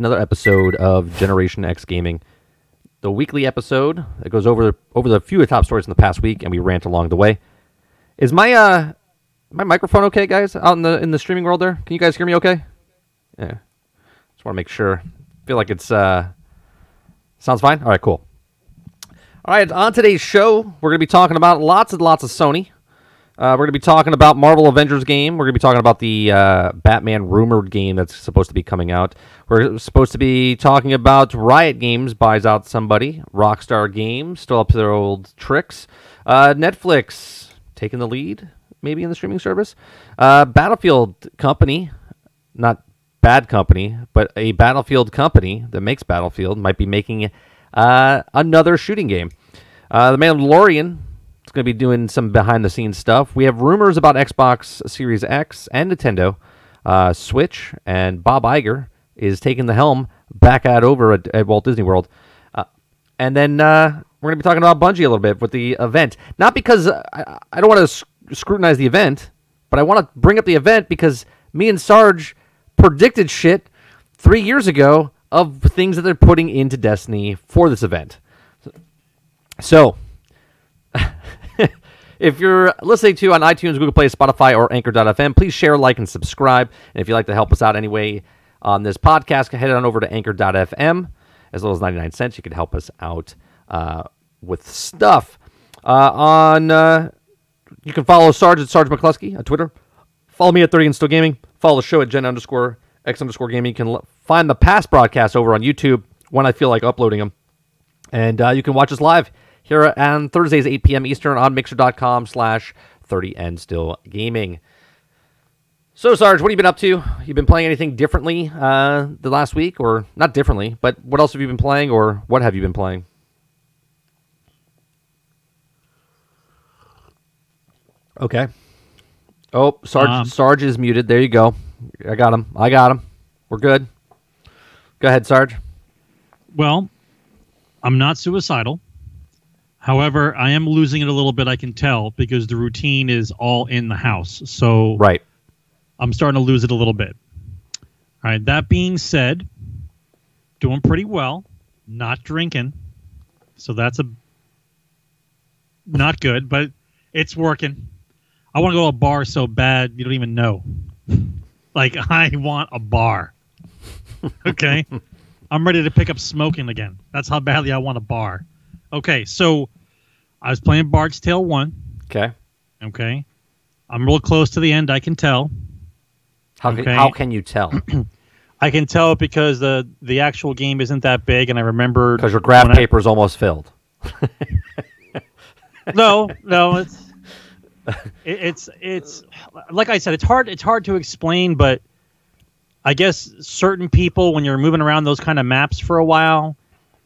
another episode of Generation X Gaming, the weekly episode that goes over over the few of the top stories in the past week, and we rant along the way. Is my uh my microphone okay, guys? Out in the in the streaming world, there, can you guys hear me okay? Yeah, just want to make sure. Feel like it's uh sounds fine. All right, cool. All right, on today's show, we're to be talking about lots and lots of Sony. Uh, we're going to be talking about Marvel Avengers game. We're going to be talking about the uh, Batman rumored game that's supposed to be coming out. We're supposed to be talking about Riot Games buys out somebody. Rockstar Games still up to their old tricks. Uh, Netflix taking the lead, maybe in the streaming service. Uh, Battlefield Company, not bad company, but a Battlefield company that makes Battlefield might be making uh, another shooting game. Uh, the Mandalorian is going to be doing some behind the scenes stuff. We have rumors about Xbox Series X and Nintendo uh, Switch, and Bob Iger is taking the helm back at over at, at Walt Disney World. Uh, and then uh, we're going to be talking about Bungie a little bit with the event. Not because I, I don't want to sc- scrutinize the event, but I want to bring up the event because me and Sarge predicted shit three years ago of things that they're putting into Destiny for this event. So, if you're listening to on iTunes, Google Play, Spotify, or Anchor.fm, please share, like, and subscribe. And if you'd like to help us out anyway on this podcast, head on over to Anchor.fm. As little as 99 cents, you can help us out uh, with stuff. Uh, on uh, You can follow Sarge at Sarge McCluskey on Twitter. Follow me at 30 and Still Gaming. Follow the show at Gen underscore X underscore Gaming. You can l- find the past broadcasts over on YouTube when I feel like uploading them. And uh, you can watch us live here on Thursdays, 8 p.m. Eastern on Mixer.com slash 30 and Still Gaming. So, Sarge, what have you been up to? You been playing anything differently uh, the last week? Or not differently, but what else have you been playing or what have you been playing? Okay. Oh, Sarge, Um, Sarge is muted. There you go. I got him. I got him. We're good. Go ahead, Sarge. Well, I'm not suicidal. However, I am losing it a little bit. I can tell because the routine is all in the house. So Right. I'm starting to lose it a little bit. All right. That being said, doing pretty well. Not drinking, so that's a not good, but it's working. I want to go to a bar so bad you don't even know. like I want a bar. okay. I'm ready to pick up smoking again. That's how badly I want a bar. Okay, so I was playing Bard's Tale 1. Okay. Okay. I'm real close to the end, I can tell. How, can, Okay. how can you tell? I can tell because the the actual game isn't that big, and I remember Because your graph paper is almost filled. no, no, it's it, it's it's like I said, it's hard it's hard to explain, but I guess certain people when you're moving around those kind of maps for a while,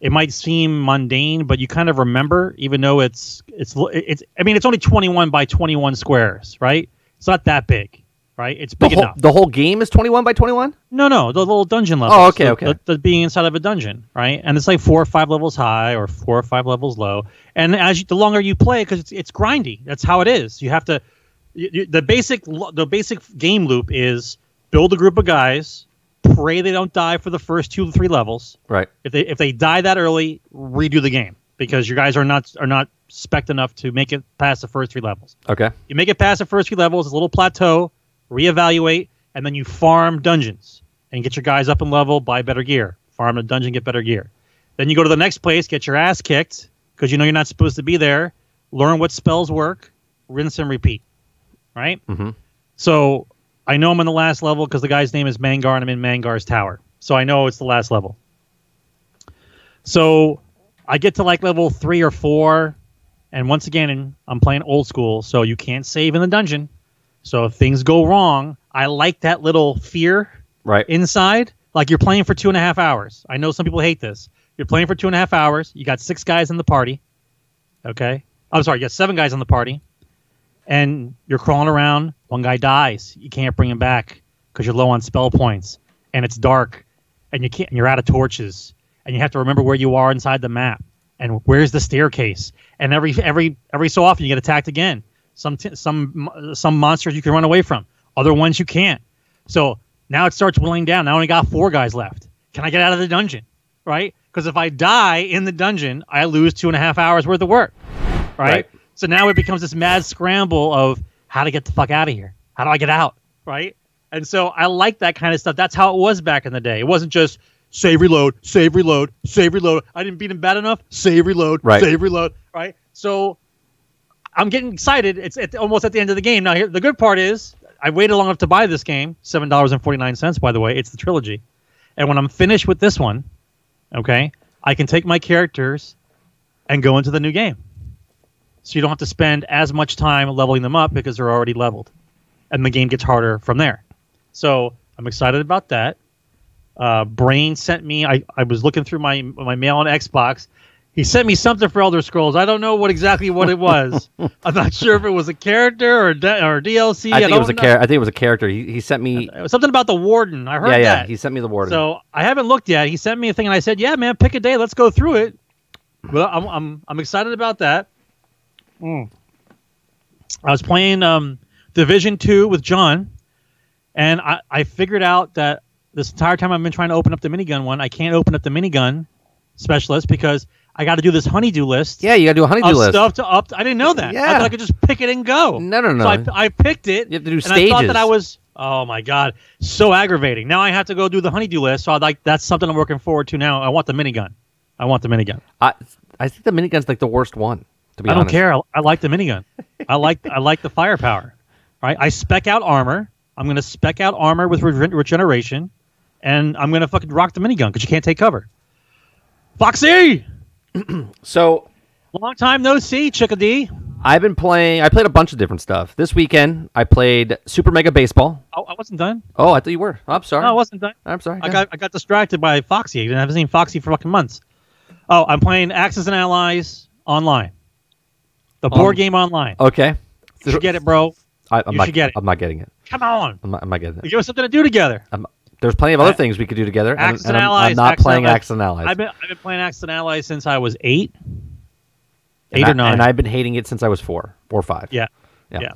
it might seem mundane, but you kind of remember, even though it's it's it's I mean it's only 21 by 21 squares, right? It's not that big, right? It's The big whole, enough. the whole game is 21 by 21? No, no, the little dungeon level. Oh, okay, the, okay. The, the being inside of a dungeon, right? And it's like four or five levels high or four or five levels low. And as you, the longer you play, because it's it's grindy. That's how it is. You have to. You, you- the basic the basic game loop is build a group of guys, pray they don't die for the first two to three levels. Right. If they if they die that early, redo the game because your guys are not are not spec enough to make it past the first three levels. Okay. You make it past the first three levels, a little plateau, reevaluate, and then you farm dungeons and get your guys up in level, buy better gear. Farm a dungeon, get better gear. Then you go to the next place, get your ass kicked because you know you're not supposed to be there. Learn what spells work, rinse and repeat. Right? Mm-hmm. So I know I'm in the last level because the guy's name is Mangar and I'm in Mangar's tower. So I know it's the last level. So I get to like level three or four, and once again, I'm playing old school, so you can't save in the dungeon. So if things go wrong, I like that little fear Right. inside Like you're playing for two and a half hours. I know some people hate this. You're playing for two and a half hours. You got six guys in the party. Okay. I'm sorry, you got seven guys in the party. And you're crawling around. One guy dies. You can't bring him back because you're low on spell points. And it's dark. And you can't and you're out of torches. And you have to remember where you are inside the map. And where's the staircase? And every every every so often you get attacked again. Some t- some some monsters you can run away from. Other ones you can't. So now it starts whittling down. I only got four guys left. Can I get out of the dungeon? Right? Because if I die in the dungeon, I lose two and a half hours worth of work. Right? Right. So now it becomes this mad scramble of how to get the fuck out of here. How do I get out? Right? And so I like that kind of stuff. That's how it was back in the day. It wasn't just save reload, save reload, save reload. I didn't beat him bad enough. Save reload, Right. save reload. Right? So I'm getting excited. It's at, almost at the end of the game. Now, here, the good part is I waited long enough to buy this game. Seven dollars and forty nine cents. By the way, it's the trilogy. And when I'm finished with this one, okay, I can take my characters and go into the new game. So you don't have to spend as much time leveling them up because they're already leveled, and the game gets harder from there. So I'm excited about that. Uh, Brain sent me. I, I was looking through my my mail on Xbox. He sent me something for Elder Scrolls. I don't know what exactly what it was. I'm not sure if it was a character or de- or DLC. I think it was a know. char- I think it was a character. He, he sent me. Something about the warden. I heard Yeah, yeah. that. He sent me the warden. So I haven't looked yet. He sent me a thing, and I said, "Yeah, man, pick a day. Let's go through it." Well, I'm I'm I'm excited about that. Mm. I was playing um, Division Two with John, and I I figured out that this entire time I've been trying to open up the minigun one, I can't open up the minigun specialist because I got to do this honeydew list yeah, you got to do a honeydew list. stuff to up. I didn't know that. I Yeah. thought I could just pick it and go. No, no, no. So I, I picked it. You have to do and I thought that I was. Oh my god, so aggravating. Now I have to go do the honeydew list. So I like that's something I'm working forward to now. I want the minigun. I want the minigun. I, I think the minigun's like the worst one. To be I don't honest. care. I, I like the minigun. I like I like the firepower. Right. I spec out armor. I'm gonna spec out armor with regen- regeneration, and I'm gonna fucking rock the minigun because you can't take cover. Foxy, So long time no see, Chickadee. I've been playing. I played a bunch of different stuff. This weekend, I played Super Mega Baseball. Oh, I wasn't done. Oh, I thought you were. I'm sorry. No, I wasn't done. I'm sorry. I Go got I got distracted by Foxy. I haven't seen Foxy for fucking months. Oh, I'm playing Axis and Allies online. The board Um, game online. Okay. You should get it, bro. I, I'm you not, should get it. I'm not getting it. Come on. I'm not, I'm not getting it. Give us something to do together. I'm, there's plenty of other A- things we could do together. Axis and and I'm, Allies. I'm not playing Allies. Axis and Allies. I've been I've been playing Axis and Allies since I was eight. And Eight I- or nine. And I've been hating it since I was four, four or five. Yeah. Yeah. Yeah.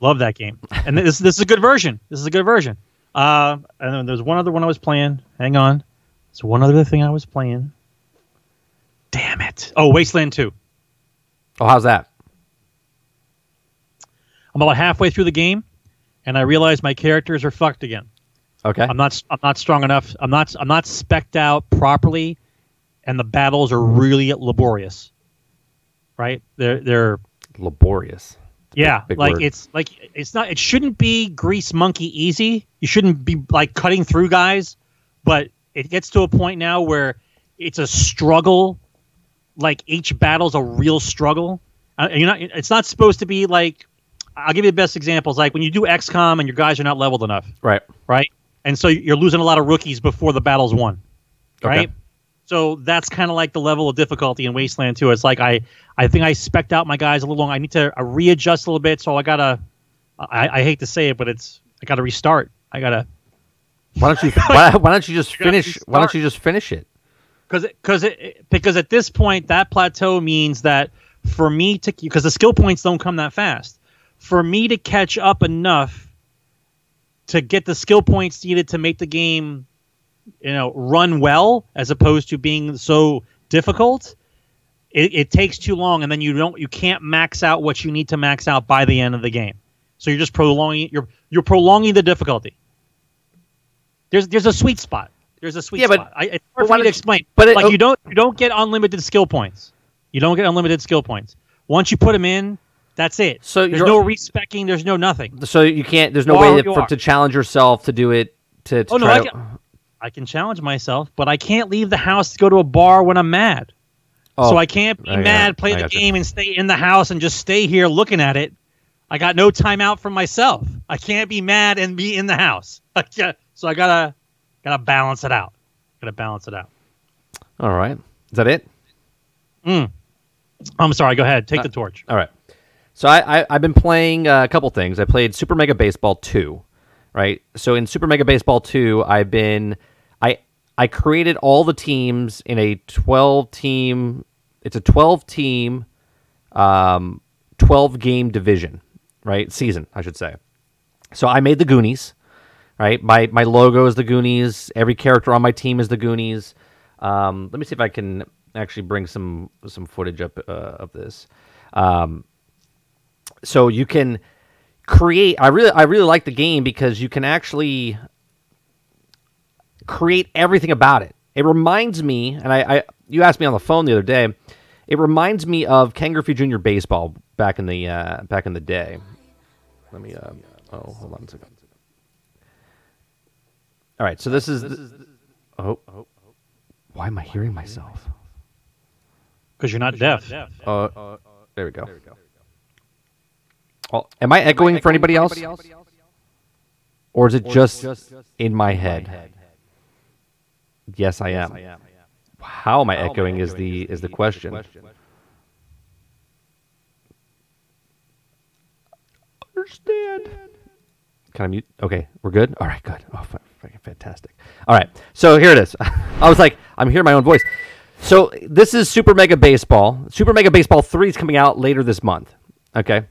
Love that game. And this this is a good version. This is a good version. Uh, and then there's one other one I was playing. Hang on. There's one other thing I was playing. Damn it. Oh, Wasteland 2. Oh, how's that? I'm about halfway through the game, and I realize my characters are fucked again. Okay. I'm not. I'm not strong enough. I'm not. I'm not specked out properly, and the battles are really laborious. Right? They're. They're. Laborious. Yeah. big like word. it's like it's not. It shouldn't be grease monkey easy. You shouldn't be like cutting through guys, but it gets to a point now where it's a struggle. Like each battle's a real struggle. Uh, and you're not. It's not supposed to be like. I'll give you the best examples. Like when you do XCOM and your guys are not leveled enough Right. right? And so you're losing a lot of rookies before the battle's won, Okay. right? So that's kind of like the level of difficulty in Wasteland 2. It's like I, I think I specked out my guys a little long. I need to uh, readjust a little bit. So I gotta, I, I hate to say it, but it's I gotta restart. I gotta Why don't you? why, why don't you just finish? Why don't you just finish it? Because because because at this point that plateau means that for me to because the skill points don't come that fast. For me to catch up enough to get the skill points needed to make the game, you know, run well as opposed to being so difficult, it, it takes too long, and then you don't you can't max out what you need to max out by the end of the game. So you're just prolonging you're you're prolonging the difficulty. There's there's a sweet spot. There's a sweet Yeah, but- I, it's hard why for me to don't- explain. but it- like you don't you don't get unlimited skill points. You don't get unlimited skill points. Once you put them in, that's it. So there's no respecking. There's no nothing. So you can't. There's no You way who that, you for, to challenge yourself to do it. To, to Oh, no, try I to- can- I can challenge myself, but I can't leave the house to go to a bar when I'm mad. Oh, so I can't be I mad, play I the gotcha. game, and stay in the house and just stay here looking at it. I got no time out for myself. I can't be mad and be in the house. I so I gotta Gotta balance it out. Gotta balance it out. All right. Is that it? I'm sorry. Go ahead. Uh, Take the torch. All right. So I, I I've been playing uh, a couple things. I played Super Mega Baseball two, right? So in Super Mega Baseball two, I've been I I created all the teams in a twelve team. It's a twelve team, um, twelve game division, right? Season, I should say. So I made the Goonies, right? My my logo is the Goonies. Every character on my team is the Goonies. Um, let me see if I can actually bring some some footage up uh, of this. Um, so you can create. I really I really like the game because you can actually create everything about it. It reminds me, and I, I you asked me on the phone the other day. It reminds me of Ken Griffey Jr. baseball back in the uh, back in the day. Let me. Uh, oh, hold on a second. All right, so this is. the- oh, oh, why am I hearing myself? Because you're not deaf. Uh, there we go. Oh, am I echoing for anybody else? Or is it just in my head? Yes, I am. How am I echoing is the is the question. Understand. Can I mute? Okay, we're good. All right, good. Oh, fa- fucking fantastic. All right, so here it is. I was like, I'm hearing my own voice. So this is Super Mega Baseball. Super Mega Baseball Three is coming out later this month. Okay.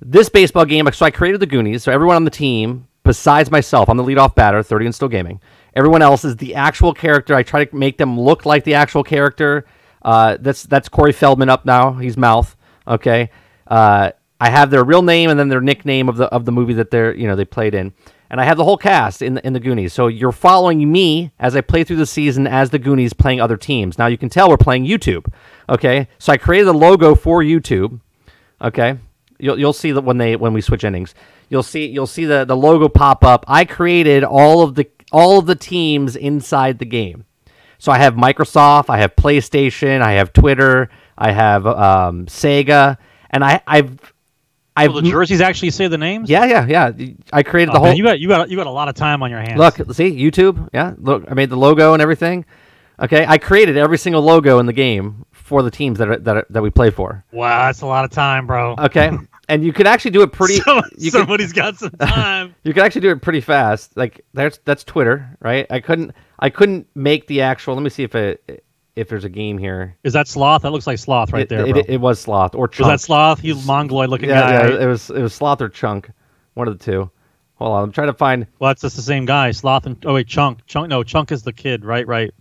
This baseball game. So I created the Goonies. So everyone on the team, besides myself, I'm the leadoff batter, 30 and still gaming. Everyone else is the actual character. I try to make them look like the actual character. Uh, that's that's Corey Feldman up now. He's mouth. Okay. Uh, I have their real name and then their nickname of the of the movie that they're you know they played in, and I have the whole cast in the, in the Goonies. So you're following me as I play through the season as the Goonies playing other teams. Now you can tell we're playing YouTube. Okay. So I created a logo for YouTube. Okay. You'll, you'll see that when they when we switch innings, you'll see you'll see the, the logo pop up. I created all of the all of the teams inside the game. So I have Microsoft, I have PlayStation, I have Twitter, I have um, Sega, and I I've I've Will the jerseys actually say the names? yeah yeah yeah. I created Oh, the whole. man, you got you got you got a lot of time on your hands. Look, see YouTube. Yeah, look, I made the logo and everything. Okay, I created every single logo in the game for the teams that are, that are, that we play for. Wow, that's a lot of time, bro. Okay, and you could actually do it pretty. So- you could, somebody's got some time. you could actually do it pretty fast. Like that's that's Twitter, right? I couldn't I couldn't make the actual. Let me see if it if there's a game here. Is that sloth? That looks like sloth right it, there, it, bro. it was sloth or Was chunk. that sloth? You mongoloid looking yeah, guy. yeah, it was it was sloth or chunk, one of the two. Hold on, I'm trying to find. Well, that's just the same guy. Sloth and oh wait, chunk. Chunk. No, chunk is the kid. Right, right.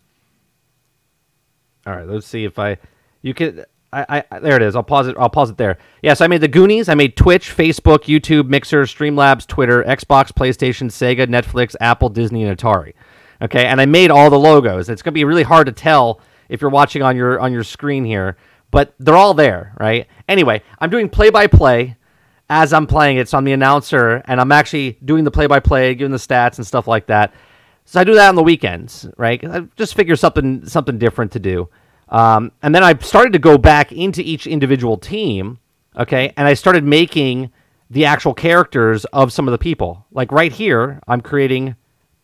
All right, let's see if I. You could. I, I there it is. I'll pause it. I'll pause it there. Yes, I made the Goonies. I made Twitch, Facebook, YouTube, Mixer, Streamlabs, Twitter, Xbox, PlayStation, Sega, Netflix, Apple, Disney, and Atari. Okay, and I made all the logos. It's gonna be really hard to tell if you're watching on your on your screen here, but they're all there, right? Anyway, I'm doing play by play as I'm playing it. So I'm the announcer, and I'm actually doing the play by play, giving the stats and stuff like that. So I do that on the weekends, right? I just figure something something different to do. Um, and then I started to go back into each individual team, okay, and I started making the actual characters of some of the people. Like right here, I'm creating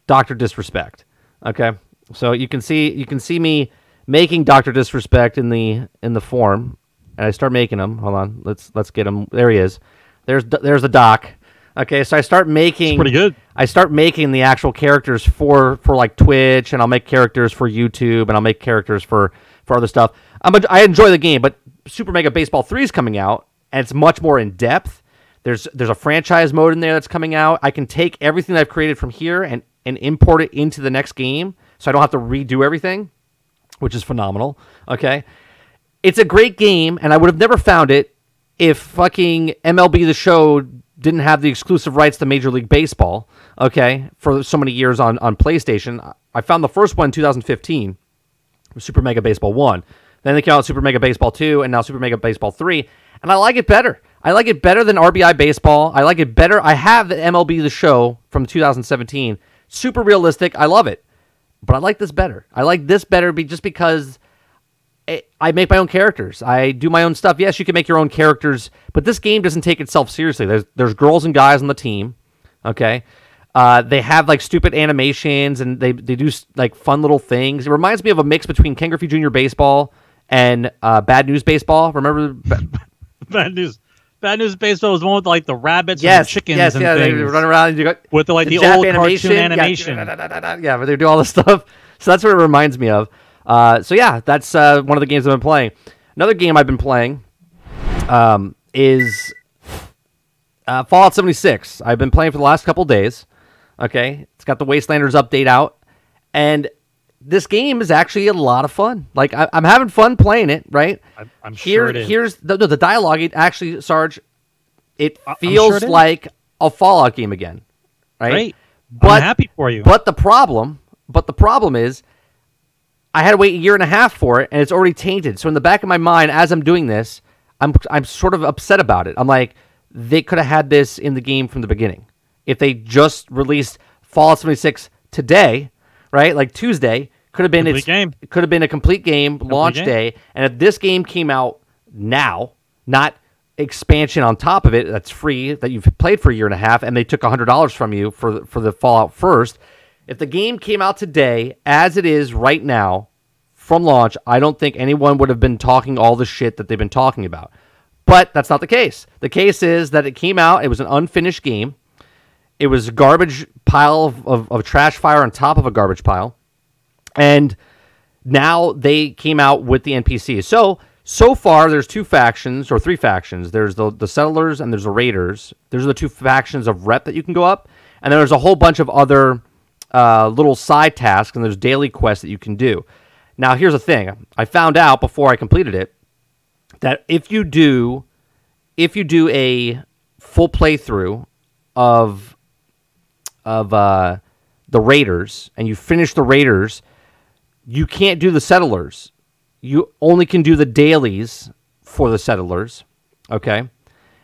Doctor Disrespect. Okay, so you can see you can see me making Doctor Disrespect in the in the form, and I start making him. Hold on, let's let's get him. There he is. There's there's the Doc. Okay, so I start making pretty good. I start making the actual characters for for like Twitch, and I'll make characters for YouTube, and I'll make characters for for other stuff. I'm a, I enjoy the game, but Super Mega Baseball Three is coming out, and it's much more in depth. There's there's a franchise mode in there that's coming out. I can take everything I've created from here and and import it into the next game, so I don't have to redo everything, which is phenomenal. Okay, it's a great game, and I would have never found it if fucking MLB the Show didn't have the exclusive rights to Major League Baseball. Okay, for so many years on on PlayStation, I found the first one in 2015, Super Mega Baseball One. Then they came out Super Mega Baseball Two, and now Super Mega Baseball Three, and I like it better. I like it better than RBI Baseball. I like it better. I have the MLB the Show from 2017, super realistic. I love it, but I like this better. I like this better be just because I- I make my own characters. I do my own stuff. Yes, you can make your own characters, but this game doesn't take itself seriously. There's there's girls and guys on the team. Okay, Uh, they have like stupid animations and they they do like fun little things. It reminds me of a mix between Ken Griffey Jr. Baseball and uh, Bad News Baseball. Remember? Bad news. Bad news baseball was the one with like the rabbits yes, and chickens yes, and yeah. They things. run around and you got with the, like the, Jap old cartoon animation. Yeah, yeah, but they do all this stuff. So that's what it reminds me of. Uh, so yeah, that's uh, one of the games I've been playing. Another game I've been playing um, is uh, Fallout 76. I've been playing for the last couple days. Okay, it's got the Wastelanders update out, and this game is actually a lot of fun. Like I, I'm having fun playing it. Right. I'm, I'm Here, sure it is. here's the, no, the dialogue. It actually, Sarge, it feels sure it like a Fallout game again. Right. Great. But I'm happy for you. but the problem, but the problem is, I had to wait a year and a half for it, and it's already tainted. So in the back of my mind, as I'm doing this, I'm I'm sort of upset about it. I'm like, they could have had this in the game from the beginning. If they just released Fallout 76 today, right, like Tuesday, could have been Complete its game. It could have been a complete game launch game. day. And if this game came out now, not expansion on top of it that's free that you've played for a year and a half, and they took hundred dollars from you for for the Fallout first. If the game came out today, as it is right now, from launch, I don't think anyone would have been talking all the shit that they've been talking about. But that's not the case. The case is that it came out, it was an unfinished game. It was a garbage pile of, of, of trash fire on top of a garbage pile. And now they came out with the NPCs. So so far, there's two factions or three factions. There's the the settlers and there's the raiders. There's the two factions of rep that you can go up, and then there's a whole bunch of other uh, little side tasks and there's daily quests that you can do. Now, here's the thing: I found out before I completed it that if you do if you do a full playthrough of of uh, the raiders and you finish the raiders you can't do the settlers. You only can do the dailies for the settlers. Okay.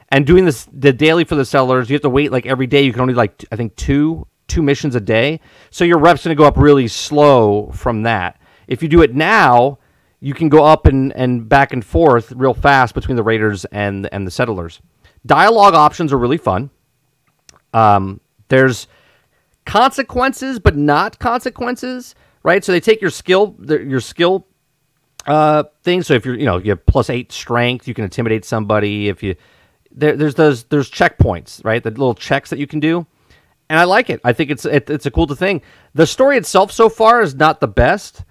And doing this the daily for the settlers, you have to wait like every day. You can only like I think two two missions a day. So your rep's gonna go up really slow from that. If you do it now, you can go up and, and back and forth real fast between the raiders and and the settlers. Dialogue options are really fun. Um, there's consequences, but not consequences, right? So they take your skill, your skill uh, thing. So if you're, you know, you have plus eight strength, you can intimidate somebody. If you there, there's those there's checkpoints, right? The little checks that you can do, and I like it. I think it's it, it's a cool thing. The story itself so far is not the best.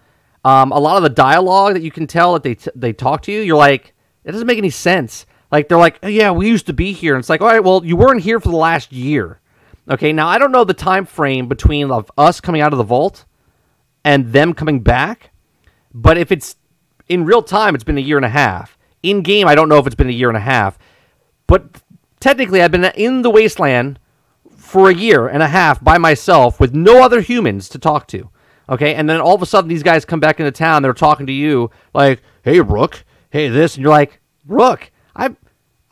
Um, a lot of the dialogue that you can tell that they t- they talk to you, you're like, it doesn't make any sense. Like they're like, oh, yeah, we used to be here. And it's like, all right, well, you weren't here for the last year. Okay, now I don't know the time frame between of us coming out of the vault and them coming back, but if it's in real time, it's been a year and a half. In game, I don't know if it's been a year and a half, but technically, I've been in the wasteland for a year and a half by myself with no other humans to talk to. Okay, and then all of a sudden, these guys come back into town. They're talking to you like, "Hey, Rook. Hey, this," and you're like, "Rook, I,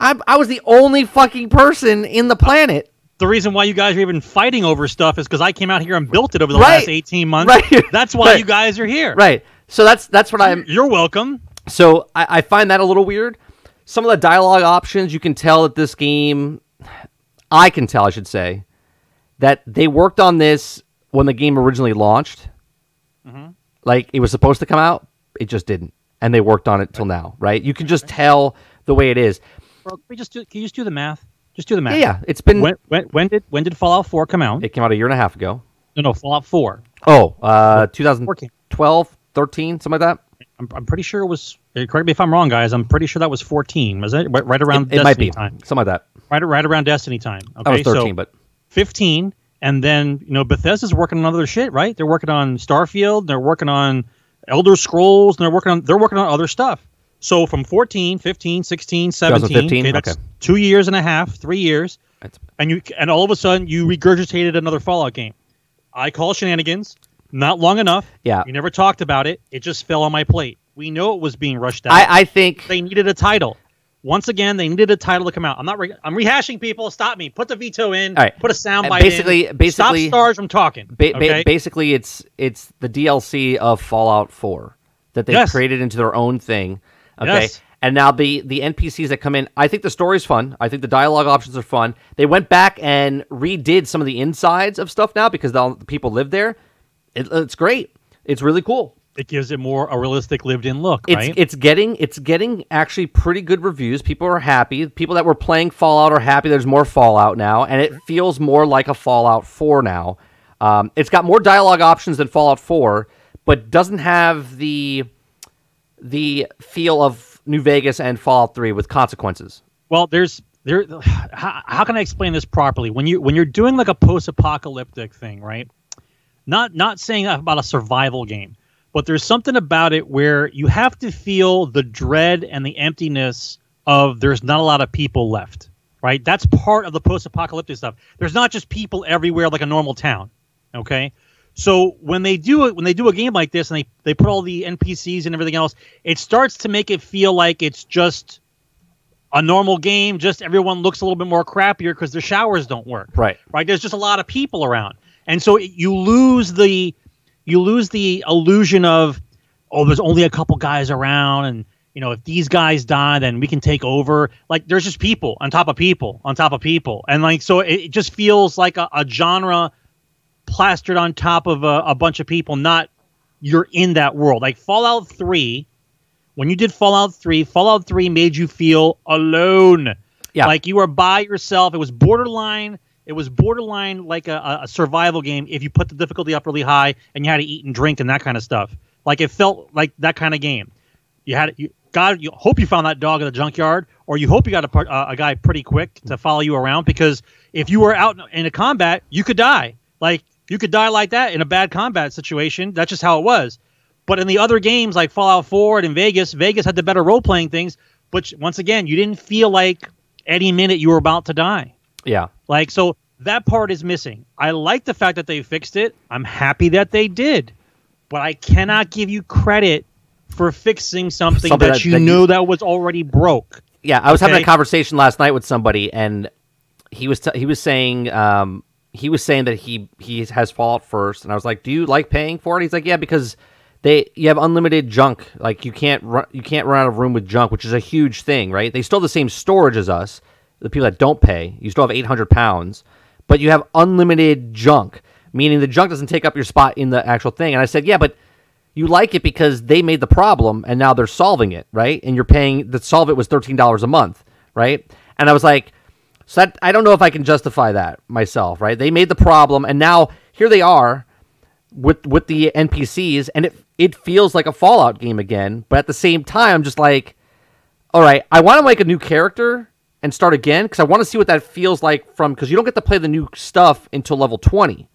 I, I was the only fucking person in the planet." The reason why you guys are even fighting over stuff is because I came out here and built it over the Right. last 18 months. Right. That's why Right. you guys are here. Right. So that's that's what I'm. You're welcome. So I, I find that a little weird. Some of the dialogue options, you can tell that this game, I can tell, I should say, that they worked on this when the game originally launched. Mm-hmm. Like it was supposed to come out, it just didn't, and they worked on it till now. Right? You can just tell the way it is. Bro, can we just do, can you just do the math? Just do the math. Yeah, yeah. It's been. When, when, when did when did Fallout 4 come out? It came out a year and a half ago. no, no, Fallout 4. Oh, uh, Four 2012, 13, something like that. I'm, I'm pretty sure it was. uh, Correct me if I'm wrong, guys. I'm pretty sure that was 14. Was it right, right around It, it Destiny might be time? something like that. Right, right around Destiny time. Okay, I was 13, so but 15, and then you know Bethesda's working on other shit, right? They're working on Starfield. They're working on Elder Scrolls. And they're working on they're working on other stuff. So from 14, 15, 16, 17, okay, that's Okay. two years and a half, three years, it's, and you and all of a sudden you regurgitated another Fallout game. I call shenanigans. Not long enough. Yeah. You never talked about it. It just fell on my plate. We know it was being rushed out. I, I think they needed a title. Once again, they needed a title to come out. I'm not. Re- I'm rehashing people. Stop me. Put the veto in. All right. Put a sound bite basically- in. basically- stop stars from talking. Ba- ba- basically, it's it's the DLC of Fallout 4 that they Yes. created into their own thing. Okay, Yes. And now the the NPCs that come in, I think the story's fun. I think the dialogue options are fun. They went back and redid some of the insides of stuff now because the people live there. It, it's great. It's really cool. It gives it more a realistic lived-in look, It's right? it's getting it's getting actually pretty good reviews. People are happy. People that were playing Fallout are happy. There's more Fallout now, and it feels more like a Fallout 4 now. Um, it's got more dialogue options than Fallout 4, but doesn't have the the feel of New Vegas and Fallout 3 with consequences. Well, there's there. How, how can I explain this properly? When you when you're doing like a post-apocalyptic thing, right? Not not saying about a survival game, but there's something about it where you have to feel the dread and the emptiness of there's not a lot of people left, right? That's part of the post-apocalyptic stuff. There's not just people everywhere like a normal town, okay? So when they do it, when they do a game like this and they they put all the NPCs and everything else, it starts to make it feel like it's just a normal game. Just everyone looks a little bit more crappier because the showers don't work. Right. Right. There's just a lot of people around, and so it- you lose the you lose the illusion of oh, there's only a couple guys around, and you know if these guys die, then we can take over. Like there's just people on top of people on top of people, and like so it, it just feels like a, a genre plastered on top of a, a bunch of people. Not you're in that world. Like Fallout Three when you did Fallout 3, Fallout 3 made you feel alone. Yeah. Like you were by yourself. It was borderline. It was borderline like a, a survival game if you put the difficulty up really high and you had to eat and drink and that kind of stuff. Like it felt like that kind of game. You had you God. You hope you found that dog in the junkyard, or you hope you got a, uh, a guy pretty quick to follow you around because if you were out in a combat, you could die. Like you could die like that in a bad combat situation. That's just how it was. But in the other games like Fallout 4 and in Vegas, Vegas had the better role playing things. But once again, you didn't feel like any minute you were about to die. Yeah. Like so that part is missing. I like the fact that they fixed it. I'm happy that they did. But I cannot give you credit for fixing something, Something that, that- you that you- knew that was already broke. Yeah, I was having a conversation last night with somebody, and he was t- he was saying um, he was saying that he he has Fallout first, and I was like, "Do you like paying for it?" He's like, "Yeah, because they you have unlimited junk. Like you can't run you can't run out of room with junk, which is a huge thing, right? They still have the same storage as us, the people that don't pay. You still have 800 pounds, but you have unlimited junk, meaning the junk doesn't take up your spot in the actual thing." And I said, "Yeah, but." you like it because they made the problem and now they're solving it, right? And you're paying the solve it was thirteen dollars a month, right? And I was like, so that I don't know if I can justify that myself, right? They made the problem and now here they are with with the NPCs and it it feels like a Fallout game again, but at the same time I'm just like, all right, I want to make a new character and start again because I want to see what that feels like from because you don't get to play the new stuff until level twenty.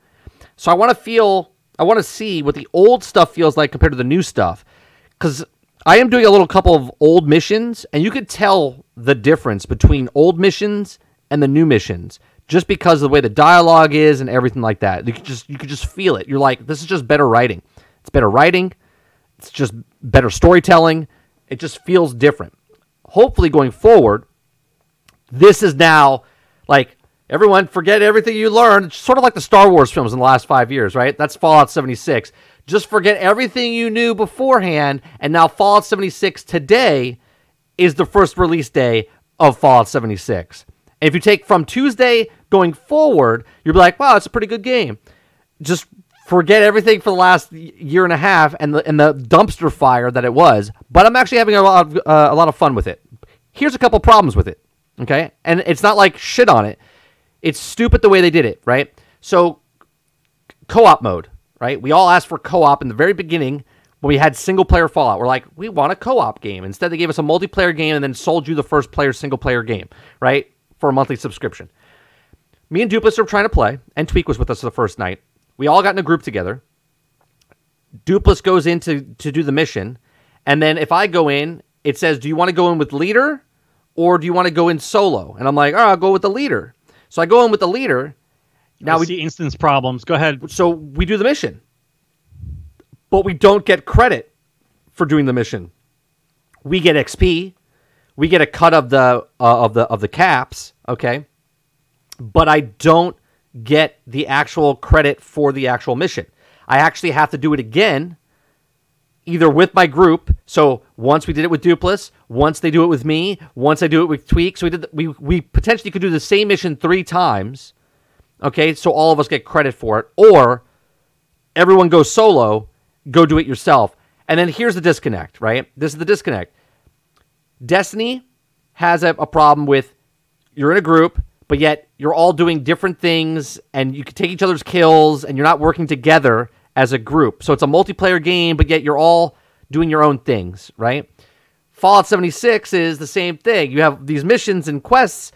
So I want to feel, I want to see what the old stuff feels like compared to the new stuff. Because I am doing a little couple of old missions, and you could tell the difference between old missions and the new missions just because of the way the dialogue is and everything like that. You could just you could just feel it. You're like, this is just better writing. It's better writing. It's just better storytelling. It just feels different. Hopefully, going forward, this is now like everyone forget everything you learned. It's sort of like the Star Wars films in the last five years, right? That's Fallout 76. Just forget everything you knew beforehand, and now Fallout 76 today is the first release day of Fallout 76. And if you take from Tuesday going forward, you'll be like, wow, it's a pretty good game. Just forget everything for the last year and a half and the and the dumpster fire that it was. But I'm actually having a lot of, uh, a lot of fun with it. Here's a couple problems with it. Okay, and it's not like shit on it. It's stupid the way they did it, right? So co-op mode, right? We all asked for co-op in the very beginning when we had single player Fallout. We're like, we want a co-op game. Instead, they gave us a multiplayer game and then sold you the first player single player game, right? For a monthly subscription. Me and Dupless were trying to play, and Tweak was with us the first night. We all got in a group together. Dupless goes in to, to do the mission, and then if I go in, it says, "Do you want to go in with leader, or do you want to go in solo?" And I'm like, "Oh, I'll go with the leader." So I go in with the leader. Now I we see instance problems. Go ahead. so we do the mission, but we don't get credit for doing the mission. We get XP, we get a cut of the uh, of the of the caps, okay, but I don't get the actual credit for the actual mission. I actually have to do it again either with my group. So once we did it with Dupless, once they do it with me, once I do it with Tweak. So we did. We we potentially could do the same mission three times. Okay, so all of us get credit for it, or everyone goes solo, go do it yourself. And then here's the disconnect, right? This is the disconnect. Destiny has a, a problem with you're in a group, but yet you're all doing different things and you can take each other's kills and you're not working together as a group. So it's a multiplayer game, but yet you're all doing your own things, right? Fallout 76 is the same thing. You have these missions and quests,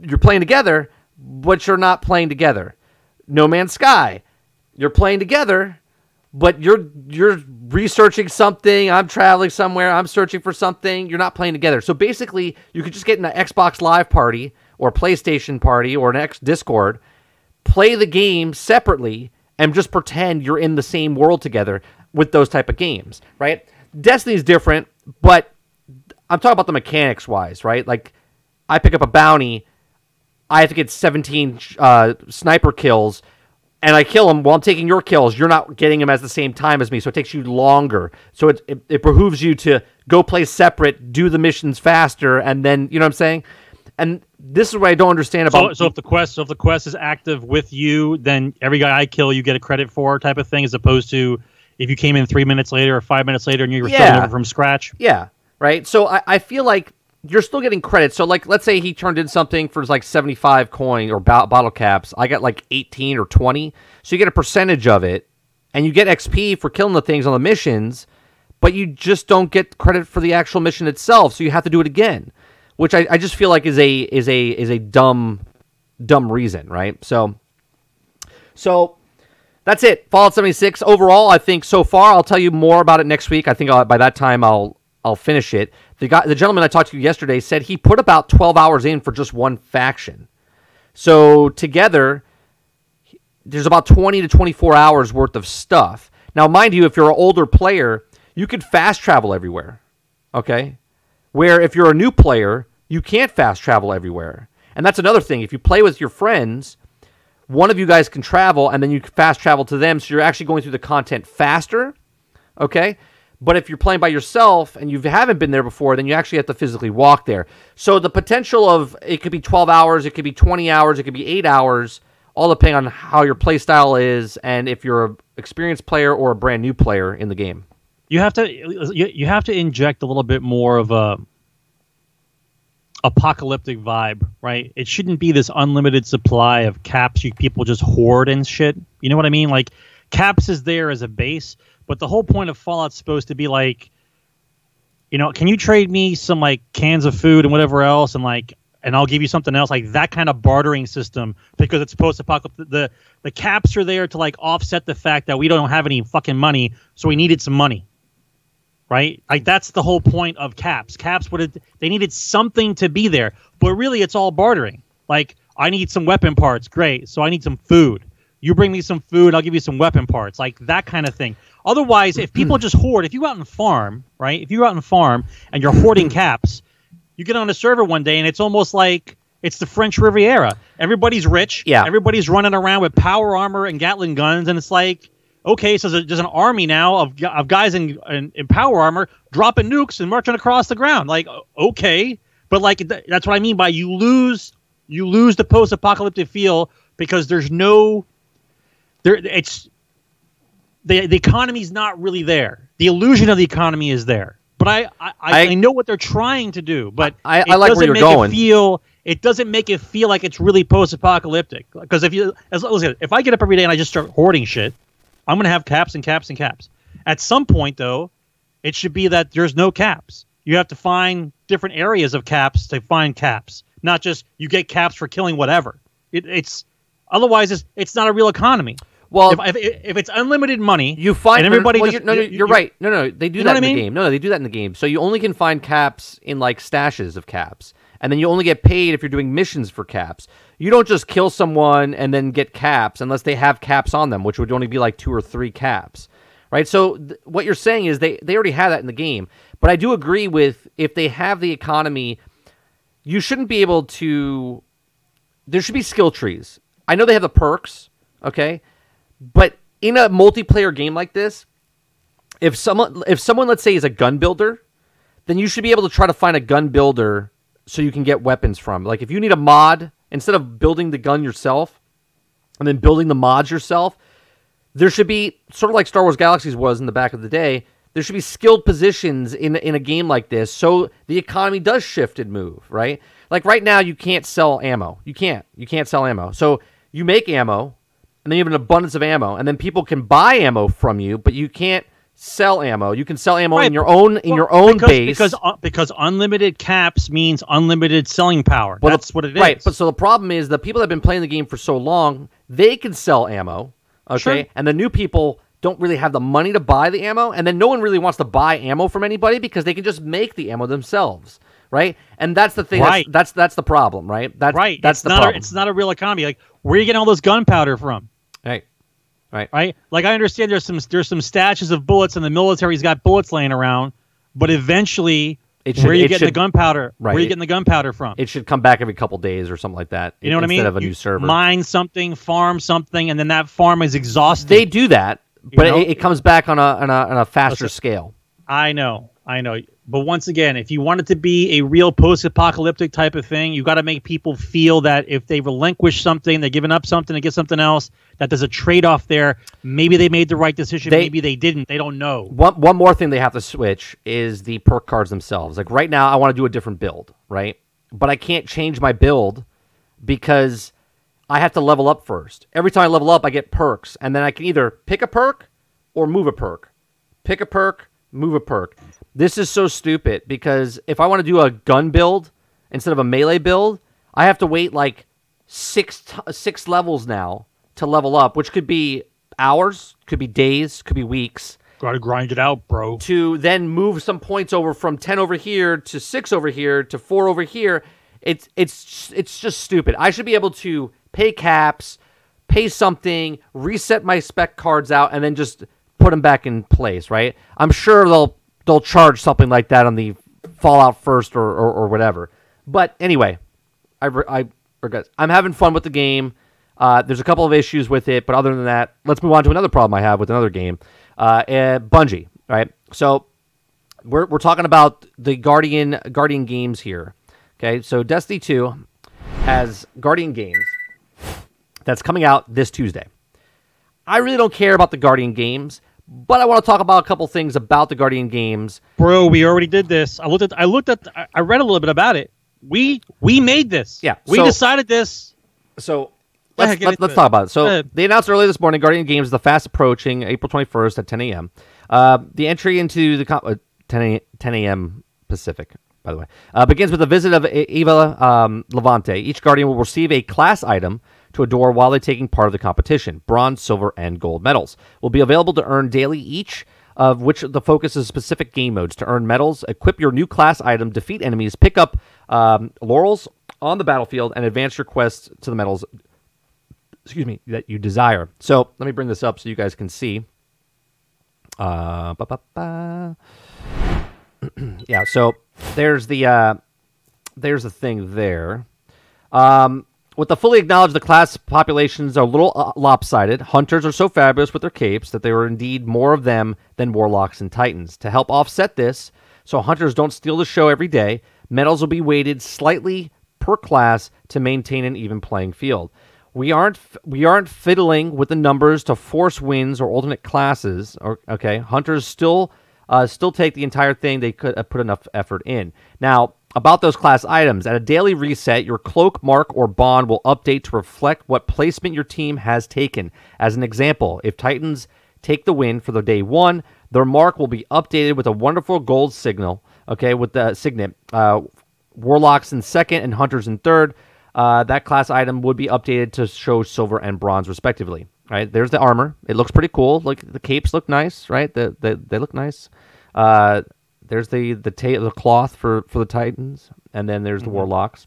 you're playing together, but you're not playing together. No Man's Sky, you're playing together, but you're you're researching something. I'm traveling somewhere. I'm searching for something. You're not playing together. So basically, you could just get in an Xbox Live party or PlayStation party or an X Discord, play the game separately, and just pretend you're in the same world together with those type of games, right? Destiny's different, but I'm talking about the mechanics wise, right? Like I pick up a bounty, I have to get 17 uh, sniper kills and I kill him while I'm taking your kills, you're not getting him at the same time as me, so it takes you longer. So it, it, it behooves you to go play separate, do the missions faster, and then you know what I'm saying. And this is what I don't understand about. So, so if the quest, so if the quest is active with you, then every guy I kill, you get a credit for, type of thing, as opposed to if you came in three minutes later or five minutes later and you were Yeah. starting over from scratch. Yeah, right. So I, I feel like you're still getting credit. So like, let's say he turned in something for like 75 coin or bo- bottle caps. I got like 18 or 20. So you get a percentage of it, and you get XP for killing the things on the missions, but you just don't get credit for the actual mission itself. So you have to do it again, which I, I just feel like is a is a is a dumb dumb reason, right? So so that's it. Fallout 76 overall, I think so far. I'll tell you more about it next week. I think I'll, by that time I'll I'll finish it. The guy, the gentleman I talked to yesterday said he put about 12 hours in for just one faction. So together, there's about 20 to 24 hours worth of stuff. Now, mind you, if you're an older player, you could fast travel everywhere. Okay? Where if you're a new player, you can't fast travel everywhere. And that's another thing. If you play with your friends, one of you guys can travel and then you fast travel to them. So you're actually going through the content faster. Okay? But if you're playing by yourself and you haven't been there before, then you actually have to physically walk there. So the potential of it could be 12 hours, it could be 20 hours, it could be 8 hours, all depending on how your play style is and if you're a experienced player or a brand new player in the game. You have to you, you have to inject a little bit more of a apocalyptic vibe, right? It shouldn't be this unlimited supply of caps you people just hoard and shit. You know what I mean? Like caps is there as a base, but the whole point of Fallout's supposed to be like you know, can you trade me some like cans of food and whatever else and like and I'll give you something else like that kind of bartering system because it's supposed to apocalyptic the the caps are there to like offset the fact that we don't have any fucking money, so we needed some money right? Like that's the whole point of caps. Caps would they needed something to be there, but really it's all bartering. Like I need some weapon parts, great. So I need some food. You bring me some food, I'll give you some weapon parts, like that kind of thing. Otherwise, if people mm-hmm. just hoard, if you go out and farm, right? If you go out and farm and you're hoarding mm-hmm. caps, you get on a server one day and it's almost like it's the French Riviera. Everybody's rich. Yeah. Everybody's running around with power armor and Gatling guns, and it's like, okay, so there's, an army now of, of guys in, in in power armor dropping nukes and marching across the ground. Like, okay, but like th- that's what I mean by you lose you lose the post-apocalyptic feel because there's no there. It's the the economy's not really there. The illusion of the economy is there. But I I, I, I- know what they're trying to do, but I- it I like where doesn't you're make going. It feel it doesn't make it feel like it's really post-apocalyptic. Because if you as listen, if I get up every day and I just start hoarding shit, I'm gonna have caps and caps and caps. At some point, though, it should be that there's no caps. You have to find different areas of caps to find caps, not just you get caps for killing whatever. It, it's otherwise it's it's not a real economy. Well, if, if, if it's unlimited money, You find everybody well, just, you're, no, no, you- you're right. No, no, they do that in I the game. No, no, they do that in the game. So you only can find caps in like stashes of caps, and then you only get paid if you're doing missions for caps. You don't just kill someone and then get caps unless they have caps on them, which would only be like two or three caps, right? So th- what you're saying is they they already have that in the game. But I do agree with if they have the economy, you shouldn't be able to. There should be skill trees. I know they have the perks, okay, but in a multiplayer game like this, if someone if someone let's say is a gun builder, then you should be able to try to find a gun builder so you can get weapons from. Like if you need a mod instead of building the gun yourself and then building the mods yourself, there should be sort of like Star Wars Galaxies was in the back of the day. There should be skilled positions in in a game like this, so the economy does shift and move. Right, like right now, you can't sell ammo. You can't. You can't sell ammo. So you make ammo, and then you have an abundance of ammo, and then people can buy ammo from you, but you can't sell ammo. You can sell ammo Right, in your own in Well, your own because, base. because uh, because unlimited caps means unlimited selling power. Well, That's the- what it is. Right, but so the problem is the people that have been playing the game for so long, they can sell ammo, okay? Sure. And the new people don't really have the money to buy the ammo, and then no one really wants to buy ammo from anybody because they can just make the ammo themselves, right? And that's the thing. Right. That's, that's that's the problem, right? That's right. That's it's the not problem. A, it's not a real economy. Like where are you getting all this gunpowder from? Right. Right. Right. Like I understand there's some there's some stashes of bullets and the military's got bullets laying around, but eventually, It should- where are you getting should- the gunpowder? Right. Where are you getting the gunpowder from? It should come back every couple days or something like that. you know what I mean? Instead of a You new server. Mine something, farm something, and then that farm is exhausted. they do that, but it, it comes back on a on a, on a faster Listen. scale. I know, I know. But once again, if you want it to be a real post-apocalyptic type of thing, you got to make people feel that if they relinquish something, they're giving up something to get something else, that there's a trade-off there. Maybe they made the right decision, They- maybe they didn't. They don't know. One one more thing they have to switch is the perk cards themselves. Like right now, I want to do a different build, right? But I can't change my build because I have to level up first. Every time I level up, I get perks, and then I can either pick a perk or move a perk. Pick a perk, move a perk. This is so stupid because if I want to do a gun build instead of a melee build, I have to wait like six t- six levels now to level up, which could be hours, could be days, could be weeks. Got to grind it out, bro. to then move some points over from 10 over here to 6 over here to 4 over here. It's it's it's just stupid. I should be able to pay caps pay something reset my spec cards out and then just put them back in place right? I'm sure they'll they'll charge something like that on the fallout first or or, or whatever but anyway I, I regret. I'm having fun with the game. Uh, there's a couple of issues with it, but other than that, let's move on to another problem I have with another game. Uh, uh, Bungie, right? So we're, we're talking about the Guardian Guardian games here. Okay, so Destiny 2 has Guardian games that's coming out this Tuesday. I really don't care about the Guardian games, but I want to talk about a couple things about the Guardian games. Bro, we already did this. I looked at I looked at I- I read a little bit about it. We we made this. Yeah, We so- decided this. So let's, let, us talk about it. So they announced earlier this morning Guardian Games is the fast approaching April 21st at 10 a.m. Uh, the entry into the uh, 10 a, 10 a.m. Pacific, by the way, uh, begins with a visit of Eva um, Levante. Each Guardian will receive a class item to adore while they're taking part of the competition. Bronze, silver, and gold medals will be available to earn daily each of which the focus is specific game modes to earn medals, equip your new class item, defeat enemies, pick up um, laurels on the battlefield, and advance your quests to the medals excuse me, that you desire. So let me bring this up so you guys can see. Uh, yeah. So there's the uh, there's the thing there. Um, with the fully acknowledged, the class populations are a little uh, lopsided. Hunters are so fabulous with their capes that there are indeed more of them than warlocks and titans. To help offset this, so hunters don't steal the show every day, medals will be weighted slightly per class to maintain an even playing field. We aren't we aren't fiddling with the numbers to force wins or alternate classes. Or okay, hunters still uh, still take the entire thing. They could uh, put enough effort in. Now about those class items, at a daily reset, your cloak, mark, or bond will update to reflect what placement your team has taken. As an example, if Titans take the win for the day one, their mark will be updated with a wonderful gold signal. Okay, with the signet. Uh, Warlocks in second and Hunters in third. Uh, that class item would be updated to show silver and bronze respectively. Right there's the armor. It looks pretty cool. Like the capes look nice, right? The, the they look nice. Uh, there's the the ta- the cloth for for the Titans, and then there's the Warlocks.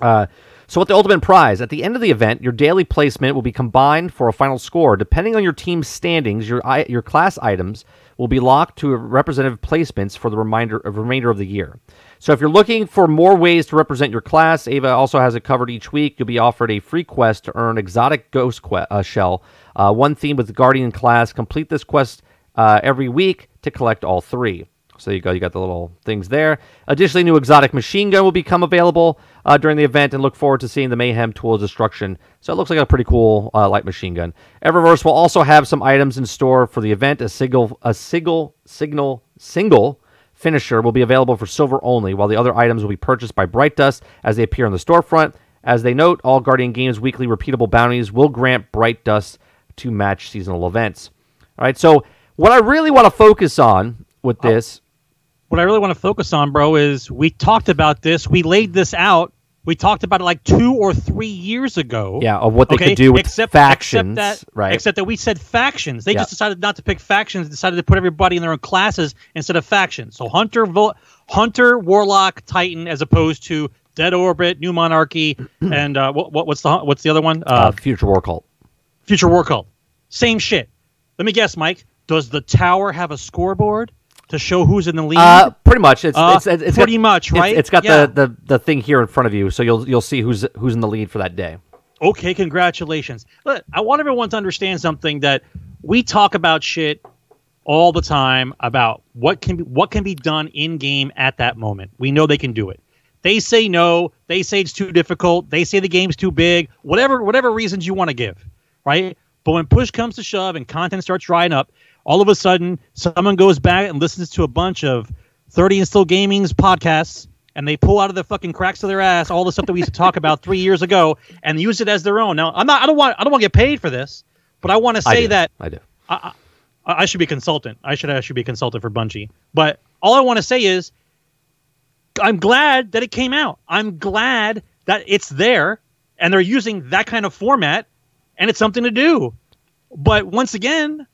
Uh, so, with the ultimate prize, at the end of the event, your daily placement will be combined for a final score. Depending on your team's standings, your i- your class items will be locked to representative placements for the remainder of remainder of the year. So, if you're looking for more ways to represent your class, Ava also has it covered each week. You'll be offered a free quest to earn exotic ghost que- uh, shell, uh, one theme with the Guardian class. Complete this quest uh, every week to collect all three. So you go, you got the little things there. Additionally, new exotic machine gun will become available uh, during the event, and look forward to seeing the Mayhem Tool of Destruction. So it looks like a pretty cool uh, light machine gun. Eververse will also have some items in store for the event. A single, a single, signal, single finisher will be available for silver only, while the other items will be purchased by Bright Dust as they appear on the storefront. As they note, all Guardian Games weekly repeatable bounties will grant Bright Dust to match seasonal events. All right, so what I really want to focus on with this what I really want to focus on, bro, is we talked about this. We laid this out. We talked about it like two or three years ago. Yeah, of what they okay? could do with except, factions, except that, right? Except that we said factions. They Yeah. just decided not to pick factions. Decided to put everybody in their own classes instead of factions. So Hunter, Vo- Hunter, Warlock, Titan, as opposed to Dead Orbit, New Monarchy, and uh, what, what, what's the what's the other one? uh, Uh, Future War Cult. Future War Cult. Same shit. Let me guess, Mike. Does the tower have a scoreboard to show who's in the lead? Uh, pretty much. It's, Uh, it's, it's, it's pretty got, much, right? it's got Yeah. the, the, the thing here in front of you, so you'll you'll see who's who's in the lead for that day. okay, congratulations. Look, I want everyone to understand something that we talk about shit all the time about what can be, what can be done in game at that moment. We know they can do it. They say no. They say it's too difficult. They say the game's too big. Whatever whatever reasons you want to give, right? But when push comes to shove and content starts drying up, all of a sudden someone goes back and listens to a bunch of 30 and still gaming's podcasts and they pull out of the fucking cracks of their ass all the stuff that we used to talk about three years ago and use it as their own. Now, I'm not. I don't want. I don't want to get paid for this, but I want to say do. that I do. I, I should be a consultant. I should actually be a consultant for Bungie. But all I want to say is, I'm glad that it came out. I'm glad that it's there, and they're using that kind of format, and it's something to do. But once again,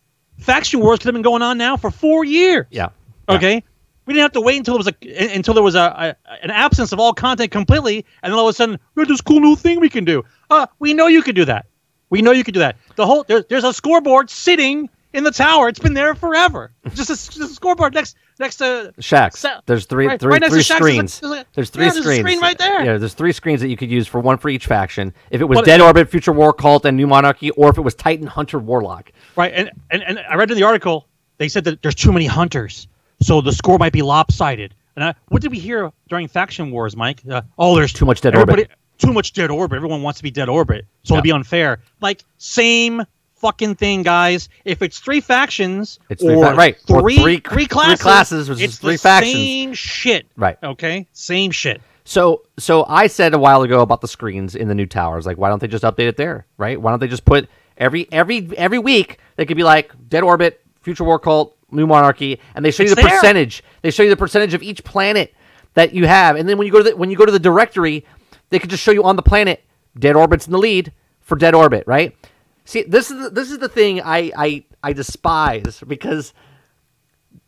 faction wars could have been going on now for four years. Yeah. Yeah. Okay. We didn't have to wait until it was a until there was a, a an absence of all content completely, and then all of a sudden we have this cool new thing we can do. Uh, we know you could do that. We know you could do that. The whole there, there's a scoreboard sitting in the tower. It's been there forever. Just a, just a scoreboard next next to Shaxx. Sa- There's three, right- three, right three to Shaxx a- screens. there's a- there's three yeah, there's a screen right there. Yeah, there's three screens that you could use for one for each faction. If it was Well, Dead Orbit, Future War Cult, and New Monarchy, or if it was Titan, Hunter, Warlock. right. And, and and I read in the article they said that there's too many hunters, so the score might be lopsided. And I, what did we hear during faction wars, Mike? Uh, oh, there's Too much Dead Orbit. Too much dead orbit. Everyone wants to be dead orbit, so Yeah. it'll be unfair. Like same fucking thing, guys. If it's three factions, It's three or fa- right, or three, three- three three classes, classes versus it's three the factions. Same shit. Right. Okay. Same shit. So, so I said a while ago about the screens in the new towers. Like, why don't they just update it there? Right? Why don't they just put every every every week they could be like Dead Orbit, Future War Cult, New Monarchy, and they show you the there. percentage. They show you the percentage of each planet that you have, and then when you go to the when you go to the directory, they could just show you on the planet Dead Orbit's in the lead for Dead Orbit. Right? See, this is the, this is the thing I I I despise because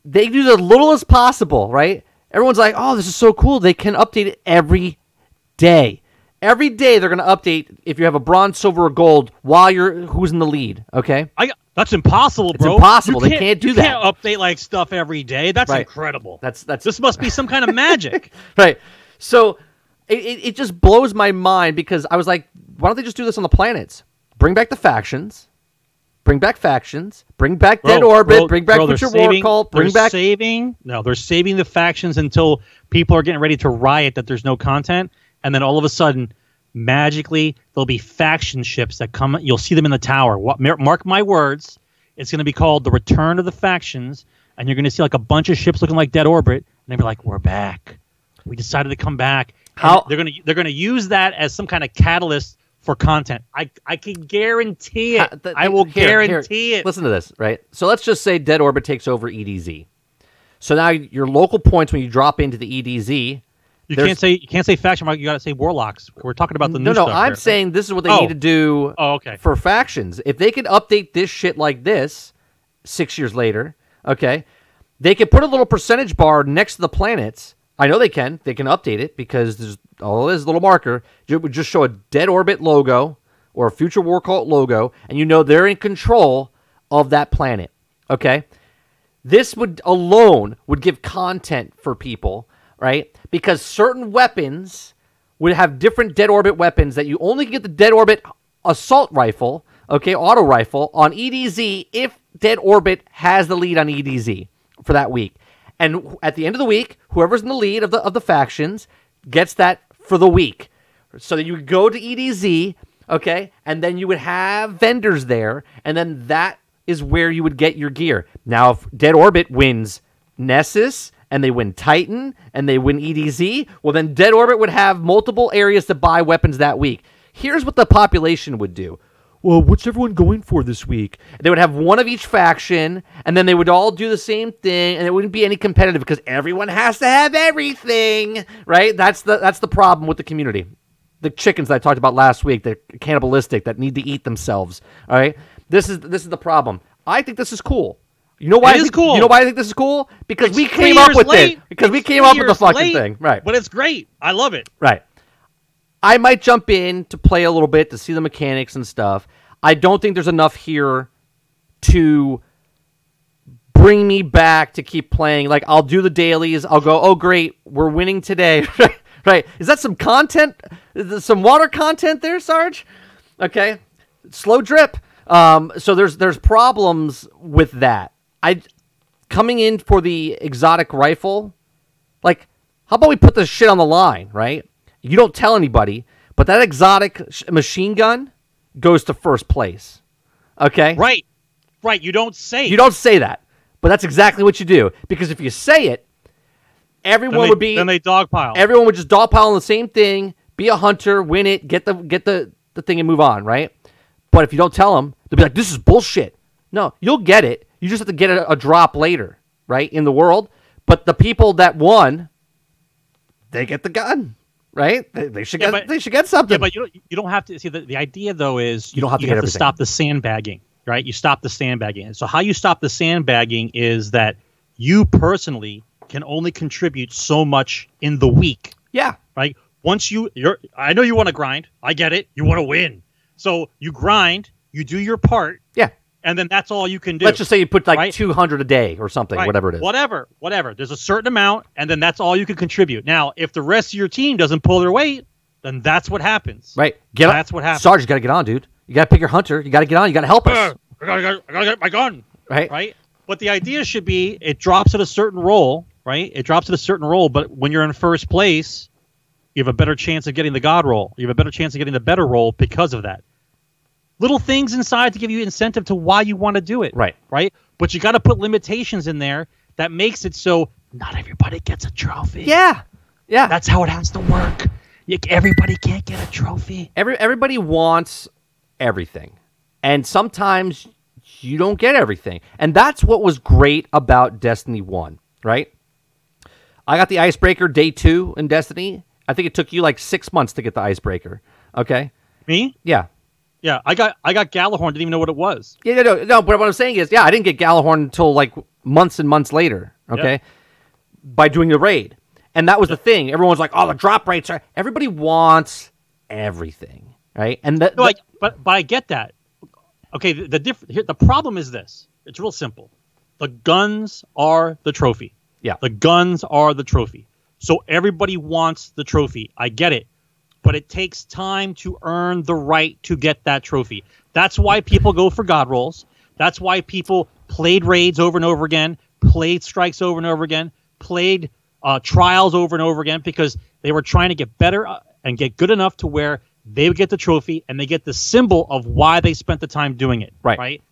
they do the littlest possible, right? Everyone's like, "Oh, this is so cool. They can update it every day. Every day they're going to update if you have a bronze, silver, or gold while you're who's in the lead, okay? I that's impossible, It's bro. impossible. You They can't do you that. Can't update like stuff every day. That's Right. incredible. That's that's this must be some kind of magic. right. So it, it just blows my mind because I was like, why don't they just do this on the planets? Bring back the factions. Bring back factions. Bring back Dead Orbit. bro, bring back bro, Future War saving- Cult. Bring back saving. No, they're saving the factions until people are getting ready to riot that there's no content, and then all of a sudden, magically, there'll be faction ships that come. You'll see them in the tower. What? Mark my words. It's going to be called the Return of the Factions, and you're going to see like a bunch of ships looking like Dead Orbit, and they'll be like, "We're back. We decided to come back." And How- they're going to they're going to use that as some kind of catalyst for content. I I can guarantee it. Ha- the- I will here, here, guarantee it. Listen to this, right? So let's just say Dead Orbit takes over EDZ. So now your local points when you drop into the EDZ. You can't say you can't say faction. Mark. You got to say warlocks. We're talking about the No, new no, stuff I'm here. saying this is what they Oh. need to do Oh, okay. for factions. If they could update this shit like this six years later, okay, they could put a little percentage bar next to the planets. I know they can. They can update it because there's all it is a little marker. It would just show a dead orbit logo or a future war cult logo, and you know they're in control of that planet. Okay, this would alone would give content for people, right? Because certain weapons would have different dead orbit weapons that you only get the dead orbit assault rifle, okay, auto rifle on EDZ if Dead Orbit has the lead on EDZ for that week. And at the end of the week, whoever's in the lead of the of the factions gets that for the week. So that you go to EDZ, okay, and then you would have vendors there, and then that is where you would get your gear. Now, if Dead Orbit wins Nessus and they win Titan and they win EDZ, well, then Dead Orbit would have multiple areas to buy weapons that week. Here's what the population would do. Well, what's everyone going for this week? They would have one of each faction, and then they would all do the same thing, and it wouldn't be any competitive because everyone has to have everything, right? That's the that's the problem with the community. The chickens that I talked about last week, they're cannibalistic, that need to eat themselves. All right, this is this is the problem. I think this is cool. You know why? It I is think- cool. You know why I think this is cool? Because It's we came up with late. it. Because we came up with the fucking late, thing. Right. But it's great. I love it. Right. I might jump in to play a little bit to see the mechanics and stuff. I don't think there's enough here to bring me back to keep playing. Like I'll do the dailies. I'll go, "Oh great, we're winning today." right. Is that some content? Some water content there, Sarge? Okay. Slow drip. Um, so there's there's problems with that. I coming in for the exotic rifle like, how about we put this shit on the line, right? You don't tell anybody, but that exotic sh- machine gun goes to first place. Okay? Right. Right. You don't say. You don't say that, but that's exactly what you do. Because if you say it, Then everyone they, would be then they dogpile. everyone would just dogpile on the same thing, be a hunter, win it, get the get the, the thing and move on, right? But if you don't tell them, they'll be like, "This is bullshit." No, you'll get it. You just have to get a, a drop later, right, in the world. But the people that won, they get the gun, right? They, they should Yeah, get but- they should get something. Yeah, but you don't. You don't have to see the, the idea though is You don't have to get everything. stop the sandbagging, right? You stop the sandbagging. So how you stop the sandbagging is that you personally can only contribute so much in the week, yeah, right? Once you you're, I know you want to grind. I get it. You want to win. So you grind. You do your part. And then that's all you can do. Let's just say you put like Right. two hundred a day or something, Right. whatever it is. Whatever, whatever. There's a certain amount, and then that's all you can contribute. Now, if the rest of your team doesn't pull their weight, then that's what happens. Right? Get That's what happens. Sarge, you got to get on, dude. You got to pick your hunter. You got to get on. You got to help us, I gotta, I gotta get my gun. right? right? But the idea should be it drops at a certain roll, right? It drops at a certain roll, but when you're in first place, you have a better chance of getting the god roll. You have a better chance of getting the better roll because of that. Little things inside to give you incentive to why you want to do it. Right. Right? But you got to put limitations in there that makes it so not everybody gets a trophy. Yeah, yeah. That's how it has to work. You, everybody can't get a trophy. Every everybody wants everything, and sometimes you don't get everything, and that's what was great about Destiny One, right? I got the icebreaker day two in Destiny. I think it took you like six months to get the icebreaker. Okay, Me? yeah, Yeah, I got I got Gjallarhorn, didn't even know what it was. yeah, no, no, no. But what I'm saying is, yeah, I didn't get Gjallarhorn until like months and months later. Okay, Yep. by doing the raid, and that was the thing. Everyone's like, "Oh, the drop rates are." Everybody wants everything, right? And the, No, the- I, but but I get that. Okay, the, the diff- here, the problem is this. It's real simple. The guns are the trophy. Yeah. The guns are the trophy. So everybody wants the trophy. I get it. But it takes time to earn the right to get that trophy. That's why people go for god rolls. That's why people played raids over and over again, played strikes over and over again, played uh, trials over and over again because they were trying to get better uh, and get good enough to where they would get the trophy and they get the symbol of why they spent the time doing it. Right. Right.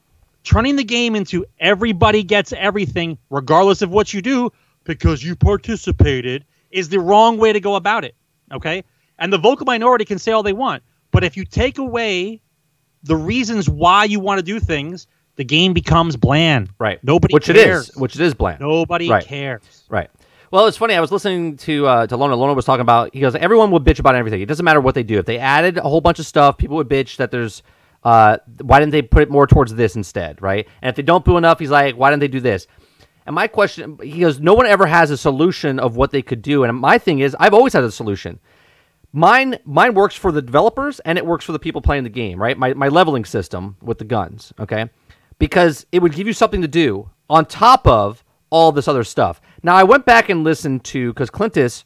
Turning the game into everybody gets everything, regardless of what you do, because you participated, is the wrong way to go about it. Okay. And the vocal minority can say all they want, but if you take away the reasons why you want to do things, the game becomes bland. Right. Nobody which cares. it is, which it is bland. Nobody Right. cares. Right. Well, it's funny. I was listening to uh, to Lona. Lona was talking about. He goes, everyone would bitch about everything. It doesn't matter what they do. If they added a whole bunch of stuff, people would bitch that there's. Uh, why didn't they put it more towards this instead, right? And if they don't do enough, he's like, why didn't they do this? And my question, he goes, no one ever has a solution of what they could do. And my thing is, I've always had a solution. Mine, mine works for the developers and it works for the people playing the game, right? My, my leveling system with the guns, okay? Because it would give you something to do on top of all this other stuff. Now, I went back and listened to, because Clintus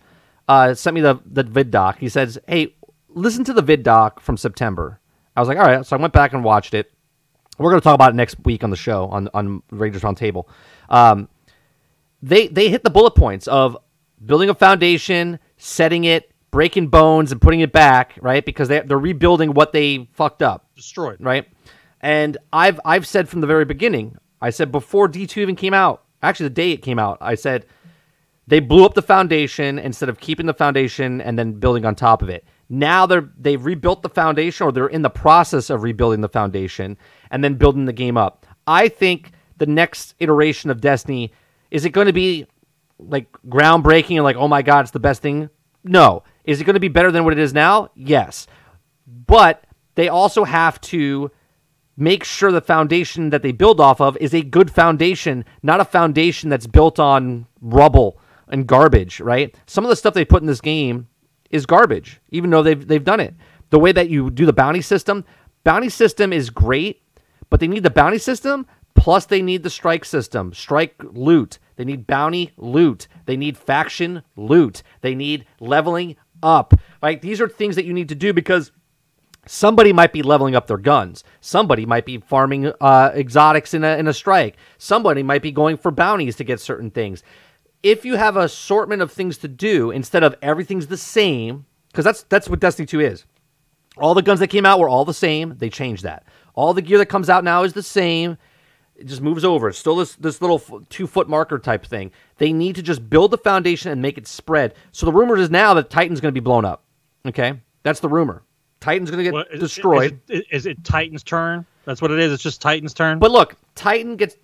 uh, sent me the, the vid doc. He says, hey, listen to the vid doc from September. I was like, all right. So I went back and watched it. We're going to talk about it next week on the show on on Rangers Roundtable. Um, they they hit the bullet points of building a foundation, setting it, breaking bones, and putting it back, right? Because they they're rebuilding what they fucked up, Destroyed. right? And I've I've said from the very beginning, I said before D two even came out, actually the day it came out, I said they blew up the foundation instead of keeping the foundation and then building on top of it. Now they're they've rebuilt the foundation or they're in the process of rebuilding the foundation and then building the game up. I think the next iteration of Destiny is it going to be like groundbreaking and like oh my god it's the best thing? No. Is it going to be better than what it is now? Yes. But they also have to make sure the foundation that they build off of is a good foundation, not a foundation that's built on rubble and garbage, right? Some of the stuff they put in this game is garbage, even though they've they've done it. The way that you do the bounty system, bounty system is great, but they need the bounty system plus they need the strike system, strike loot. They need bounty loot. They need faction loot. They need leveling up. Right? These are things that you need to do because Somebody might be leveling up their guns. Somebody might be farming uh, exotics in a, in a strike. Somebody might be going for bounties to get certain things. If you have an assortment of things to do instead of everything's the same, because that's that's what Destiny 2 is. All the guns that came out were all the same. They changed that. All the gear that comes out now is the same. It just moves over. It's still this this little two foot marker type thing. They need to just build the foundation and make it spread. So the rumor is now that Titan's going to be blown up. Okay, that's the rumor. Titan's going to get What- is- destroyed. Is it, is it Titan's turn? That's what it is. It's just Titan's turn. But look, Titan gets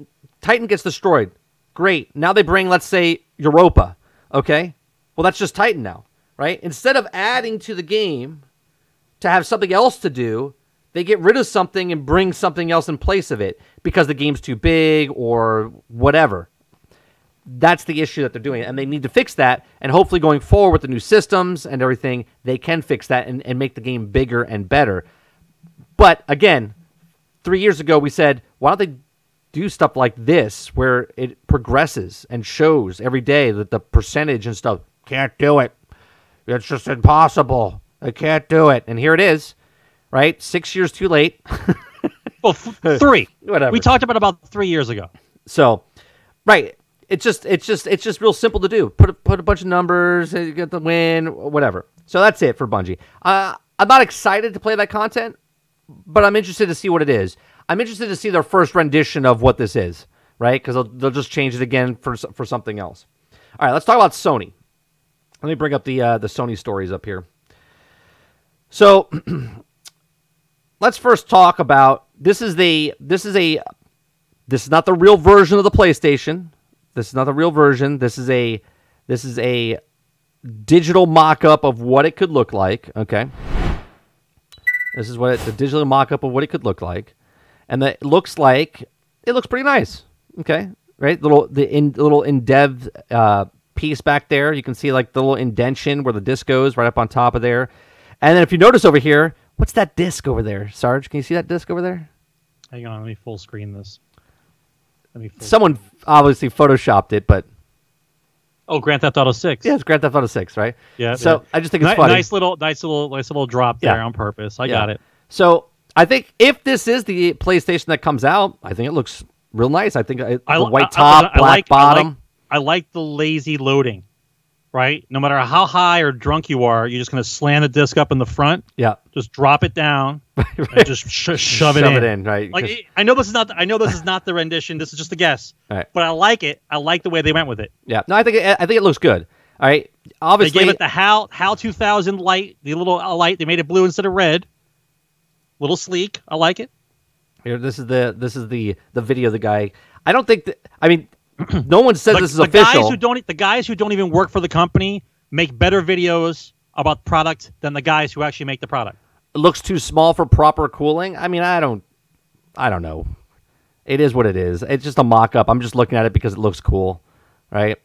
Titan gets destroyed. Great. Now they bring, let's say, Europa. Okay. Well, that's just Titan now, right? Instead of adding to the game to have something else to do, they get rid of something and bring something else in place of it because the game's too big or whatever. That's the issue that they're doing, and they need to fix that. And hopefully, going forward with the new systems and everything, they can fix that and, and make the game bigger and better. But again, three years ago we said, why don't they do stuff like this where it progresses and shows every day that the percentage and stuff can't do it. It's just impossible. I can't do it. And here it is, right? Six years too late. well, f- three. Whatever. We talked about about three years ago. So, right. It's just it's just it's just real simple to do. Put a, put a bunch of numbers, you get the win, whatever. So that's it for Bungie. Uh, I'm not excited to play that content, but I'm interested to see what it is. I'm interested to see their first rendition of what this is, right? Because they'll, they'll just change it again for for something else. All right, let's talk about Sony. Let me bring up the uh, the Sony stories up here. So let's first talk about this is the this is a this is not the real version of the PlayStation. This is not the real version. This is a this is a digital mock-up of what it could look like. Okay. This is what it, the digital mock-up of what it could look like, and that it looks like it looks pretty nice. Okay, right? Little the in little in dev uh, piece back there. You can see like the little indention where the disc goes right up on top of there. And then if you notice over here, what's that disc over there, Sarge? Can you see that disc over there? Hang on, let me full screen this. Let me. Full Someone obviously photoshopped it, but Oh, Grand Theft Auto Six. yeah, it's Grand Theft Auto Six, right? Yeah. So yeah. I just think it's Ni- funny. Nice little, nice little, nice little drop there Yeah. on purpose. I Yeah. got it. So I think if this is the PlayStation that comes out, I think it looks real nice. I think it, I the white I- I- top, I black like- I like- bottom. I like the lazy loading. Right. No matter how high or drunk you are, you're just gonna slam the disc up in the front, yeah, just drop it down, just sh- shove, it, in. right? Like I know this is not. I know this is not the rendition. This is just a guess. Right. But I like it. I like the way they went with it. yeah, no, I think it, I think it looks good. All right, Obviously, They gave it the HAL HAL 2000 light, the little uh, light. They made it blue instead of red. Little sleek. I like it. here, this is the this is the the video of the guy. I don't think that. I mean, no one says Like, this is the official. guys who don't the guys who don't even work for the company make better videos about product than the guys who actually make the product. it looks too small for proper cooling. I mean, I don't, I don't know. It is what it is. It's just a mock-up. I'm just looking at it because it looks cool, right?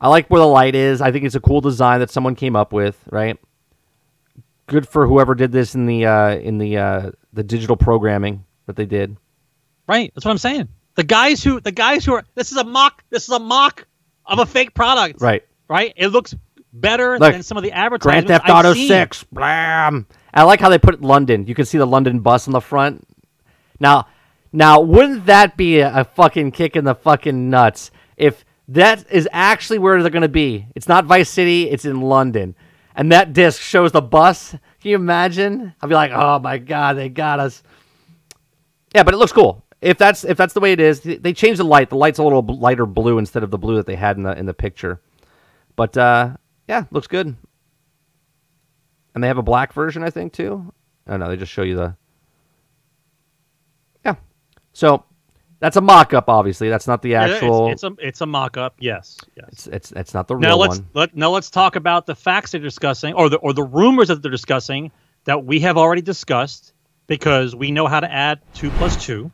I like where the light is. I think it's a cool design that someone came up with, right? Good for whoever did this in the uh, in the uh, the digital programming that they did. Right. That's what I'm saying. The guys who the guys who are this is a mock this is a mock of a fake product. Right. Right. It looks better Look, than some of the advertisements. Grand. Theft I've Auto seen. Six, blam. I like how they put London. You can see the London bus on the front. Now, Now, wouldn't that be a, a fucking kick in the fucking nuts if that is actually where they're going to be? It's not Vice City, it's in London. And that disc shows the bus. Can you imagine? I'll be like, oh my God, they got us. Yeah, but it looks cool. If that's if that's the way it is, they changed the light. The light's a little lighter blue instead of the blue that they had in the in the picture. But uh, yeah, looks good. And they have a black version, I think, too. Oh no, they just show you the. Yeah, so that's a mock-up. Obviously, that's not the Yeah, it's- actual. It's, a it's a mock-up. Yes. Yes. It's it's, it's not the now real let's one. let now let's talk about the facts they're discussing, or the or the rumors that they're discussing that we have already discussed because we know how to add two plus two,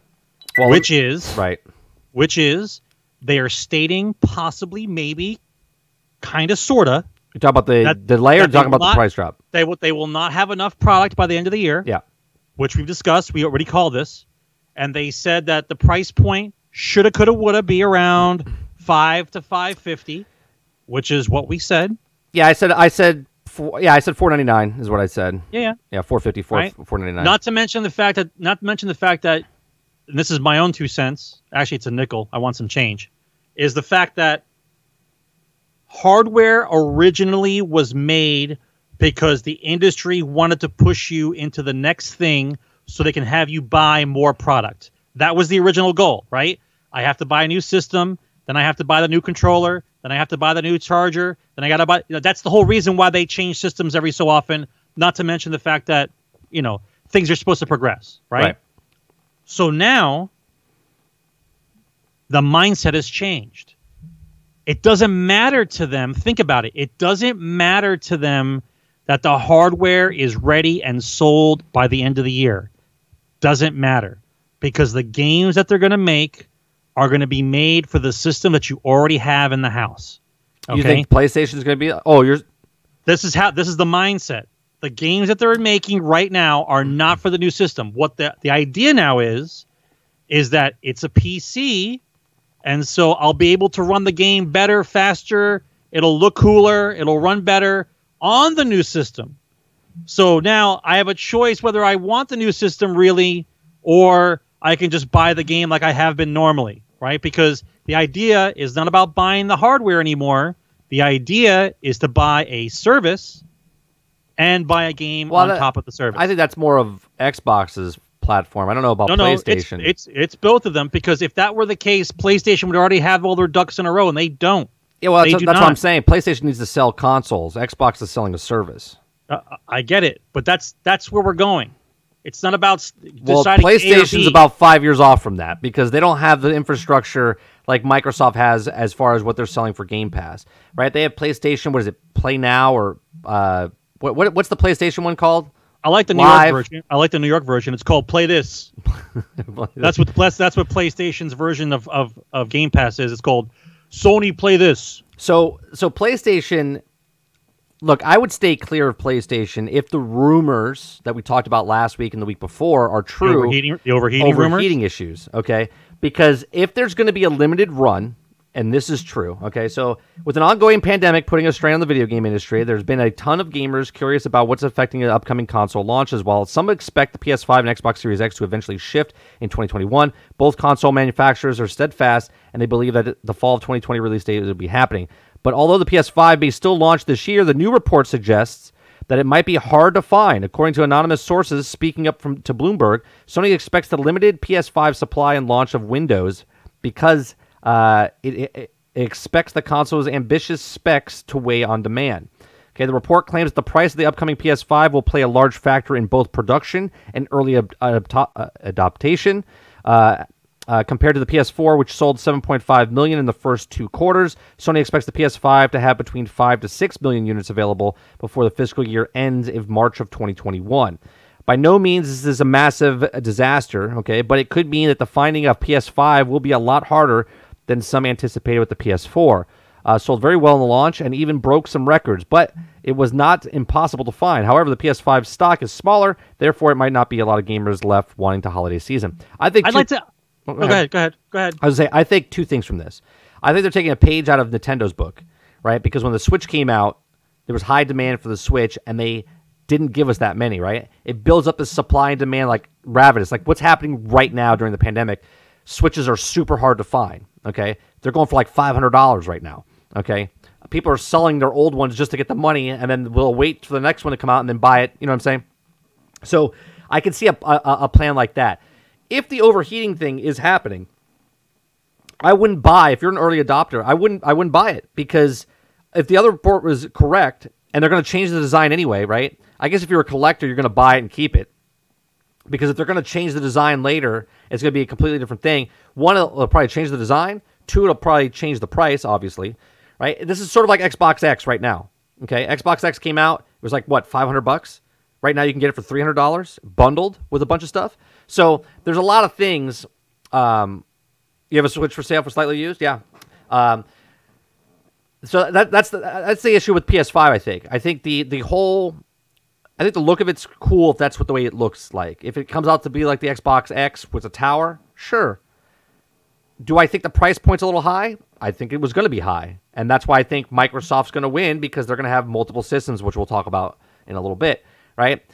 Well, which is right. which is they are stating possibly, maybe, kind of, sorta You're talking about the That- delay or talking about will the price drop? they will they will not have enough product by the end of the year. Yeah. which we've discussed. We already called this, and they said that the price point shoulda, coulda, woulda be around five to five fifty, which is what we said. Yeah, I said I said four, yeah, I said 499 is what I said. Yeah, yeah. Yeah, 450 4 Right. 499. Not to mention the fact that not to mention the fact that and this is my own two cents. Actually, it's a nickel. I want some change. Is the fact that hardware originally was made because the industry wanted to push you into the next thing so they can have you buy more product. That was the original goal, right? I have to buy a new system, then I have to buy the new controller, then I have to buy the new charger, then I got to buy. You know, that's the whole reason why they change systems every so often. Not to mention the fact that you know things are supposed to progress, right? Right. So now the mindset has changed. It doesn't matter to them. Think about it. It doesn't matter to them that the hardware is ready and sold by the end of the year. Doesn't matter because the games that they're going to make are going to be made for the system that you already have in the house. Okay. You think PlayStation's going to be Oh, you're this is how this is the mindset. The games that they're making right now are not for the new system. What the the idea now is is that it's a PC and so I'll be able to run the game better, faster, it'll look cooler, it'll run better on the new system. So now I have a choice whether I want the new system really or I can just buy the game like I have been normally, right? Because the idea is not about buying the hardware anymore. The idea is to buy a service and buy a game Well, on that- top of the service. I think that's more of Xbox's platform. I don't know about no, no, it's, PlayStation. it's it's both of them because if that were the case, PlayStation would already have all their ducks in a row, and they don't. yeah, well, they that's, that's what I'm saying. PlayStation needs to sell consoles. Xbox is selling a service. Uh, I get it, but that's that's where we're going. It's not about Well, PlayStation's about five years off from that because they don't have the infrastructure like Microsoft has as far as what they're selling for Game Pass, right? They have PlayStation. What is it? Play Now or uh, what, what? What's the PlayStation one called? I like the New Live. York version. I like the New York version. It's called Play This. That's what that's that's what PlayStation's version of, of, of Game Pass is. It's called Sony Play This. So so PlayStation look, I would stay clear of PlayStation if the rumors that we talked about last week and the week before are The true. overheating, the overheating, rumors. overheating issues, okay? Because if there's going to be a limited run, and this is true, okay? So with an ongoing pandemic putting a strain on the video game industry, there's been a ton of gamers curious about what's affecting the upcoming console launches. While some expect the PS5 and Xbox Series X to eventually shift in 2021, both console manufacturers are steadfast and they believe that the fall of 2020 release date will be happening. But although the PS5 may still launch this year, the new report suggests that it might be hard to find. According to anonymous sources speaking up from to Bloomberg, Sony expects the limited PS5 supply and launch of Windows because uh, it, it, it expects the console's ambitious specs to weigh on demand. Okay, the report claims the price of the upcoming PS5 will play a large factor in both production and early adapta- uh, adaptation. Uh, uh, compared to the PS4, which sold 7.5 million in the first two quarters, Sony expects the PS5 to have between 5 to 6 million units available before the fiscal year ends in March of 2021. By no means this is this a massive disaster, okay, but it could mean that the finding of PS5 will be a lot harder than some anticipated with the PS4. Uh, sold very well in the launch and even broke some records, but it was not impossible to find. However, the PS5 stock is smaller, therefore, it might not be a lot of gamers left wanting to holiday season. I think I'd two- like to. Oh, Oh, go ahead. Go ahead. Go ahead. I was say I think two things from this. I think they're taking a page out of Nintendo's book, right? Because when the Switch came out, there was high demand for the Switch, and they didn't give us that many, right? It builds up the supply and demand like ravenous. Like what's happening right now during the pandemic, switches are super hard to find. Okay, they're going for like five hundred dollars right now. Okay, people are selling their old ones just to get the money, and then we'll wait for the next one to come out and then buy it. You know what I'm saying? So I can see a, a, a plan like that. If the overheating thing is happening, I wouldn't buy. If you're an early adopter, I wouldn't. I wouldn't buy it because if the other report was correct and they're going to change the design anyway, right? I guess if you're a collector, you're going to buy it and keep it because if they're going to change the design later, it's going to be a completely different thing. One, it'll, probably change the design. Two, it'll probably change the price, obviously, right? This is sort of like Xbox X right now. Okay, Xbox X came out. It was like what, 500 bucks? Right now, you can get it for $300 bundled with a bunch of stuff. So there's a lot of things. Um, you have a Switch for sale for slightly used, yeah. Um, so that, that's the that's the issue with PS5. I think. I think the the whole I think the look of it's cool if that's what the way it looks like. If it comes out to be like the Xbox X with a tower, sure. Do I think the price point's a little high? I think it was going to be high, and that's why I think Microsoft's going to win because they're going to have multiple systems, which we'll talk about in a little bit, right?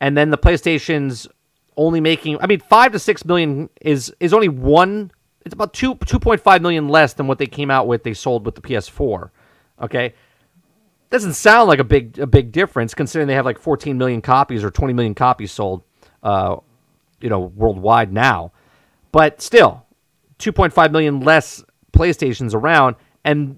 And then the PlayStation's only making, I mean, five to six million is is only one. It's about two two point five million less than what they came out with. They sold with the PS4. Okay, doesn't sound like a big a big difference considering they have like 14 million copies or 20 million copies sold, uh, you know, worldwide now. But still, 2.5 million less PlayStations around, and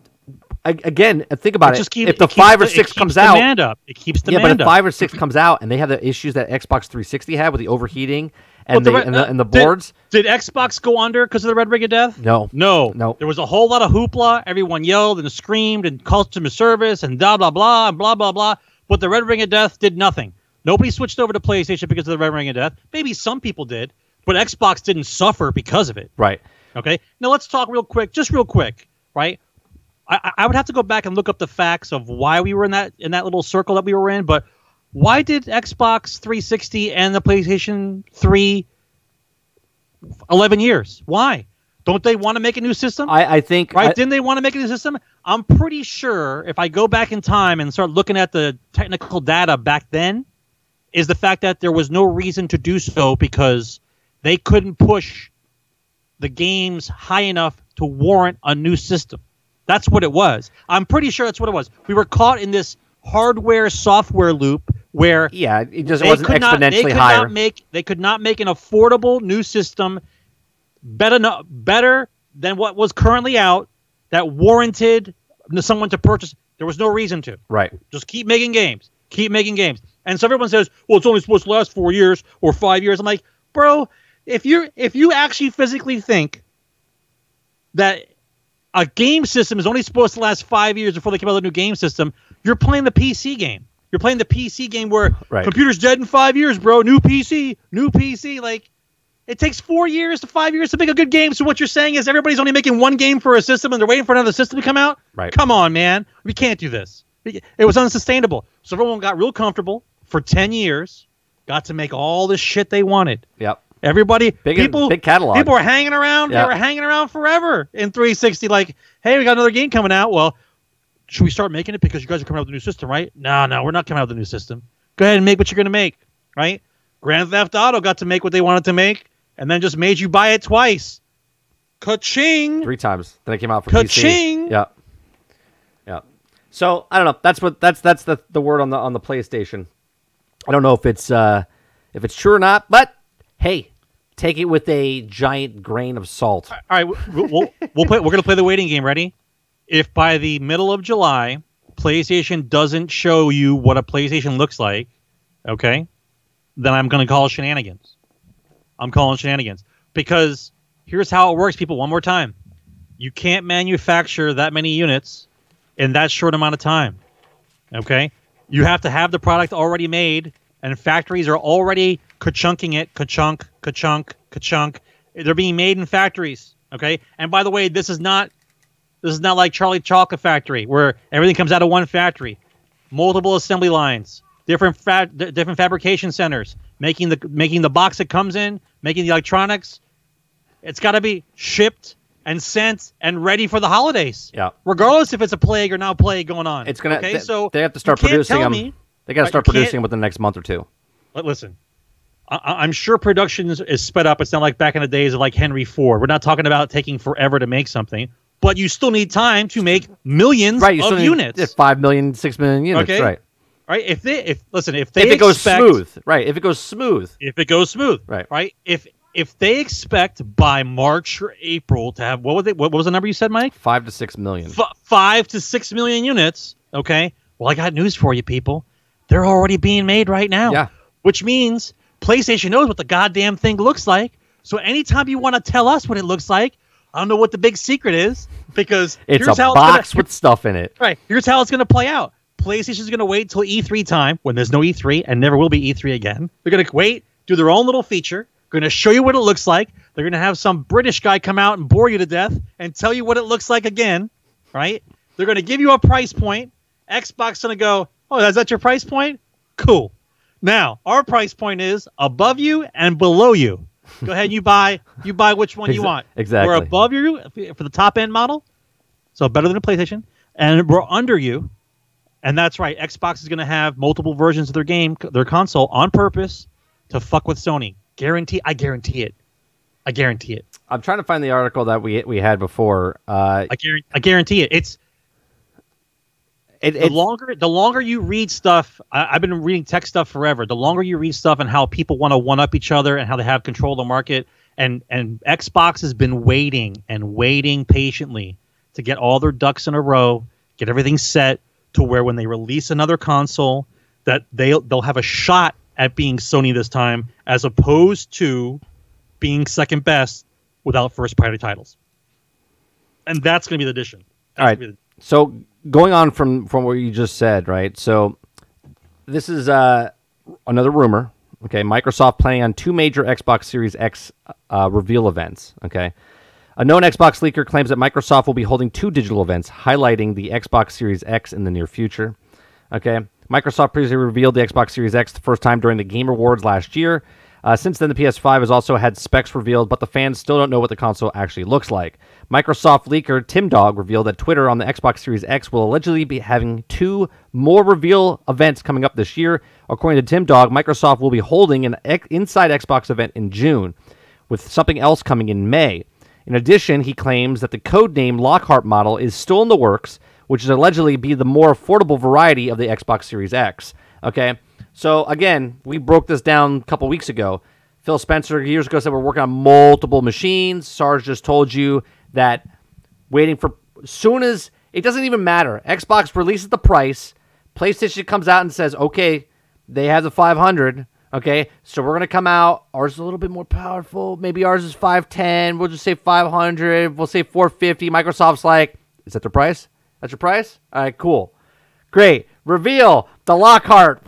again, think about it. just keep- if the it five or it six keeps comes out, demand up. It keeps the yeah, but if up. five or six comes out and they have the issues that Xbox 360 had with the overheating and, the, re- and, the, uh, and the boards, Did, Xbox go under because of the Red Ring of Death? no, No, No. There was a whole lot of hoopla. Everyone yelled and screamed and called to customer service and blah blah blah and blah blah blah. But the Red Ring of Death did nothing. Nobody switched over to PlayStation because of the Red Ring of Death. Maybe some people did, but Xbox didn't suffer because of it. right? Okay. Now let's talk real quick, just real quick, right? I, I- I would have to go back and look up the facts of why we were in that in that little circle that we were in, but why did Xbox 360 and the PlayStation 3 11 years? Why? Don't they want to make a new system? I, I think right? I- Didn't they want to make a new system? I'm pretty sure if I go back in time and start looking at the technical data back then, is the fact that there was no reason to do so because they couldn't push the games high enough to warrant a new system. That's what it was. I'm pretty sure that's what it was. We were caught in this hardware software loop where yeah, it just wasn't could not, they could higher. Not make, they could not make an affordable new system better, better than what was currently out that warranted someone to purchase. There was no reason to. right? Just keep making games. Keep making games. And so everyone says, "Well, it's only supposed to last four years or five years." I'm like, bro, if you if you actually physically think that a game system is only supposed to last five years before they come out with a new game system, you're playing the PC game. You're playing the PC game where Right. computer's dead in five years, bro. New PC, new PC. Like, it takes four years to five years to make a good game. So what you're saying is everybody's only making one game for a system and they're waiting for another system to come out? Right. Come on, man. We can't do this. It was unsustainable. So everyone got real comfortable for 10 years, got to make all the shit they wanted. Yep. Everybody, Big- people, big catalog. People were hanging around. Yeah. They were hanging around forever in 360. Like, hey, we got another game coming out. Well, should we start making it because you guys are coming out with a new system, right? No, no, we're not coming out with a new system. Go ahead and make what you're going to make, right? Grand Theft Auto got to make what they wanted to make, and then just made you buy it twice. Ka-ching! Three times. Then it came out for Ka-ching! PC. Yeah. Yeah. So I don't know. That's what that's that's the, the word on the on the PlayStation. I don't know if it's uh if it's true or not, but hey, take it with a giant grain of salt. All right, we'll, we'll, we'll play. We're gonna play the waiting game. Ready? If by the middle of July, PlayStation doesn't show you what a PlayStation looks like, okay, then I'm gonna call shenanigans. I'm calling shenanigans because here's how it works, people. One more time, you can't manufacture that many units in that short amount of time. Okay, you have to have the product already made, and factories are already ka-chunking it, ka-chunk, ka-chunk, ka-chunk. They're being made in factories. Okay, and by the way, this is not this is not like Charlie Chocolate Factory where everything comes out of one factory. Multiple assembly lines, different fa- d- different fabrication centers, making the making the box that comes in, making the electronics. It's got to be shipped and sent and ready for the holidays. Yeah. Regardless if it's a plague or not plague going on. It's gonna- Okay, th- so they have to start producing them. me- They got to start producing within the next month or two. But listen, I, I'm sure production is, is sped up. It's not like back in the days of like Henry Ford. We're not talking about taking forever to make something, but you still need time to make millions Right, you of need units. yeah, five million, six million units. Okay. Right. right? If they, if listen, if they If it goes expect- smooth, right? If it goes smooth, if it goes smooth, Right. Right. If if they expect by March or April to have what was it? What was the number you said, Mike? five to six million. F- five to six million units. Okay. Well, I got news for you, people. They're already being made right now. Yeah. Which means PlayStation knows what the goddamn thing looks like. So anytime you want to tell us what it looks like, I don't know what the big secret is because It's here's a how box it's gonna, with stuff in it. right. Here's how it's going to play out. PlayStation's going to wait till E3 time when there's no E3 and never will be E3 again. They're going to wait, do their own little feature. Going to show you what it looks like. They're going to have some British guy come out and bore you to death and tell you what it looks like again. Right? They're going to give you a price point. Xbox going to go, oh, is that your price point? Cool. Now our price point is above you and below you. Go ahead, you buy. You buy which one you want. exactly. We're above you for the top end model, so better than a PlayStation, and we're under you. And that's right. Xbox is going to have multiple versions of their game, their console, on purpose to fuck with Sony. Guarantee. I guarantee it. I guarantee it. I'm trying to find the article that we we had before. Uh, I guarantee. I guarantee it. It's it, the longer the longer you read stuff I, i've been reading tech stuff forever. The longer you read stuff and how people want to one up each other and how they have control of the market and and xbox has been waiting and waiting patiently to get all their ducks in a row get everything set to where when they release another console that they'll they'll have a shot at being sony this time as opposed to being second best without first party titles. And that's going to be the addition. That's All right. So going on from from what you just said, right? So this is uh, another rumor. Okay, Microsoft planning on two major Xbox Series X uh, reveal events. Okay, a known Xbox leaker claims that Microsoft will be holding two digital events highlighting the Xbox Series X in the near future. Okay, Microsoft previously revealed the Xbox Series X the first time during the Game Awards last year. Uh, since then, the PS5 has also had specs revealed, but the fans still don't know what the console actually looks like. Microsoft leaker Tim Dog revealed that Twitter on the Xbox Series X will allegedly be having two more reveal events coming up this year. According to Tim Dog, Microsoft will be holding an X- Inside Xbox event in June, with something else coming in May. In addition, he claims that the codename Lockhart model is still in the works, which is allegedly be the more affordable variety of the Xbox Series X. Okay, so again, we broke this down a couple weeks ago. Phil Spencer years ago said we're working on multiple machines. Sarge just told you that waiting for soon as it doesn't even matter. Xbox releases the price, PlayStation comes out and says, "Okay, they have the 500. Okay, so we're gonna come out. Ours is a little bit more powerful. Maybe ours is 510. We'll just say 500. We'll say 450. Microsoft's like, is that the price? That's your price? All right, cool, great. Reveal the Lockhart.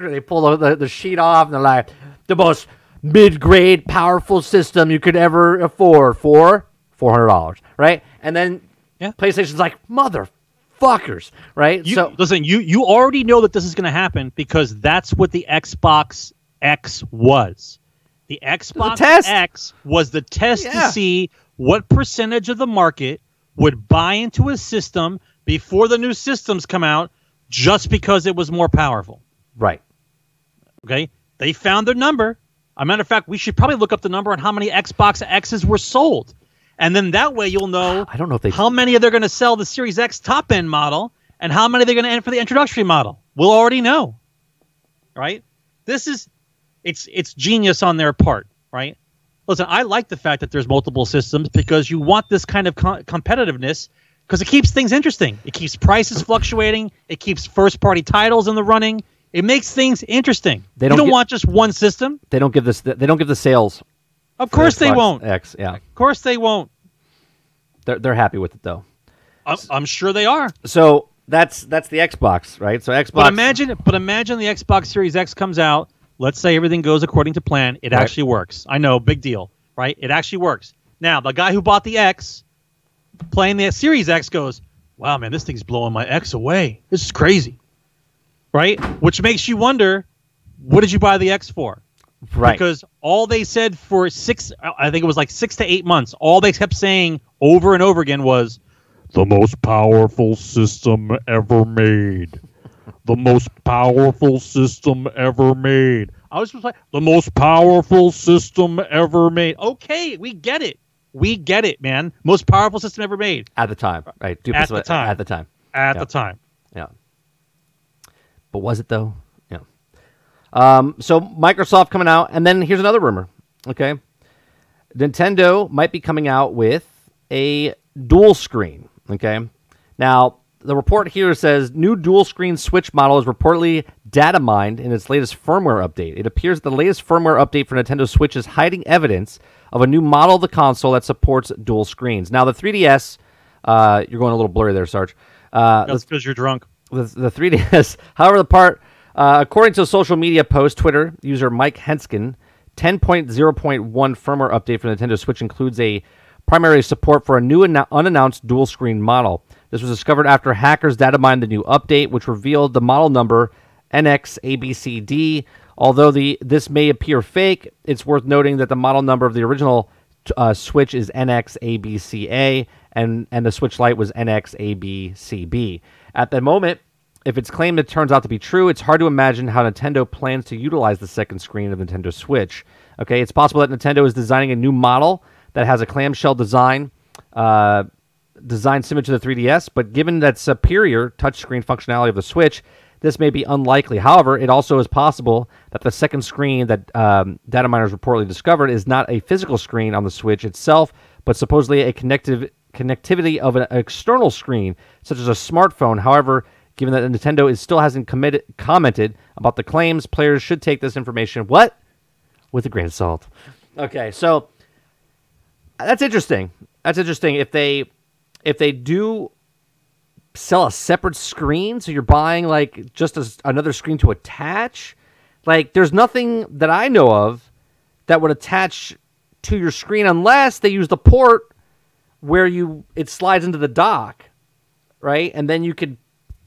They pull the, the, the sheet off and they're like, the most mid-grade powerful system you could ever afford for four hundred dollars, right? And then Yeah. PlayStation's like, motherfuckers, right? You, so listen, you you already know that this is going to happen because that's what the Xbox X was. The Xbox test. X was the test Yeah. to see what percentage of the market would buy into a system before the new systems come out, just because it was more powerful. right. Okay, they found their number. A matter of fact, we should probably look up the number on how many Xbox X's were sold, and then that way you'll know I don't know if they how many they're going to sell the Series X top end model and how many they're going to end for the introductory model. We'll already know, right? This is it's it's genius on their part, right? Listen, I like the fact that there's multiple systems because you want this kind of co- competitiveness because it keeps things interesting. It keeps prices fluctuating. It keeps first party titles in the running. It makes things interesting. They don't don't get- want just one system. They don't give this. They don't give the sales. Of course they won't. X. Yeah, Of course they won't. they're they're happy with it though. I'm, I'm sure they are. So that's that's the Xbox, right? So Xbox. But imagine, but imagine the Xbox Series X comes out. Let's say everything goes according to plan. It Right. actually works. I know, big deal, right? It actually works. Now, the guy who bought the X, playing the Series X, goes, "Wow, man, this thing's blowing my X away. This is crazy." Right? Which makes you wonder, what did you buy the X for? right. Because all they said for six, I think it was like six to eight months, all they kept saying over and over again was, the most powerful system ever made. the most powerful system ever made. I was just like, the most powerful system ever made. Okay, we get it. We get it, man. Most powerful system ever made At the time, right? At the time. At the time. at Yeah. the time. Yeah. But was it though? Yeah. Um, so Microsoft coming out, and then here's another rumor. Okay. Nintendo might be coming out with a dual screen. Okay. Now, the report here says new dual screen Switch model is reportedly data mined in its latest firmware update. It appears the latest firmware update for Nintendo Switch is hiding evidence of a new model of the console that supports dual screens. Now, the 3DS, uh, you're going a little blurry there, Sarge. Uh, That's because you're drunk. the, the 3DS. However, the part, uh, according to a social media post, Twitter user Mike Heskin, 10.0.1 firmware update for Nintendo Switch includes a primary support for a new annou- unannounced dual screen model. This was discovered after hackers data mined the new update, which revealed the model number NXABCD. Although the this may appear fake, it's worth noting that the model number of the original uh, Switch is NXABCA, and and the Switch Lite was NXABCB. At the moment, if it's claimed it turns out to be true, it's hard to imagine how Nintendo plans to utilize the second screen of Nintendo Switch. Okay, it's possible that Nintendo is designing a new model that has a clamshell design, uh, design similar to the 3DS, but given that superior touchscreen functionality of the Switch, this may be unlikely. However, it also is possible that the second screen that um, data miners reportedly discovered is not a physical screen on the Switch itself, but supposedly a connective connectivity of an external screen, such as a smartphone. However, given that Nintendo is still hasn't committed, commented about the claims, players should take this information what with a grain of salt. Okay, so that's interesting. That's interesting. If they if they do sell a separate screen, so you're buying like just as another screen to attach, like there's nothing that I know of that would attach to your screen unless they use the port where you it slides into the dock, right? And then you could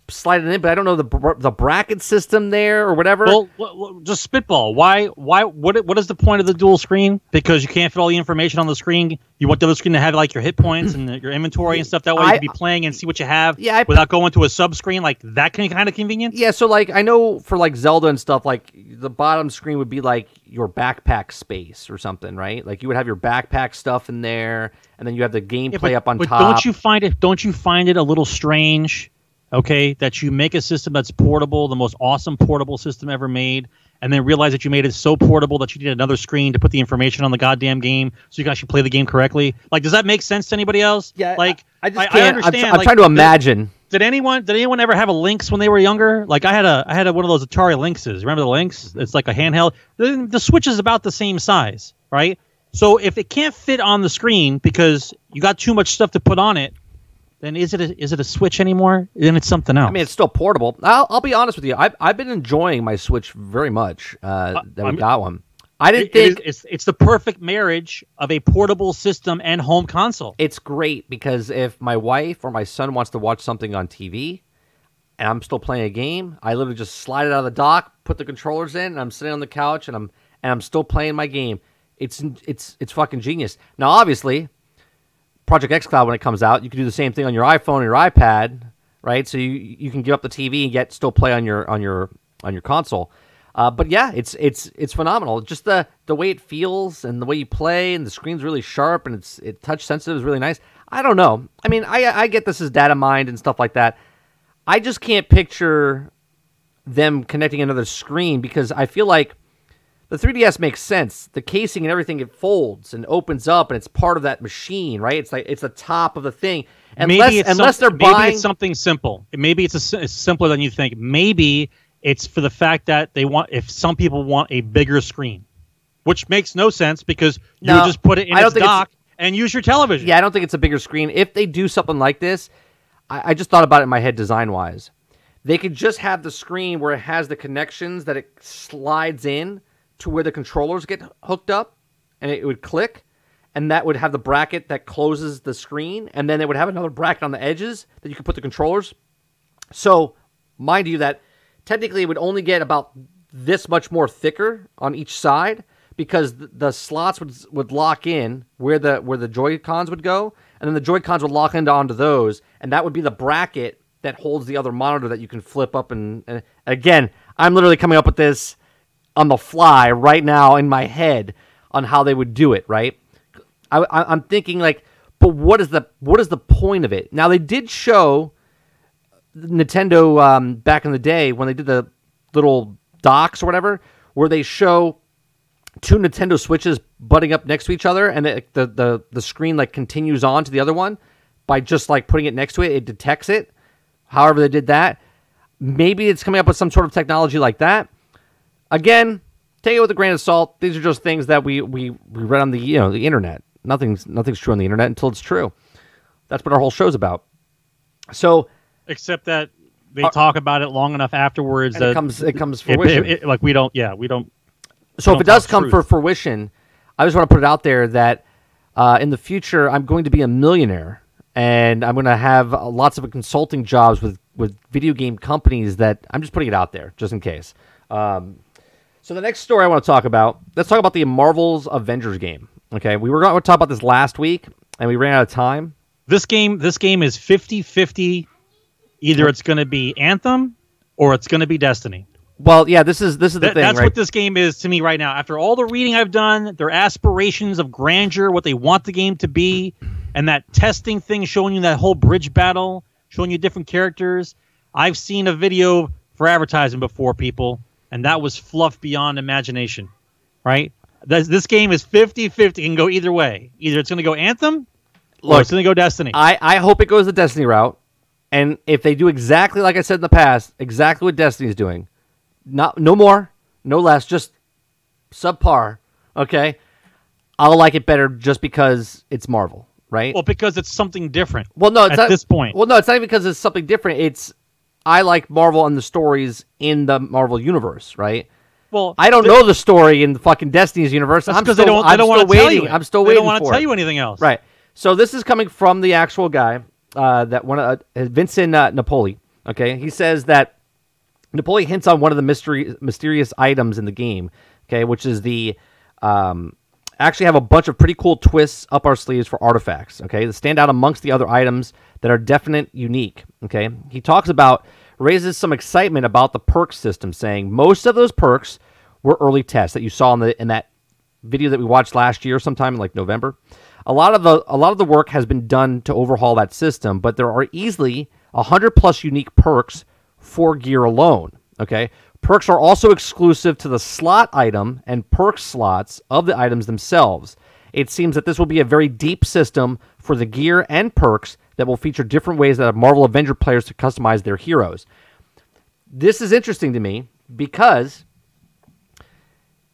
slide it in. But I don't know the the bracket system there or whatever. Well, just spitball. Why? Why? What? What is the point of the dual screen? Because you can't fit all the information on the screen. You want the other screen to have like your hit points and uh, your inventory and stuff. That way you can be playing and see what you have. Yeah, I- without going to a sub screen like that. Can kind of convenient. Yeah, so like I know for like Zelda and stuff, like the bottom screen would be like your backpack space or something, right? Like you would have your backpack stuff in there, and then you have the gameplay Yeah, up on but top. don't you find it? Don't you find it a little strange? Okay, that you make a system that's portable, the most awesome portable system ever made, and then realize that you made it so portable that you need another screen to put the information on the goddamn game so you can actually play the game correctly. Like, does that make sense to anybody else? Yeah, like I, I just I, can't. I'm- understand. I'm, like, trying to did- imagine. Did anyone did anyone ever have a Lynx when they were younger? Like I had a I had a, one of those Atari Lynxes. Remember the Lynx? It's like a handheld. The, the Switch is about the same size, right? So if it can't fit on the screen because you got too much stuff to put on it, then is it a, is it a Switch anymore? Then it's something else. I mean, it's still portable. I'll, I'll be honest with you. I've, I've been enjoying my Switch very much. Uh, that we I'm- got one. I didn't It- it is- think it's it's the perfect marriage of a portable system and home console. it's great because if my wife or my son wants to watch something on TV and I'm still playing a game, I literally just slide it out of the dock, put the controllers in, and I'm sitting on the couch and I'm and I'm still playing my game. It's it's it's fucking genius. Now, obviously, Project xCloud when it comes out, you can do the same thing on your iPhone or your iPad, right? So you you can give up the TV and yet still play on your on your on your console. Uh, but yeah, it's it's it's phenomenal. Just the the way it feels and the way you play, and the screen's really sharp and it's it touch sensitive is really nice. I don't know. I mean, I I get this as data mined and stuff like that. I just can't picture them connecting another screen because I feel like the 3DS makes sense. The casing and everything it folds and opens up and it's part of that machine, right? It's like it's the top of the thing. Unless maybe it's unless some- they're maybe buying it's something simple. Maybe it's, a, it's simpler than you think. Maybe it's for the fact that they want if some people want a bigger screen, which makes no sense because you No, would just put it in I its think it's- dock and use your television. Yeah, I don't think it's a bigger screen. If they do something like this, I, I just thought about it in my head design wise. They could just have the screen where it has the connections that it slides in to where the controllers get hooked up, and it would click, and that would have the bracket that closes the screen, and then it would have another bracket on the edges that you could put the controllers. So, mind you, that technically it would only get about this much more thicker on each side because the slots would would lock in where the where the Joy Cons would go, and then the Joy Cons would lock into onto those, and that would be the bracket that holds the other monitor that you can flip up and, and again, I'm literally coming up with this on the fly right now in my head on how they would do it. Right? I, I, I'm thinking like, but what is the what is the point of it? Now they did show Nintendo um, back in the day when they did the little docs or whatever, where they show two Nintendo Switches butting up next to each other, and it, the the the screen like continues on to the other one by just like putting it next to it. It detects it. However, they did that. Maybe it's coming up with some sort of technology like that. Again, take it with a grain of salt. These are just things that we we, we read on the you know the internet. Nothing's nothing's true on the internet until it's true. That's what our whole show's about. So Except that they talk about it long enough afterwards that it comes it comes fruition. it- it- like we don't. Yeah, we don't. so if don't it does come for fruition, I just want to put it out there that uh, in the future I'm going to be a millionaire and I'm going to have uh, lots of consulting jobs with with video game companies. That I'm just putting it out there just in case. Um, so the next story I want to talk about, let's talk about the Marvel's Avengers game. Okay, we were going to talk about this last week and we ran out of time. This game. This game is 50-50. Either it's going to be Anthem or it's going to be Destiny. Well, yeah, this is this is the That- thing, that's right? what this game is to me right now. After all the reading I've done, their aspirations of grandeur, what they want the game to be, and that testing thing showing you that whole bridge battle, showing you different characters. I've seen a video for advertising before, people, and that was fluff beyond imagination, right? This, this game is 50 50, can go either way. Either it's going to go Anthem or Look, it's going to go Destiny. I, I hope it goes the Destiny route. And if they do exactly like I said in the past, exactly what Destiny is doing, not no more, no less, just subpar, okay? I'll like it better just because it's Marvel, right? well, because it's something different. Well, no, it's at not, this point. Well, no, it's not even because it's something different. It's I like Marvel and the stories in the Marvel universe, right? Well, I don't know the story in the fucking Destiny's universe. That's I'm because still, they don't. I'm They don't still want to tell waiting. you. I'm still they waiting don't want to tell it. you anything else. Right. So this is coming from the actual guy uh, that one uh, Vincent uh, Napoli. Okay, he says that Napoli hints on one of the mystery mysterious items in the game. Okay, which is the um, actually have a bunch of pretty cool twists up our sleeves for artifacts. Okay, that stand out amongst the other items that are definite unique. Okay, he talks about raises some excitement about the perk system, saying most of those perks were early tests that you saw in the in that video that we watched last year sometime in like November. A lot of the a lot of the work has been done to overhaul that system, but there are easily 100 plus unique perks for gear alone, okay? Perks are also exclusive to the slot item and perk slots of the items themselves. It seems that this will be a very deep system for the gear and perks that will feature different ways that Marvel Avenger players to customize their heroes. This is interesting to me because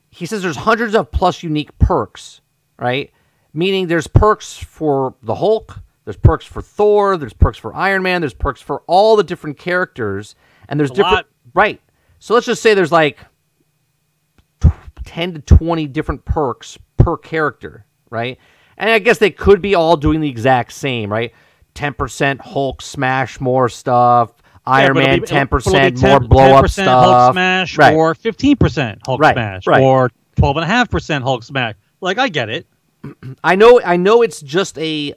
he says there's hundreds of plus unique perks, right? Meaning there's perks for the Hulk, there's perks for Thor, there's perks for Iron Man, there's perks for all the different characters, and there's A different lot. right. So let's just say there's like 10 to 20 different perks per character, right? And I guess they could be all doing the exact same, right? 10% Hulk smash more stuff, Iron it'll Man be- 10% it'll be more 10 blow up 10% stuff. Hulk smash right. or 15% Hulk Right, smash right. or 12.5% Hulk smash. Like, I get it. I know I know it's just a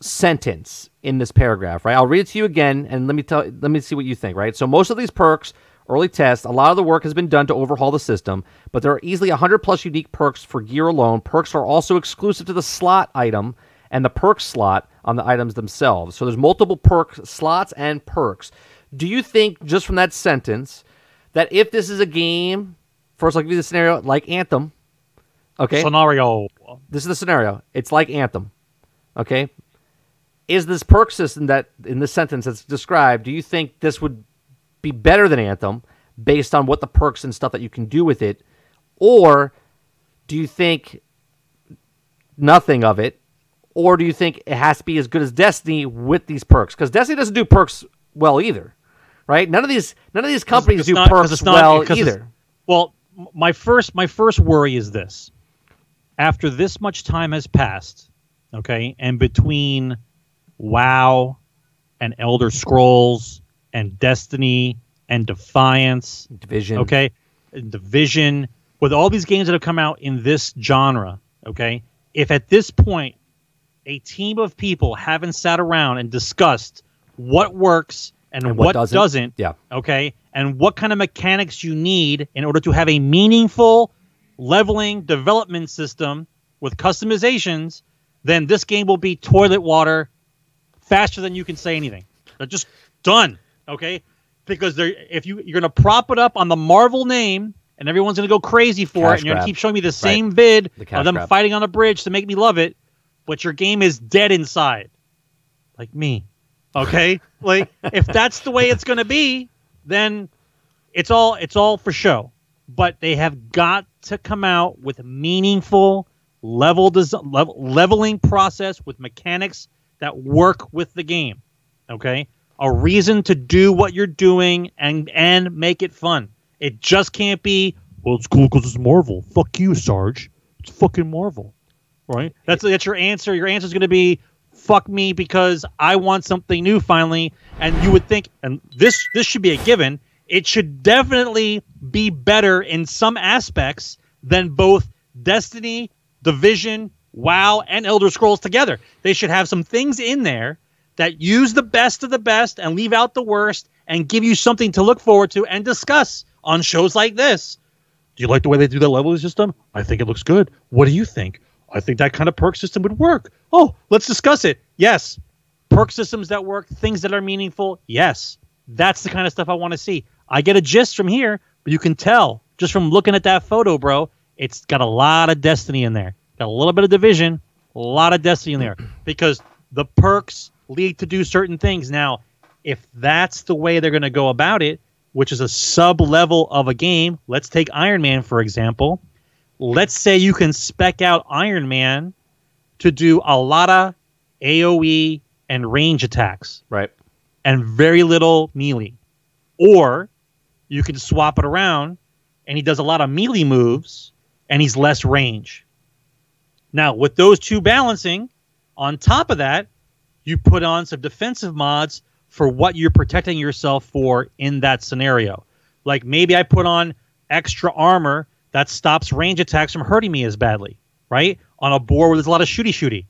sentence in this paragraph, right? I'll read it to you again and let me tell let me see what you think, right? So most of these perks, early tests, a lot of the work has been done to overhaul the system, but there are easily 100 plus unique perks for gear alone. Perks are also exclusive to the slot item and the perk slot on the items themselves. So there's multiple perk slots and perks. Do you think just from that sentence that if this is a game, first I'll give you the scenario like Anthem, okay? Scenario. this is the scenario. It's like Anthem. Okay? Is this perk system that in this sentence that's described, do you think this would be better than Anthem based on what the perks and stuff that you can do with it? Or do you think nothing of it? Or do you think it has to be as good as Destiny with these perks? Because Destiny doesn't do perks well either. Right? None of these none of these companies It's do not- perks not- well either. Well, my first my first worry is this. After this much time has passed, okay, and between WoW and Elder Scrolls and Destiny and Defiance, Division. okay, and Division, with all these games that have come out in this genre, okay, if at this point a team of people haven't sat around and discussed what works and, And what, what doesn't. doesn't. Yeah. Okay. And what kind of mechanics you need in order to have a meaningful leveling development system with customizations, then this game will be toilet water faster than you can say anything. They're just done. Okay. Because they're if you you're gonna prop it up on the Marvel name and everyone's gonna go crazy for Cash it, and you're grab. gonna keep showing me the same vid The of them grab. fighting on a bridge to make me love it, but your game is dead inside. Like me. Okay? like if that's the way it's gonna be, then it's all it's all for show. But they have got to come out with meaningful level des- level, leveling process with mechanics that work with the game. Okay? A reason to do what you're doing and and make it fun. It just can't be well, it's cool because it's Marvel. Fuck you, Sarge. It's fucking Marvel, right? That's that's your answer. Your answer is going to be fuck me because I want something new finally. And you would think, and this this should be a given. It should definitely be better in some aspects than both Destiny, Division, WoW, and Elder Scrolls together. They should have some things in there that use the best of the best and leave out the worst and give you something to look forward to and discuss on shows like this. Do you like the way they do the leveling system? I think it looks good. What do you think? I think that kind of perk system would work. Oh, let's discuss it. Yes. Perk systems that work, things that are meaningful. Yes. That's the kind of stuff I want to see. I get a gist from here, but you can tell just from looking at that photo, bro, it's got a lot of destiny in there. Got a little bit of division, a lot of destiny in there because the perks lead to do certain things. Now, if that's the way they're going to go about it, which is a sub level of a game, let's take Iron Man for example. Let's say you can spec out Iron Man to do a lot of AoE and range attacks Right. and very little melee. Or you can swap it around and he does a lot of melee moves and he's less range. Now, with those two balancing, on top of that, you put on some defensive mods for what you're protecting yourself for in that scenario. Like maybe I put on extra armor that stops range attacks from hurting me as badly, right? On a board where there's a lot of shooty shooty.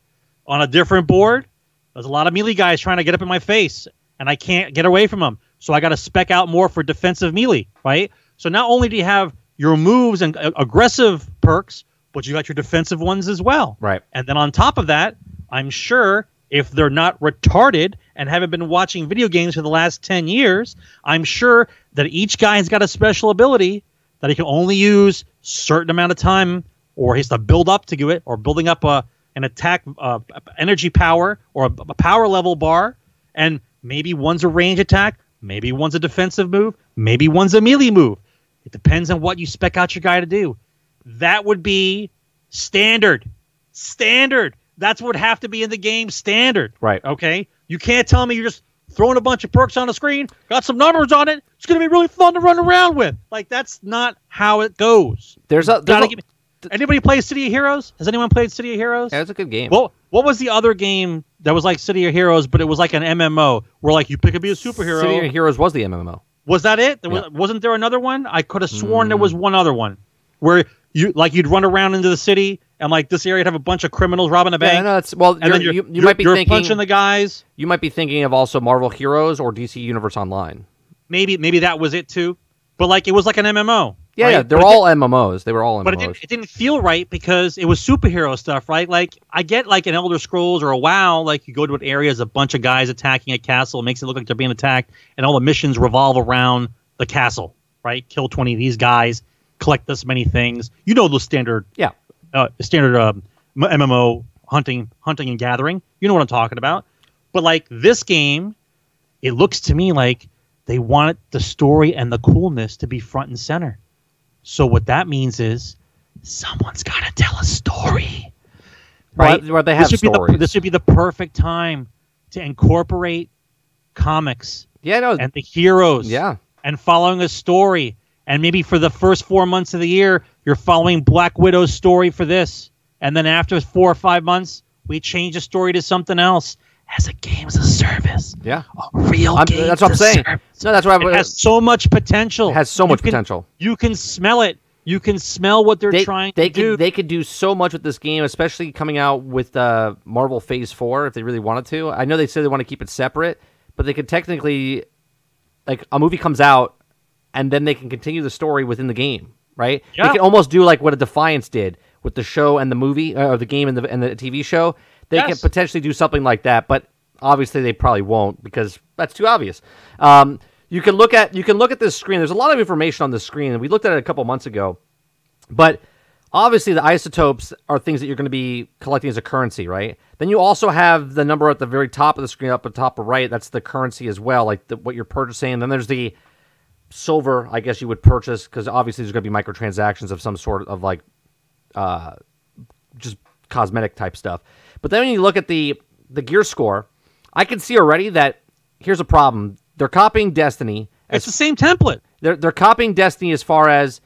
On a different board, there's a lot of melee guys trying to get up in my face, and I can't get away from them. So I got to spec out more for defensive melee, right? So not only do you have your moves and uh, aggressive perks, but you got your defensive ones as well. Right. And then on top of that, I'm sure if they're not retarded and haven't been watching video games for the last 10 years, I'm sure that each guy has got a special ability that he can only use certain amount of time or he has to build up to do it or building up a an attack uh, energy power or a, a power level bar and maybe one's a range attack, maybe one's a defensive move, maybe one's a melee move. It depends on what you spec out your guy to do. That would be standard. Standard. That's what would have to be in the game standard. Right. Okay? You can't tell me you're just throwing a bunch of perks on the screen, got some numbers on it. It's going to be really fun to run around with. Like that's not how it goes. There's a, there's a me- Anybody play City of Heroes? Has anyone played City of Heroes? yeah, it's a good game. Well, what was the other game that was like City of Heroes, but it was like an MMO where like you pick and be a superhero? City of Heroes was the MMO. Was that it? There was, Yeah. Wasn't there another one? I could have sworn there was Mm. one other one where you like you'd run around into the city and like this area would have a bunch of criminals robbing a Yeah, bank. no, that's well. and then you you might be you're thinking punching the guys. you might be thinking of also Marvel Heroes or DC Universe Online. Maybe maybe that was it too. But like it was like an MMO. Yeah, right? yeah, they're But all MMOs. They were all but it didn't, it didn't feel right because it was superhero stuff, right? Like I get like an Elder Scrolls or a WoW, like you go to an area, there's a bunch of guys attacking a castle, it makes it look like they're being attacked, and all the missions revolve around the castle, right? Kill twenty of these guys, collect this many things. You know the standard, yeah, uh, standard um, MMO hunting, hunting and gathering. You know what I'm talking about. But like this game, it looks to me like they want the story and the coolness to be front and center. So what that means is someone's got to tell a story, right? Where- where they have this would Be stories. the, this would be the perfect time to incorporate comics yeah, no, and the heroes, yeah, and following a story. And maybe for the first four months of the year, you're following Black Widow's story for this, and then after four or five months, we change the story to something else as a games as a service, yeah. a real I'm- games that's what I'm saying. service. No, that's what It has so much potential. It has so You much can- potential. You can smell it. You can smell what they're they, trying they to could, do. They could do so much with this game, especially coming out with uh, Marvel Phase Four if they really wanted to. I know they said they want to keep it separate, but they could technically like a movie comes out and then they can continue the story within the game, right? Yeah. They can almost do like what a Defiance did with the show and the movie uh, or the game and the and the TV show. They can potentially do something like that, but obviously they probably won't because that's too obvious. Um, you can look at you can look at this screen. There's a lot of information on this screen, and we looked at it a couple months ago. But obviously, the isotopes are things that you're going to be collecting as a currency, right? Then you also have the number at the very top of the screen, up at the top right. That's the currency as well, like the, what you're purchasing. And then there's the silver, I guess you would purchase because obviously there's going to be microtransactions of some sort of like uh, just cosmetic type stuff. But then when you look at the the gear score, I can see already that here's a problem. They're copying Destiny. It's the same template. They're they're copying Destiny as far as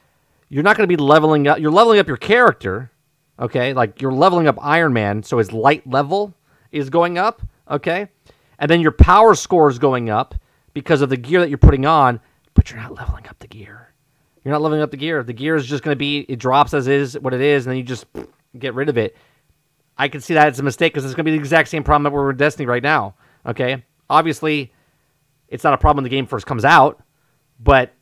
you're not going to be leveling up. You're leveling up your character, okay? Like you're leveling up Iron Man, so his light level is going up, okay? And then your power score is going up because of the gear that you're putting on, but you're not leveling up the gear. You're not leveling up the gear. The gear is just going to be it drops as is what it is, and then you just get rid of it. I can see that as a mistake because it's going to be the exact same problem that we're in Destiny right now. Okay, obviously, it's not a problem when the game first comes out, but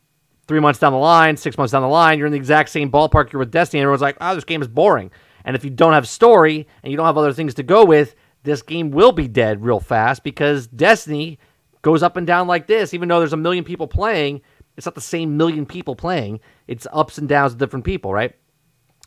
three months down the line, six months down the line, you're in the exact same ballpark you're with Destiny, and everyone's like, "Oh, this game is boring." And if you don't have story and you don't have other things to go with, this game will be dead real fast because Destiny goes up and down like this. Even though there's a million people playing, it's not the same million people playing. It's ups and downs of different people, right?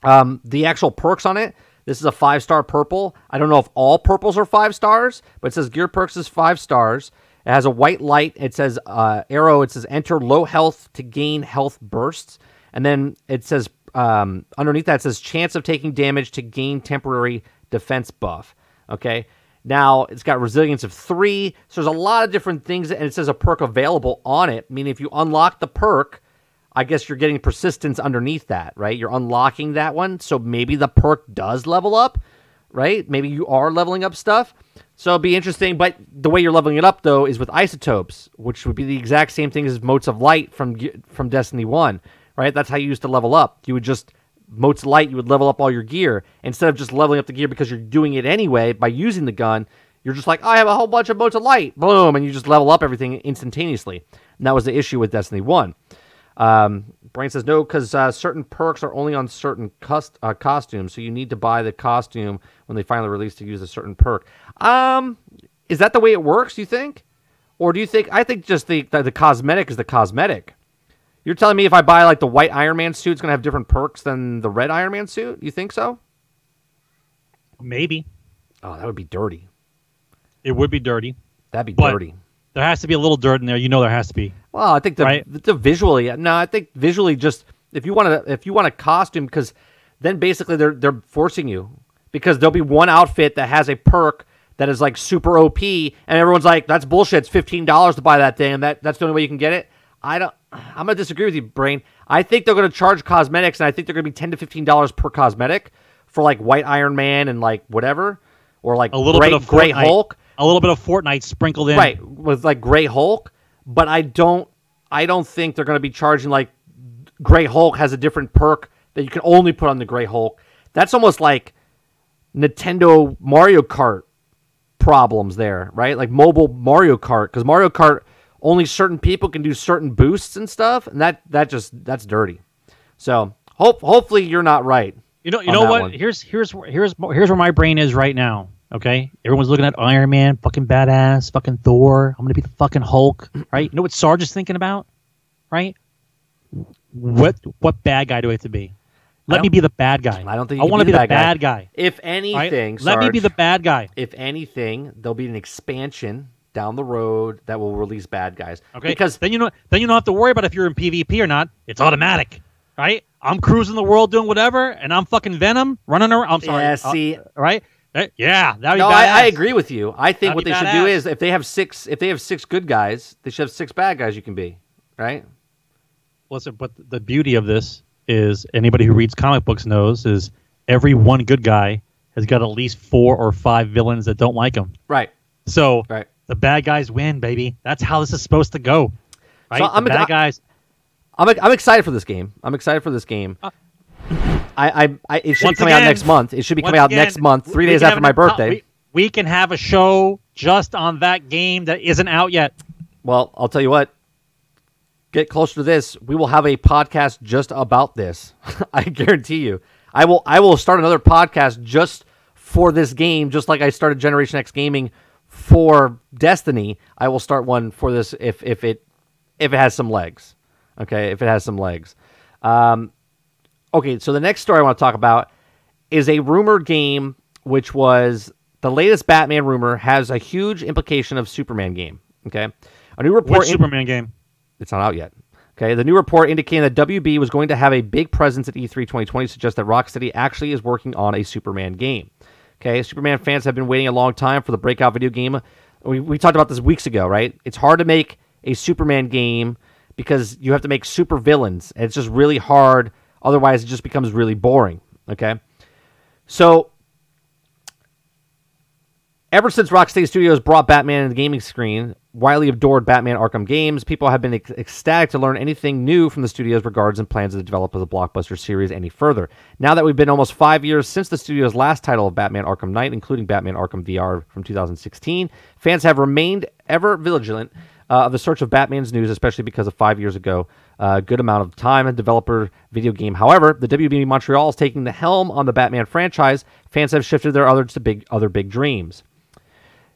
Um, the actual perks on it. This is a five star purple. I don't know if all purples are five stars, but it says Gear Perks is five stars. It has a white light. It says uh, arrow. It says enter low health to gain health bursts, and then it says um, underneath that says chance of taking damage to gain temporary defense buff. Okay. Now it's got resilience of three. So there's a lot of different things, and it says a perk available on it. Meaning, if you unlock the perk, I guess you're getting persistence underneath that, right? You're unlocking that one. So maybe the perk does level up, right? Maybe you are leveling up stuff. So it'd be interesting. But the way you're leveling it up, though, is with isotopes, which would be the exact same thing as motes of light from from Destiny 1, right? That's how you used to level up. You would just, motes light, you would level up all your gear. Instead of just leveling up the gear because you're doing it anyway by using the gun, you're just like, I have a whole bunch of motes of light. Boom. And you just level up everything instantaneously. And that was the issue with Destiny 1. Um, Brian says no because uh, certain perks are only on certain cust- uh, costumes, so you need to buy the costume when they finally release to use a certain perk. Um, is that the way it works? You think, or do you think? I think just the the, the cosmetic is the cosmetic. You're telling me if I buy like the white Iron Man suit, it's gonna have different perks than the red Iron Man suit? You think so? Maybe Oh, that would be dirty. it would be dirty. That'd be But- dirty. There has to be a little dirt in there. You know there has to be. Well, I think the, Right. the visually, no, I think visually, just if you want to, if you want a costume, because then basically they're they're forcing you because there'll be one outfit that has a perk that is like super OP, and everyone's like, "That's bullshit. It's fifteen dollars to buy that thing, and that that's the only way you can get it." I don't. I'm gonna disagree with you, Brian. I think they're gonna charge cosmetics, and I think they're gonna be ten to fifteen dollars per cosmetic for like White Iron Man and like whatever, or like A little bit of Gray Fortnite, Hulk A little bit of Fortnite sprinkled in. right with like Gray Hulk, but I don't I don't think they're going to be charging like Gray Hulk has a different perk that you can only put on the Gray Hulk. That's almost like Nintendo Mario Kart problems there, right? Like mobile Mario Kart cuz Mario Kart only certain people can do certain boosts and stuff, and that that just that's dirty. So, hope hopefully you're not right. You know, you know what? one. Here's here's here's here's where my brain is right now. Okay, everyone's looking at Iron Man, fucking badass, fucking Thor. I'm gonna be the fucking Hulk, right? You know what Sarge is thinking about, right? What what bad guy do I have to be? Let me be the bad guy. I don't think I want to be be the the bad bad guy. If right? anything, Let me be the bad guy. if anything, there'll be an expansion down the road that will release bad guys. Okay, Because then you know then you don't have to worry about if you're in PvP or not. It's automatic, right? I'm cruising the world doing whatever, and I'm fucking Venom running around. I'm sorry, Yeah, uh, see- right? Eh, Yeah, that'd be no, I, I agree with you. I think That'd what they should do is if they have six, if they have six good guys, they should have six bad guys. You can be right. Listen, but the beauty of this is anybody who reads comic books knows is every one good guy has got at least four or five villains that don't like him. Right. So Right. The bad guys win, baby. That's how this is supposed to go. Right? So I'm- bad guys. I'm I'm excited for this game. I'm excited for this game. Uh, I, I, I it should be coming out next month. It should be coming out again, next month, three days after my an- birthday. We, we can have a show just on that game that isn't out yet. Well, I'll tell you what. get closer to this, we will have a podcast just about this. I guarantee you. I will I will start another podcast just for this game, just like I started Generation X Gaming for Destiny. I will start one for this if if it if it has some legs. Okay, if it has some legs. Um, okay, so the next story I want to talk about is a rumored game, which was the latest Batman rumor has a huge implication of Superman game. Okay, a new report. Which Superman game? It's not out yet. Okay, the new report indicating that WB was going to have a big presence at E3 2020 suggests that Rocksteady actually is working on a Superman game. Okay, Superman fans have been waiting a long time for the breakout video game. We, we talked about this weeks ago, right? It's hard to make a Superman game because you have to make super villains. And it's just really hard. Otherwise, it just becomes really boring. Okay, so Ever since Rocksteady Studios brought Batman to the gaming screen, widely adored Batman Arkham games, people have been ec- ecstatic to learn anything new from the studio's regards and plans to develop the blockbuster series any further. Now that we've been almost five years since the studio's last title of Batman Arkham Knight, including Batman Arkham VR from 2016, fans have remained ever vigilant uh, of the search of Batman's news, especially because of five years ago, a uh, good amount of time and developer video game. However, the WB Montreal is taking the helm on the Batman franchise. Fans have shifted their others to big other big dreams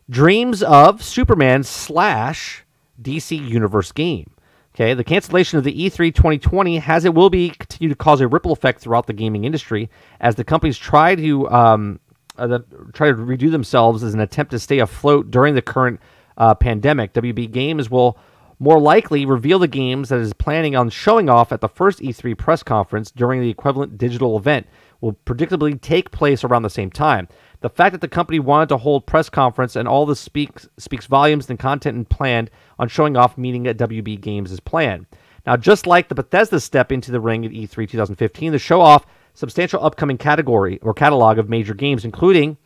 dreams of Superman slash DC Universe game. Okay, the cancellation of the E3 2020 has it will be continue to cause a ripple effect throughout the gaming industry as the companies try to um, uh, try to redo themselves as an attempt to stay afloat during the current uh, pandemic. WB Games will more likely reveal the games that is planning on showing off at the first E3 press conference during the equivalent digital event will predictably take place around the same time. The fact that the company wanted to hold press conference and all this speaks speaks volumes than content and planned on showing off meeting at WB Games as planned. Now, just like the Bethesda step into the ring at E3 2015, the show off substantial upcoming category or catalog of major games, including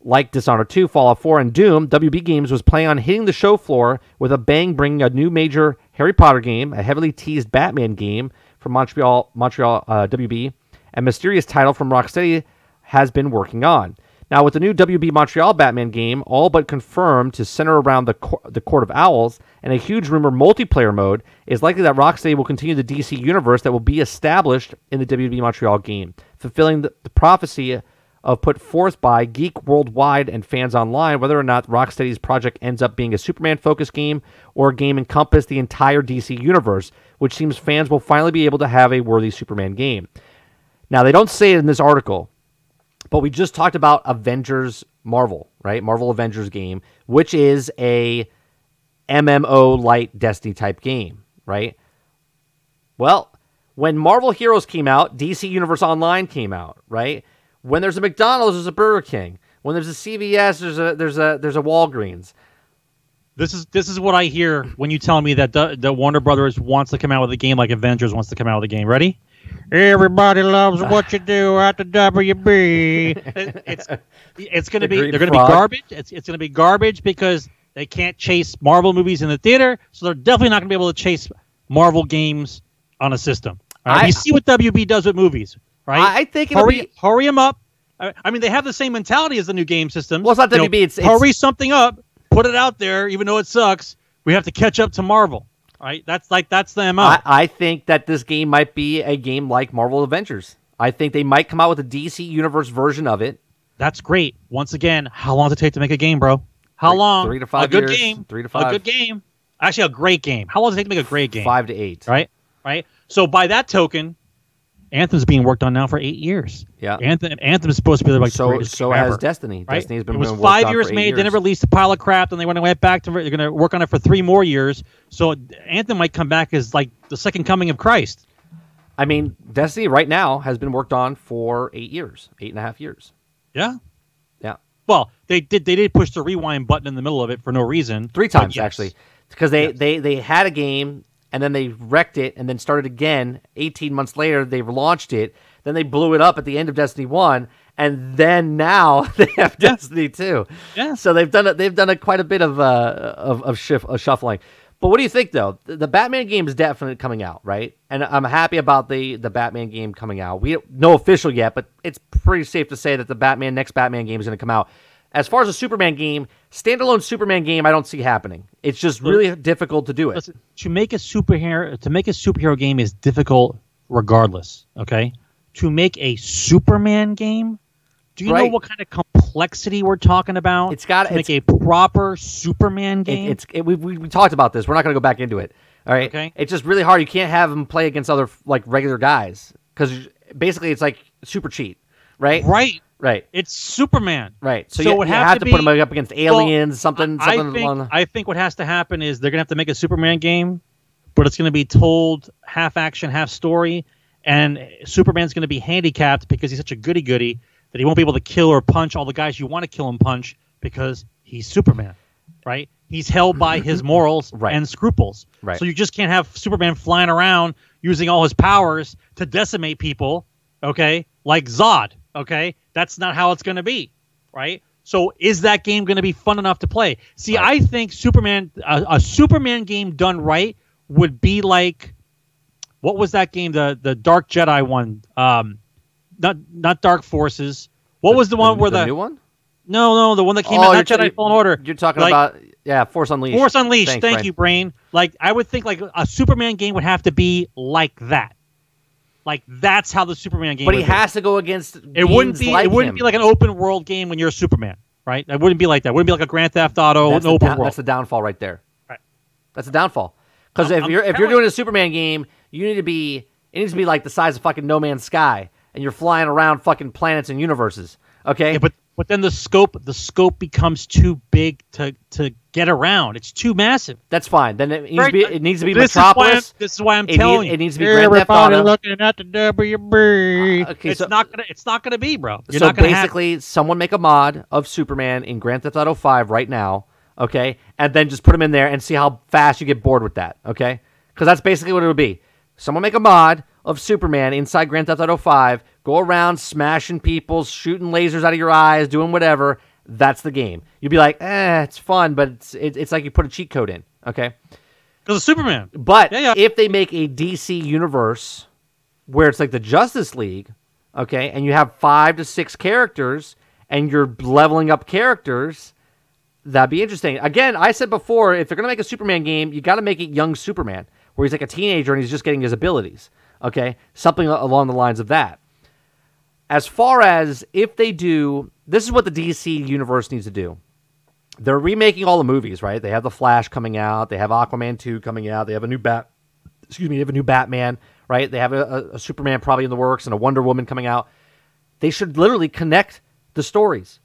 like Dishonored 2, Fallout 4, and Doom, WB Games was planning on hitting the show floor with a bang, bringing a new major Harry Potter game, a heavily teased Batman game from Montreal, Montreal uh, WB, a mysterious title from Rocksteady has been working on. Now, with the new WB Montreal Batman game all but confirmed to center around the, co- the Court of Owls and a huge rumor multiplayer mode, it's likely that Rocksteady will continue the DC universe that will be established in the WB Montreal game, fulfilling the, the prophecy of put forth by Geek Worldwide and fans online whether or not Rocksteady's project ends up being a Superman focused game or a game encompass the entire DC universe, which seems fans will finally be able to have a worthy Superman game. Now, they don't say it in this article, but we just talked about Avengers Marvel, right? Marvel Avengers game, which is a MMO light Destiny type game, right? Well, when Marvel Heroes came out, DC Universe Online came out, right? When there's a McDonald's, there's a Burger King. When there's a CVS, there's a there's a there's a Walgreens. This is this is what I hear when you tell me that the, the Warner Brothers wants to come out with a game like Avengers wants to come out with a game. Ready? Everybody loves what you do at the WB. it's it's going to be they're going to be garbage. It's it's going to be garbage because they can't chase Marvel movies in the theater, so they're definitely not going to be able to chase Marvel games on a system. Right? I, you see what WB does with movies, right? I think it'll hurry be... hurry them up. I, I mean, they have the same mentality as the new game system. Well, it's not WB. Know, it's, it's hurry something up, put it out there, even though it sucks. We have to catch up to Marvel right? That's like that's the MO. I, I, think that this game might be a game like Marvel Avengers. I think they might come out with a DC Universe version of it. That's great. Once again, how long does it take to make a game, bro? How three, long? Three to five. A good years, game. Three to five. A good game. Actually, a great game. How long does it take to make a great game? Five to eight. Right. Right. So by that token, Anthem's being worked on now for eight years. Yeah, Anthem Anthem is supposed to be like so. So has Destiny. Right? Destiny's been. It was five years made. Years. Then it released a pile of crap. Then they went went back to. They're going to work on it for three more years. So Anthem might come back as like the second coming of Christ. I mean, Destiny right now has been worked on for eight years, eight and a half years. Yeah. Yeah. Well, they did. They did push the rewind button in the middle of it for no reason. Three times yes. actually, because they, yes. they they had a game and then they wrecked it and then started again. Eighteen months later, they've launched it then they blew it up at the end of Destiny One, and then now they have yeah. Destiny Two. Yeah. So they've done it. They've done a, quite a bit of uh, of of, shift, of shuffling. But what do you think though? The, the Batman game is definitely coming out, right? And I'm happy about the the Batman game coming out. We no official yet, but it's pretty safe to say that the Batman next Batman game is going to come out. As far as the Superman game, standalone Superman game, I don't see happening. It's just really difficult to do it. Listen, to make a superhero to make a superhero game is difficult regardless. Okay, to make a Superman game, do you know what kind of complexity we're talking about? It's got- to make a proper Superman It, game. it's it, we, we we talked about this. We're not going to go back into it. All right. Okay. It's just really hard. You can't have them play against other like regular guys because basically it's like super cheat, right? right. Right. It's Superman. Right. So, So you, you have have to to, put be- them up against aliens, something, I think along. I think what has to happen is they're gonna have to make a Superman game, but it's gonna be told half action, half story, and Superman's gonna be handicapped because he's such a goody goody that he won't be able to kill or punch all the guys you want to kill and punch because he's Superman, right? He's held by his morals Right. and scruples. Right. So you just can't have Superman flying around using all his powers to decimate people, okay? Like Zod, okay? That's not how it's going to be, right? So is that game going to be fun enough to play? See, Right. I think Superman a, a Superman game done right would be like what was that game the the Dark Jedi one? Um not not Dark Forces. What was the one where the, new one? No, no, the one that came Oh, out not Jedi Fallen Order. You're talking Like, about yeah, Force Unleashed. Force Unleashed. Thanks, Thank Brian. you, Brian. Like I would think like a Superman game would have to be like that. Like that's how the Superman game. But he be. has to go against. It wouldn't be. Like it wouldn't him. be like an open world game when you're a Superman, right? It wouldn't be like that. It wouldn't be like a Grand Theft Auto, that's an the, open down- world. that's the downfall right there. Right. That's the downfall. Because if I'm you're if you're doing a Superman game, you need to be it needs to be like the size of fucking No Man's Sky, and you're flying around fucking planets and universes. Okay. Yeah, but but then the scope the scope becomes too big to to get around. It's too massive. that's fine. Then it needs to be it needs to be this Is why I'm, this is why I'm It telling need- you. it needs to be Grand Theft Auto. looking at the WB. Uh, okay, it's so- not gonna. It's not gonna be, bro. You're so not gonna have. basically, someone make a mod of Superman in Grand Theft Auto 5 right now, okay, and then just put him in there and see how fast you get bored with that, okay? Because that's basically what it would be. Someone make a mod of Superman inside Grand Theft Auto 5, go around smashing people, shooting lasers out of your eyes, doing whatever. That's the game. You'd be like, eh, it's fun, but it's it, it's like you put a cheat code in, okay? Because of Superman. But Yeah, yeah. if they make a DC universe where it's like the Justice League, okay, and you have five to six characters and you're leveling up characters, that'd be interesting. Again, I said before, if they're gonna make a Superman game, you got to make it young Superman, where he's like a teenager and he's just getting his abilities, okay, something along the lines of that. As far as if they do, this is what the DC universe needs to do they're remaking all the movies, right? They have the Flash coming out, they have Aquaman two coming out, they have a new Bat, excuse me, they have a new Batman, right? They have a, a, Superman probably in the works and a Wonder Woman coming out. They should literally connect the stories,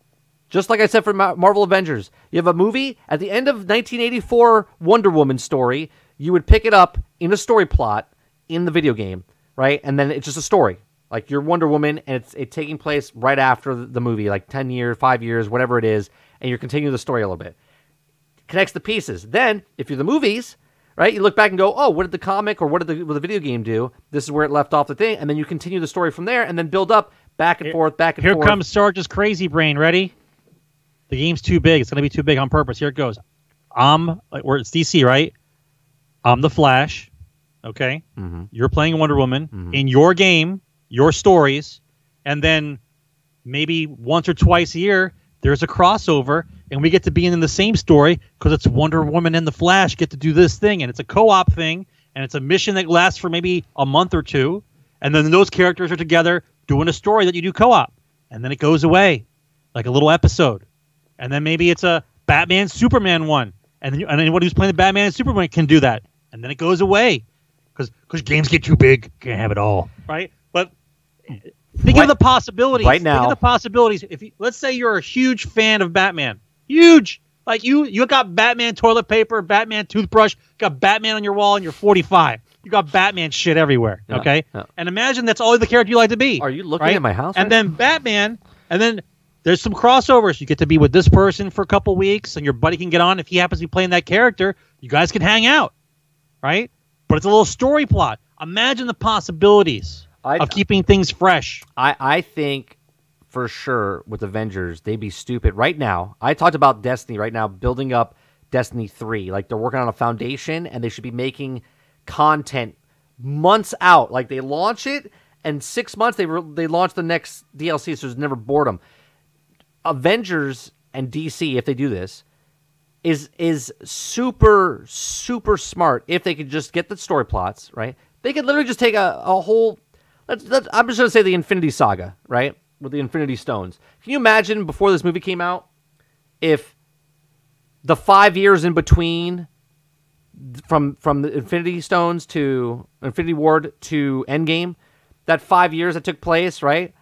just like I said for Marvel Avengers. You have a movie at the end of 1984 Wonder Woman story. You would pick it up in a story plot in the video game, right? And then it's just a story. Like you're Wonder Woman, and it's it taking place right after the movie, like ten years, five years, whatever it is, and you're continuing the story a little bit. Connects the pieces. Then, if you're the movies, right, you look back and go, oh, what did the comic or what did the, what did the video game do? This is where it left off the thing, and then you continue the story from there, and then build up back and forth, back and Here forth. Here comes Sarge's crazy brain. Ready? The game's too big. It's going to be too big on purpose. Here it goes. I'm like where it's DC, right? I'm the Flash. Okay. Mhm. You're playing Wonder Woman Mhm. in your game, your stories, and then maybe once or twice a year there's a crossover, and we get to be in the same story because it's Wonder Woman and the Flash get to do this thing, and it's a co-op thing, and it's a mission that lasts for maybe a month or two, and then those characters are together doing a story that you do co-op, and then it goes away, like a little episode, and then maybe it's a Batman Superman one, and then and anyone who's playing the Batman and Superman can do that, and then it goes away, because because games get too big, can't have it all, right? Think Right- of the possibilities. right think now- of the possibilities. If you, let's say you're a huge fan of Batman, huge, like you you got Batman toilet paper, Batman toothbrush, got Batman on your wall, and you're 45. You got Batman shit everywhere. Yeah, okay, yeah. and imagine that's all the character you like to be. Are you looking right? at my house? And then Batman, and then there's some crossovers. You get to be with this person for a couple weeks, and your buddy can get on if he happens to be playing that character. You guys can hang out, right? But it's a little story plot. Imagine the possibilities I- of keeping things fresh. I, I think for sure with Avengers, they'd be stupid right now. I talked about Destiny right now, building up Destiny 3. Like they're working on a foundation and they should be making content months out. Like they launch it and six months they re- they launch the next DLC, so there's never boredom. Avengers and DC, if they do this, is is super super smart. If they could just get the story plots right, they could literally just take a, a whole. Let's, let's, I'm just gonna say the Infinity Saga, right, with the Infinity Stones. Can you imagine before this movie came out, if the five years in between from from the Infinity Stones to Infinity War to Endgame, that five years that took place, right,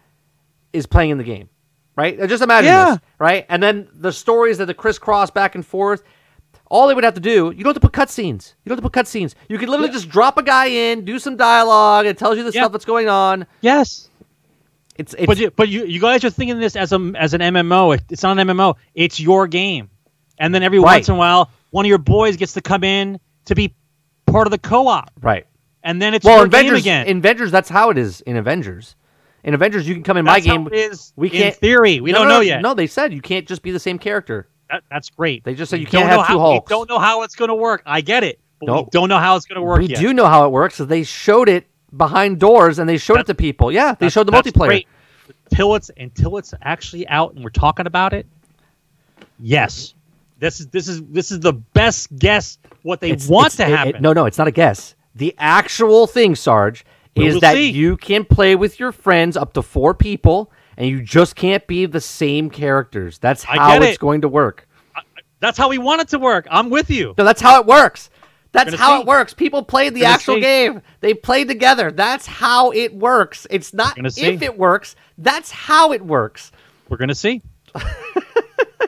is playing in the game, right? Just imagine Yeah. this, right? And then the stories that the crisscross back and forth. All they would have to do, you don't have to put cutscenes. You don't have to put cutscenes. You could literally just drop a guy in, do some dialogue, it tells you the Yeah. stuff that's going on. Yes. It's, it's But you, but you, you guys are thinking this as a as an MMO. It- It's not an MMO. It's your game. And then every Right. once in a while, one of your boys gets to come in to be part of the co-op, right. and then it's Well, your in game Avengers, again. in Avengers, that's how it is in Avengers. In Avengers, you can come in That's my game. is we can't. theory. We No, don't no, know no, yet. No, they said you can't just be the same character. That, that's great. They just said you can't have two how, we don't know how it's going to work. I get it, but we don't know how it's going to work we yet. do know how it works because they showed it behind doors and they showed it to people. Yeah, they showed the multiplayer. great. Until it's until it's actually out and we're talking about it. Yes, this is this is this is the best guess what they It's- want it's- to happen. it- no, no, it's not a guess. The actual thing, Sarge, We is that see. you can play with your friends up to four people, and you just can't be the same characters. That's how it's it. going to work. That's how we want it to work. I'm with you. No, that's how it works. That's how see. it works. People played the actual see. game. They played together. That's how it works. It's not if it works. That's how it works. We're gonna see.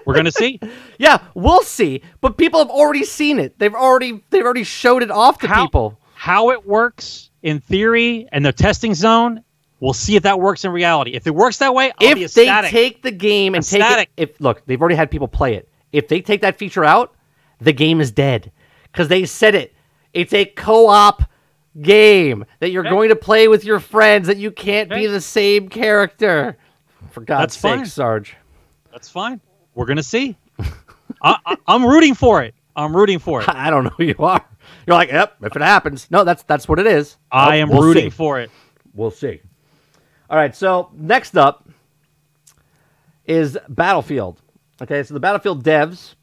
We're gonna see Yeah, we'll see. But people have already seen it. They've already they've already showed it off to how, people. how it works in theory and the testing zone. We'll see if that works in reality. If it works that way, I'll if they take the game and Ecstatic. take it, if look, they've already had people play it. If they take that feature out, the game is dead because they said it. It's a co-op game that you're Okay. going to play with your friends. That you can't be the same character. For God's That's sake, fine. Sarge. That's fine. We're gonna see. I, I'm rooting for it. I'm rooting for it. I don't know who you are. You're like, yep. If it happens, no, that's that's what it is. I am we'll rooting see. for it. We'll see. All right, so next up is Battlefield. Okay, so the Battlefield devs.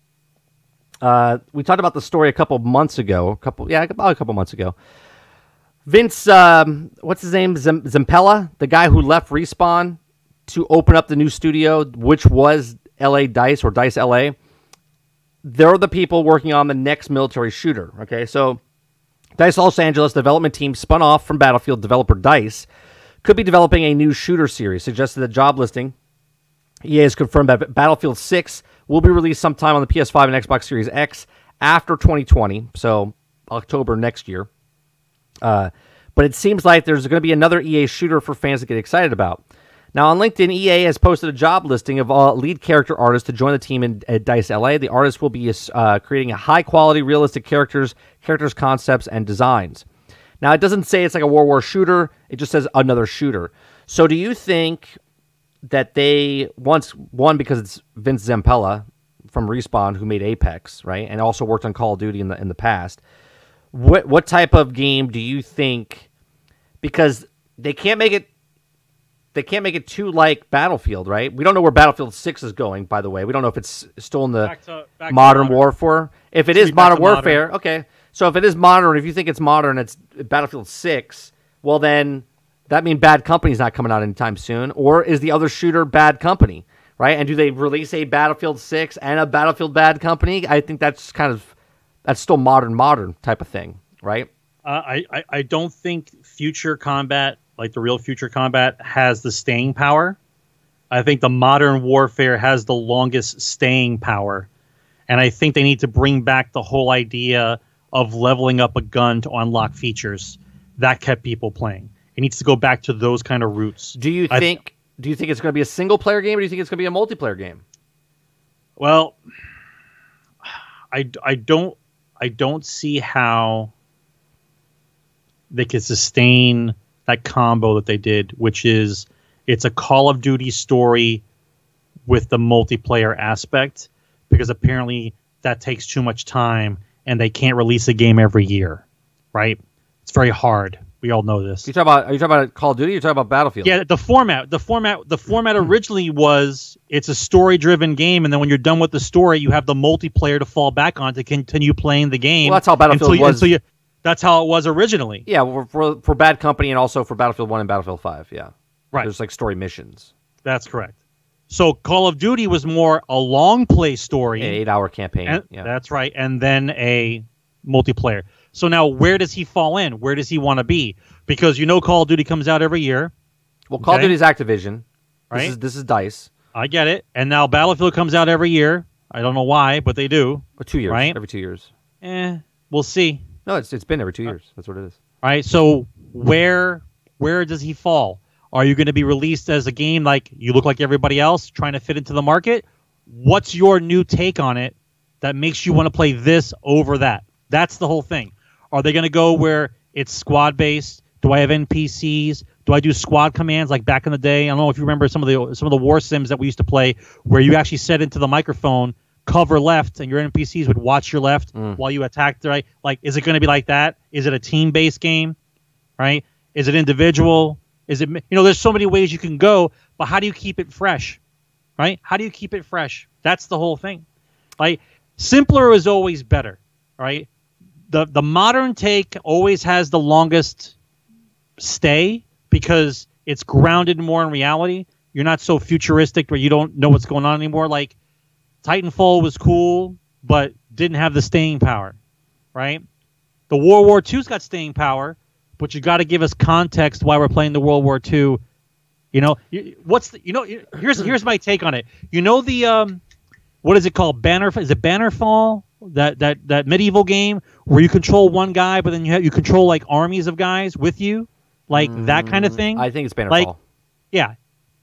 Uh, we talked about the story a couple months ago. A couple, yeah, about a couple months ago. Vince, um, what's his name? Zampella, the guy who left Respawn to open up the new studio, which was LA Dice or Dice LA. They're the people working on the next military shooter. Okay, so Dice Los Angeles development team spun off from Battlefield developer Dice could be developing a new shooter series. Suggested the job listing. EA has confirmed that Battlefield 6 will be released sometime on the PS5 and Xbox Series X after 2020, so October next year. Uh, but it seems like there's going to be another EA shooter for fans to get excited about. Now, on LinkedIn, EA has posted a job listing of all lead character artists to join the team in at Dice LA. The artists will be uh, creating high quality, realistic characters, characters, concepts, and designs. Now, it doesn't say it's like a World War shooter, it just says another shooter. So, do you think that they once one because it's Vince Zampella from Respawn who made Apex, right, and also worked on Call of Duty in the in the past. What what type of game do you think? Because they can't make it, they can't make it too like Battlefield, right? We don't know where Battlefield Six is going. By the way, we don't know if it's still in the Back to- back modern modern. warfare. If it is modern to modern. warfare, okay. So if it is modern, if you think it's modern, it's Battlefield Six. Well, then that means Bad Company's not coming out anytime soon, or is the other shooter Bad Company, right? And do they release a Battlefield Six and a Battlefield Bad Company? I think that's kind of that's still modern, modern type of thing, right? Uh, I, I I don't think future combat, like the real future combat, has the staying power. I think the modern warfare has the longest staying power, and I think they need to bring back the whole idea of leveling up a gun to unlock features that kept people playing. It needs to go back to those kind of roots. Do you think? do you think it's going to be a single player game, or do you think it's going to be a multiplayer game? Well, I, I don't I don't see how they could sustain that combo that they did, which is it's a Call of Duty story with the multiplayer aspect, because apparently that takes too much time and they can't release a game every year, right? It's very hard. We all know this. You talk about? Are you talking about Call of Duty? Or you talking about Battlefield? Yeah, the format, the format, the format originally was it's a story-driven game, and then when you're done with the story, you have the multiplayer to fall back on to continue playing the game. Well, that's how Battlefield you, was. you- that's how it was originally. Yeah, for, for for Bad Company and also for Battlefield One and Battlefield Five. Yeah, Right. There's like story missions, That's correct. So Call of Duty was more a long play story. an eight-hour campaign. And- yeah. That's right. And then a multiplayer. So now where does he fall in? Where does he want to be? Because you know Call of Duty comes out every year, well, Call of. Duty is Activision. right? This is this is Dice. I get it. And now Battlefield comes out every year. I don't know why, but they do. Or two years. Right. Every two years. Eh, we'll see. No, it's it's been every two years. That's what it is. All right. So where where does he fall? Are you going to be released as a game like you look like everybody else, trying to fit into the market? What's your new take on it that makes you want to play this over that? That's the whole thing. Are they going to go where it's squad based? Do I have NPCs? Do I do squad commands like back in the day? I don't know if you remember some of the some of the war sims that we used to play, where you actually said into the microphone, "Cover left," and your NPCs would watch your left mm. while you attacked right. Like, is it going to be like that? Is it a team based game? Right? Is it individual? Is it you know? There's so many ways you can go, but how do you keep it fresh? Right? How do you keep it fresh? That's the whole thing. Like, simpler is always better. Right? the the modern take always has the longest stay because it's grounded more in reality. You're not so futuristic where you don't know what's going on anymore. Like Titanfall was cool, but didn't have the staying power, right? The World War II's got staying power, but you got to give us context why we're playing the World War II. You know, what's the, you know? Here's here's my take on it. You know the um, what is it called? Banner is it Bannerfall? That that that medieval game where you control one guy, but then you have, you control like armies of guys with you, like that kind of thing. Mm, I think it's Bannerfall. Like- yeah,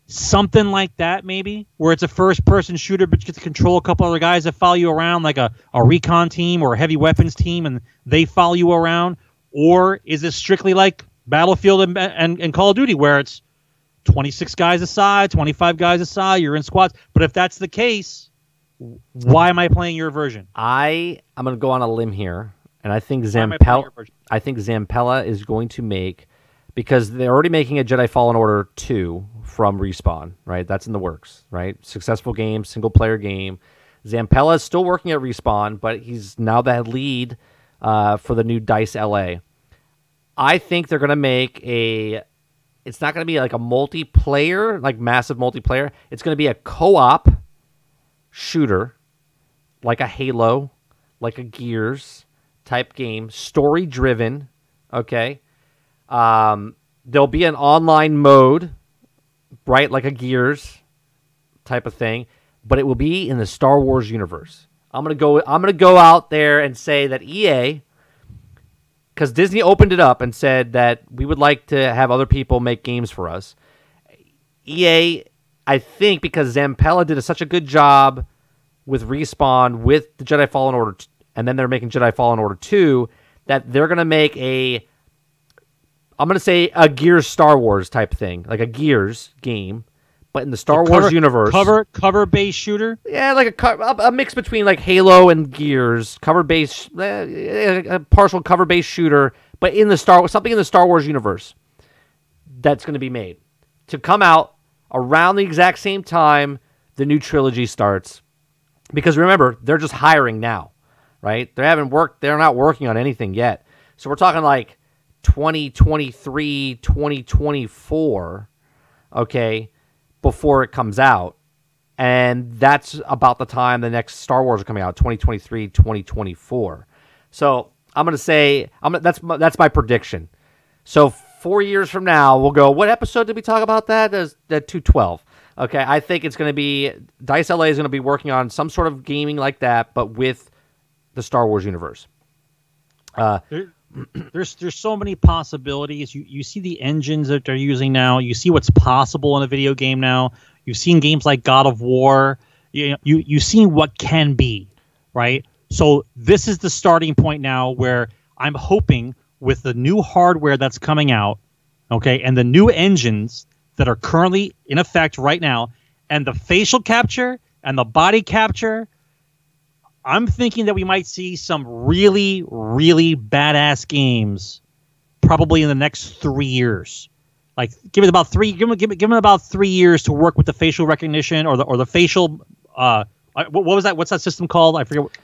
something like that maybe, where it's a first-person shooter, but you get to control a couple other guys that follow you around, like a, a recon team or a heavy weapons team, and they follow you around. Or is it strictly like Battlefield and, and, and Call of Duty, where it's 26 guys aside, 25 guys aside, you're in squads? But if that's the case, why am I playing your version? I I'm gonna go on a limb here, and I think Zampella. I think Zampella is going to make because they're already making a Jedi Fallen Order two from Respawn, right? That's in the works, right? Successful game, single player game. Zampella is still working at Respawn, but he's now the lead uh, for the new Dice LA. I think they're gonna make a. It's not gonna be like a multiplayer, like massive multiplayer. It's gonna be a co-op shooter, like a Halo, like a Gears type game, story driven. Okay. Um, there'll be an online mode, right, like a Gears type of thing, but it will be in the Star Wars universe. I'm gonna go. I'm gonna go out there and say that EA, because Disney opened it up and said that we would like to have other people make games for us. EA, I think, because Zampella did a, such a good job with Respawn with the Jedi Fallen Order, and then they're making Jedi Fallen Order 2, that they're to make a, I'm to say a Gears Star Wars type thing, like a Gears game, but in the Star Wars universe. Cover cover based shooter. Yeah, like a, a, a mix between like Halo and Gears, cover based, uh, a partial cover based shooter, but in the Star something in the Star Wars universe that's going to be made to come out around the exact same time the new trilogy starts. Because remember, they're just hiring now, right? They haven't worked. They're not working on anything yet. So we're talking like 2023, 2024, okay, before it comes out. And that's about the time the next Star Wars are coming out 2023 2024 so I'm gonna say I'm gonna, that's my, that's my prediction. So four years from now we'll go what episode did we talk about that? That 212 okay I think it's gonna be Dice LA is gonna be working on some sort of gaming like that but with the Star Wars universe. Uh, there's there's so many possibilities. You you see the engines that they're using now. You see what's possible in a video game now. You've seen games like God of War. You you you've seen what can be, right? So this is the starting point now where I'm hoping with the new hardware that's coming out, okay, and the new engines that are currently in effect right now, and the facial capture and the body capture I'm thinking that we might see some really, really badass games probably in the next three years. Like, give it about three. Give it, give give it about three years to work with the facial recognition or the or the facial. Uh, what, what was that? What's that system called? I forget. What,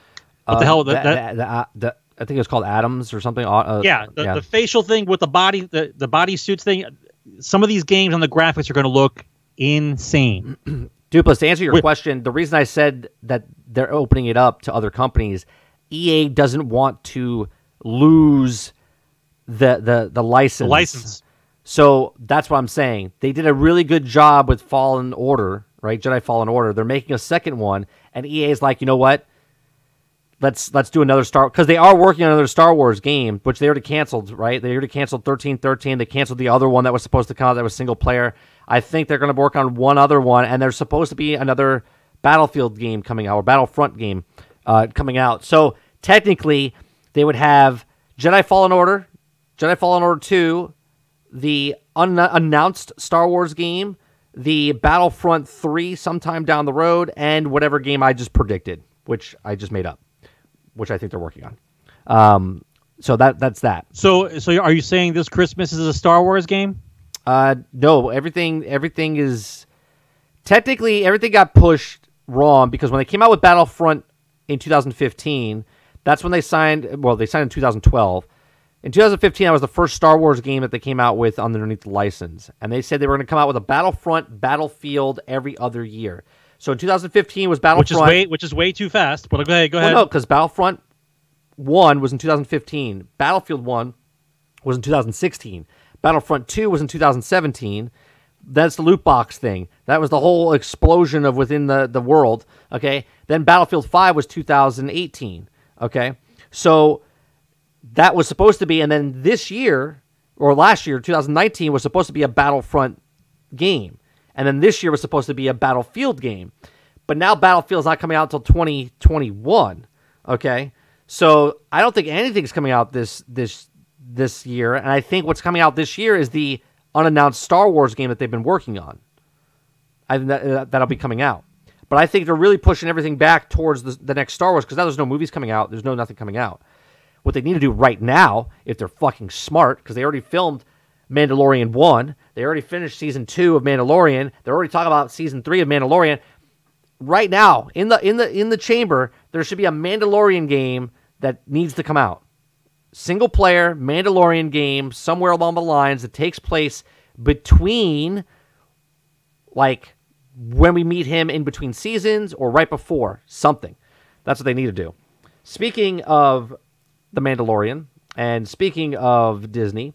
Uh, hell? The, the- that, uh, the- I think it was called Atoms or something. Uh, yeah, the, the facial thing with the body, the the body suits thing. Some of these games on the graphics are going to look insane. Duplis, to answer your Wait. question, the reason I said that they're opening it up to other companies, EA doesn't want to lose the the the license. The license. So that's what I'm saying. They did a really good job with Fallen Order, right? Jedi Fallen Order. They're making a second one, and EA is like, you know what? Let's let's do another Star because they are working on another Star Wars game, which they already canceled, right? They already canceled thirteen thirteen. They canceled the other one that was supposed to come out that was single player. I think they're going to work on one other one, and there's supposed to be another Battlefield game coming out or Battlefront game uh, coming out. So technically, they would have Jedi Fallen Order, Jedi Fallen Order two, the unannounced Star Wars game, the Battlefront 3 sometime down the road, and whatever game I just predicted, which I just made up, which I think they're working on. Um, so that that's that. So, so are you saying this Christmas is a Star Wars game? Uh, no, everything everything is technically everything got pushed wrong because when they came out with Battlefront in 2015, that's when they signed. Well, they signed in 2012. In 2015, that was the first Star Wars game that they came out with underneath the license, and they said they were going to come out with a Battlefront Battlefield every other year. So in 2015 was Battlefront. Which is way, which is way too fast. But go ahead, go Well, ahead. no, because Battlefront One was in 2015. Battlefield One was in 2016. Battlefront Two was in 2017. That's the loot box thing. That was the whole explosion of within the the world. Okay. Then Battlefield Five was 2018. Okay. So that was supposed to be, and then this year or last year, 2019, was supposed to be a Battlefront game, and then this year was supposed to be a Battlefield game, but now Battlefield's not coming out until 2021. Okay, so I don't think anything's coming out this this this year, and I think what's coming out this year is the unannounced Star Wars game that they've been working on. I think that, uh, that'll be coming out. But I think they're really pushing everything back towards the, the next Star Wars because now there's no movies coming out. There's no nothing coming out. What they need to do right now, if they're fucking smart, because they already filmed Mandalorian 1, they already finished season 2 of Mandalorian, they're already talking about season 3 of Mandalorian. Right now, in the in the in the chamber, there should be a Mandalorian game that needs to come out. Single player Mandalorian game somewhere along the lines that takes place between like when we meet him in between seasons or right before something. That's what they need to do. Speaking of the Mandalorian and speaking of Disney,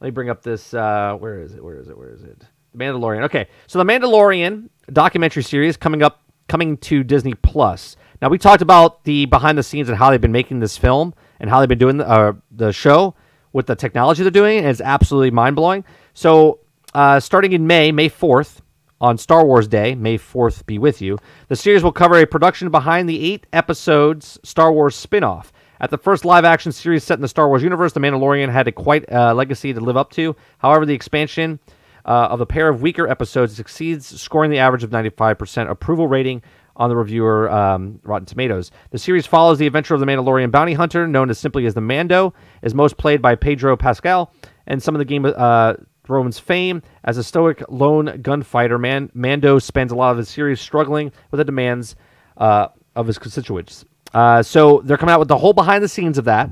let me bring up this. Uh, where is it? Where is it? Where is it? The Mandalorian. Okay, so the Mandalorian documentary series coming up, coming to Disney Plus. Now we talked about the behind the scenes and how they've been making this film and how they've been doing the, uh, the show with the technology they're doing, it's absolutely mind blowing. So uh, starting in May, May fourth, on Star Wars Day, May 4th be with you, the series will cover a production behind the eight episodes Star Wars spin off. At the first live action series set in the Star Wars universe, The Mandalorian had a quite uh, legacy to live up to. However, the expansion uh, of a pair of weaker episodes succeeds, scoring the average of 95% approval rating on the reviewer um, Rotten Tomatoes. The series follows the adventure of the Mandalorian bounty hunter, known as simply as the Mando, is most played by Pedro Pascal, and some of the game uh, Thrones fame as a stoic lone gunfighter. Man- Mando spends a lot of his series struggling with the demands uh, of his constituents. Uh, so they're coming out with the whole behind the scenes of that,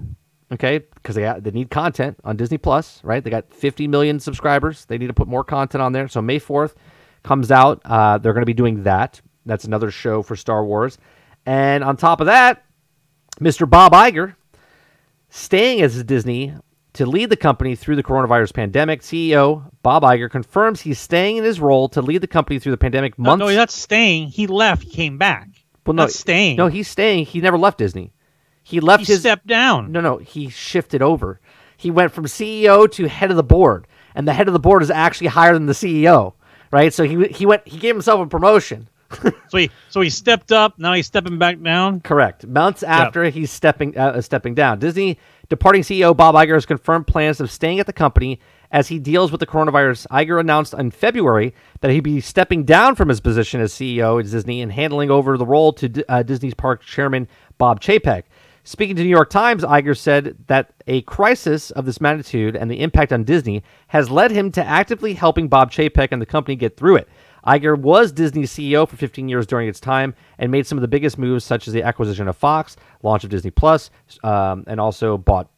okay? Because they they need content on Disney Plus, right? They got 50 million subscribers. They need to put more content on there. So May 4th comes out. Uh, they're going to be doing that. That's another show for Star Wars. And on top of that, Mr. Bob Iger staying as Disney to lead the company through the coronavirus pandemic. CEO Bob Iger confirms he's staying in his role to lead the company through the pandemic No, months. no, he's not staying. He left. He came back. well, no, not staying. No, he's staying. He never left Disney. He left he his stepped down. No, no, he shifted over. He went from CEO to head of the board, and the head of the board is actually higher than the CEO, right? So he he went he gave himself a promotion. So he so he stepped up. Now he's stepping back down. Correct. Months after he's stepping uh, stepping down, Disney departing CEO Bob Iger has confirmed plans of staying at the company as he deals with the coronavirus. Iger announced in February that he'd be stepping down from his position as CEO at Disney and handling over the role to uh, Disney's park chairman Bob Chapek. Speaking to New York Times, Iger said that a crisis of this magnitude and the impact on Disney has led him to actively helping Bob Chapek and the company get through it. Iger was Disney's CEO for 15 years during its time and made some of the biggest moves, such as the acquisition of Fox, launch of Disney Plus, um, and also bought,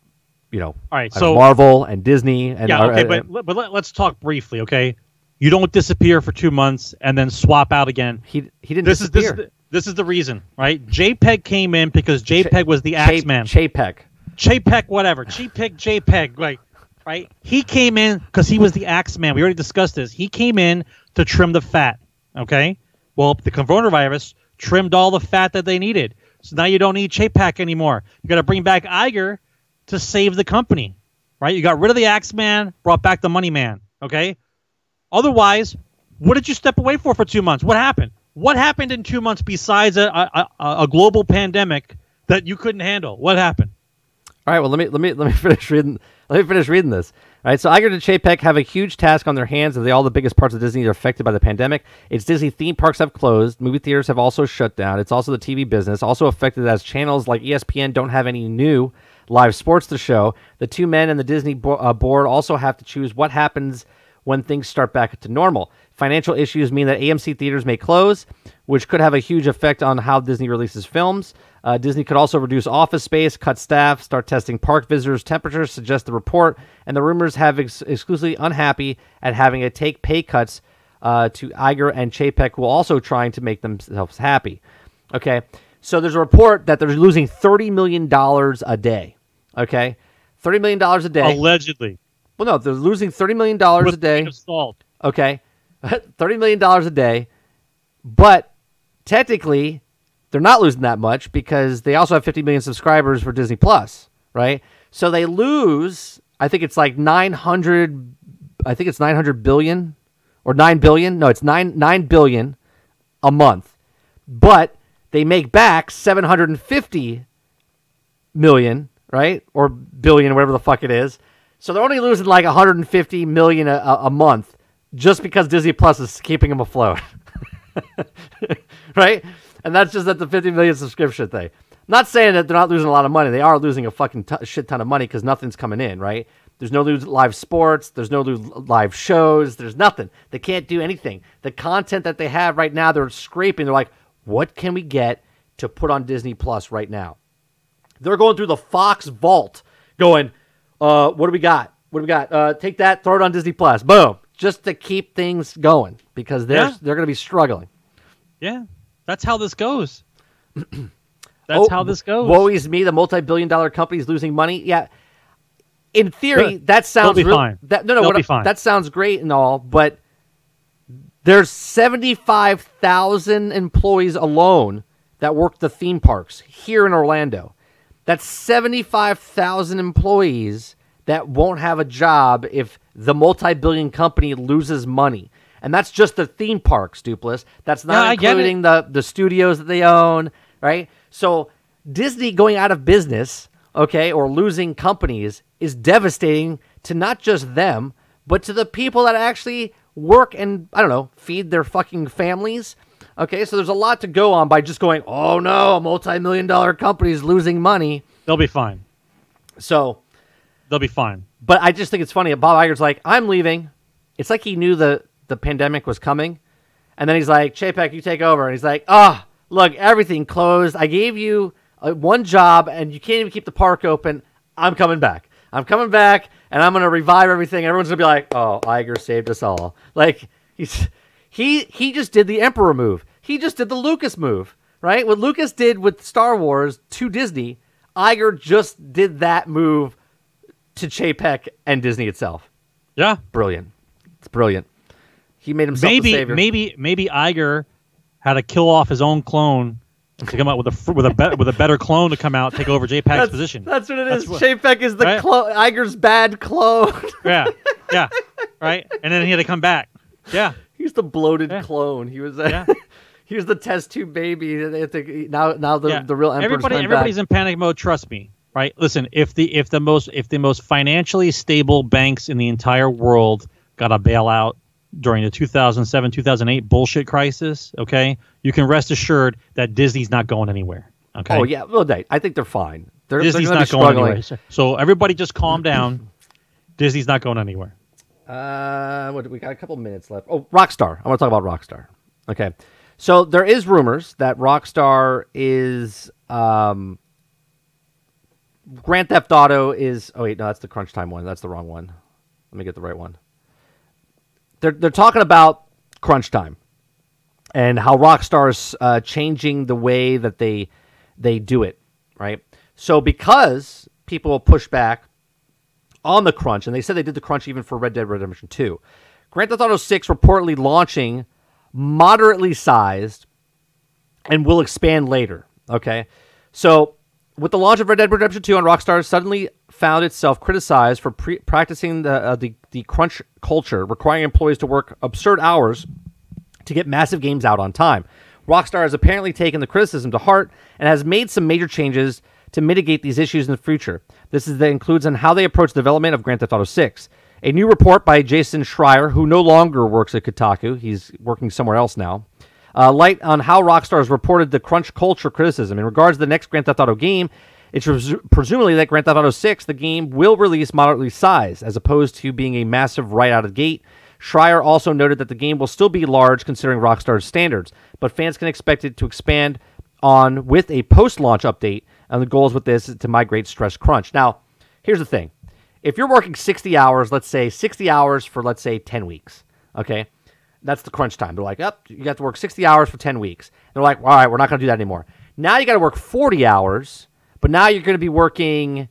you know, All right, uh, so Marvel and Disney. And yeah, uh, okay, uh, but but let, let's talk briefly, okay? You don't disappear for two months and then swap out again. he he didn't This is this is the, this is the reason, right? JPEG came in because JPEG was the Axeman. JPEG. JPEG, whatever. JPEG, JPEG, right? Right? He came in because he was the Axeman. We already discussed this. He came in to trim the fat. Okay. Well, the coronavirus trimmed all the fat that they needed. So now you don't need JPEG anymore. You got to bring back Iger to save the company, right? You got rid of the Axeman, brought back the Money Man. Okay. Otherwise, what did you step away for for two months? What happened? What happened in two months besides a, a, a global pandemic that you couldn't handle? What happened? All right, well let me let me let me finish reading let me finish reading this. All right, so Iger and Chapek have a huge task on their hands as they all the biggest parts of Disney are affected by the pandemic. Its Disney theme parks have closed, movie theaters have also shut down. It's also the TV business, also affected as channels like ESPN don't have any new live sports to show. The two men and the Disney bo- uh, board also have to choose what happens when things start back to normal. Financial issues mean that AMC theaters may close, which could have a huge effect on how Disney releases films. Uh, Disney could also reduce office space, cut staff, start testing park visitors' temperatures, suggest the report, and the rumors have ex- exclusively unhappy at having to take pay cuts uh, to Iger and Chapek, who are also trying to make themselves happy. Okay, so there's a report that they're losing $30 million a day. Okay, $30 million a day. Allegedly. well, no, they're losing $30 million a day. salt. Okay, thirty million dollars a day, but technically, they're not losing that much because they also have fifty million subscribers for Disney Plus, right? So they lose. I think it's like nine hundred. I think it's nine hundred billion or nine billion. No, it's nine nine billion a month, but they make back seven hundred and fifty million, right? Or billion, whatever the fuck it is. So they're only losing like 150 million a a month just because Disney Plus is keeping them afloat. right? And that's just at the 50 million subscription thing. Not saying that they're not losing a lot of money. They are losing a fucking t- shit ton of money because nothing's coming in, right? There's no live sports. There's no live shows. There's nothing. They can't do anything. The content that they have right now, they're scraping. They're like, what can we get to put on Disney Plus right now? They're going through the Fox vault, going, uh, what do we got? What do we got? Uh, take that, throw it on Disney Plus. Boom. Just to keep things going because they're Yeah. they're going to be struggling. Yeah, that's how this goes. that's Oh, how this goes. Woe is me. The multi-billion-dollar company is losing money. Yeah. In theory, that sounds they'll be real- fine. That, no, no, what- be fine. that sounds great and all, but there's seventy-five thousand employees alone that work the theme parks here in Orlando. That's seventy-five thousand employees that won't have a job if the multi-billion company loses money. And that's just the theme parks, Dupless. That's not Yeah, I get it. including the the studios that they own, right? So Disney going out of business, okay, or losing companies is devastating to not just them, but to the people that actually work and I don't know, feed their fucking families. Okay, so there's a lot to go on by just going, "Oh no, a multi-million dollar company is losing money." They'll be fine. So, They'll be fine. but I just think it's funny. If Bob Iger's like, "I'm leaving." It's like he knew the the pandemic was coming, and then he's like, "Chapek, you take over," and he's like, "Ah, look, everything closed. I gave you uh, one job, and you can't even keep the park open. I'm coming back. I'm coming back, and I'm gonna revive everything. Everyone's gonna be like, "Oh, Iger saved us all." Like he's he he just did the Emperor move. He just did the Lucas move, right? What Lucas did with Star Wars to Disney, Iger just did that move to Chapek and Disney itself. Yeah. Brilliant. It's brilliant. He made himself Maybe savior. maybe maybe Iger had to kill off his own clone to come out with a with a be- with a better clone to come out take over JPEG's that's, position. That's what it is. That's what- Chapek is the Right? clo- Iger's bad clone. yeah. Yeah. Right. And then he had to come back. Yeah. He's the bloated Yeah. clone. He was. Yeah. he was the test tube baby. Now, now the, yeah. the real emperor's everybody everybody's back. in panic mode. Trust me. Right. Listen. If the if the most if the most financially stable banks in the entire world got a bailout during the 2007 2008 bullshit crisis, okay, you can rest assured that Disney's not going anywhere. Okay. Oh yeah, well, they, I think they're fine. they're, Disney's they're not going anywhere. So everybody just calm down. Disney's not going anywhere. Uh, what, we got a couple minutes left. Oh, Rockstar. I want to talk about Rockstar. Okay, so there is rumors that Rockstar is um, Grand Theft Auto is. Oh wait, no, that's the Crunch Time one. That's the wrong one. Let me get the right one. They're they're talking about Crunch Time and how Rockstar is uh, changing the way that they they do it. Right. So because people will push back on the crunch, and they said they did the crunch even for Red Dead Redemption 2. Grand Theft Auto 6 reportedly launching moderately sized and will expand later. Okay. So, with the launch of Red Dead Redemption 2 on Rockstar, suddenly found itself criticized for pre- practicing the, uh, the the crunch culture, requiring employees to work absurd hours to get massive games out on time. Rockstar has apparently taken the criticism to heart and has made some major changes to mitigate these issues in the future. This is that includes on how they approach development of Grand Theft Auto 6. A new report by Jason Schreier, who no longer works at Kotaku, he's working somewhere else now, uh, light on how Rockstar has reported the crunch culture criticism. In regards to the next Grand Theft Auto game, it's presu- presumably that Grand Theft Auto 6, the game, will release moderately sized, as opposed to being a massive right out of the gate. Schreier also noted that the game will still be large considering Rockstar's standards, but fans can expect it to expand on with a post-launch update. And the goals with this is to migrate stress crunch. Now, here's the thing: if you're working 60 hours, let's say 60 hours for let's say 10 weeks, okay, that's the crunch time. They're like, up, you got to work 60 hours for 10 weeks. They're like, all right, we're not going to do that anymore. Now you got to work 40 hours, but now you're going to be working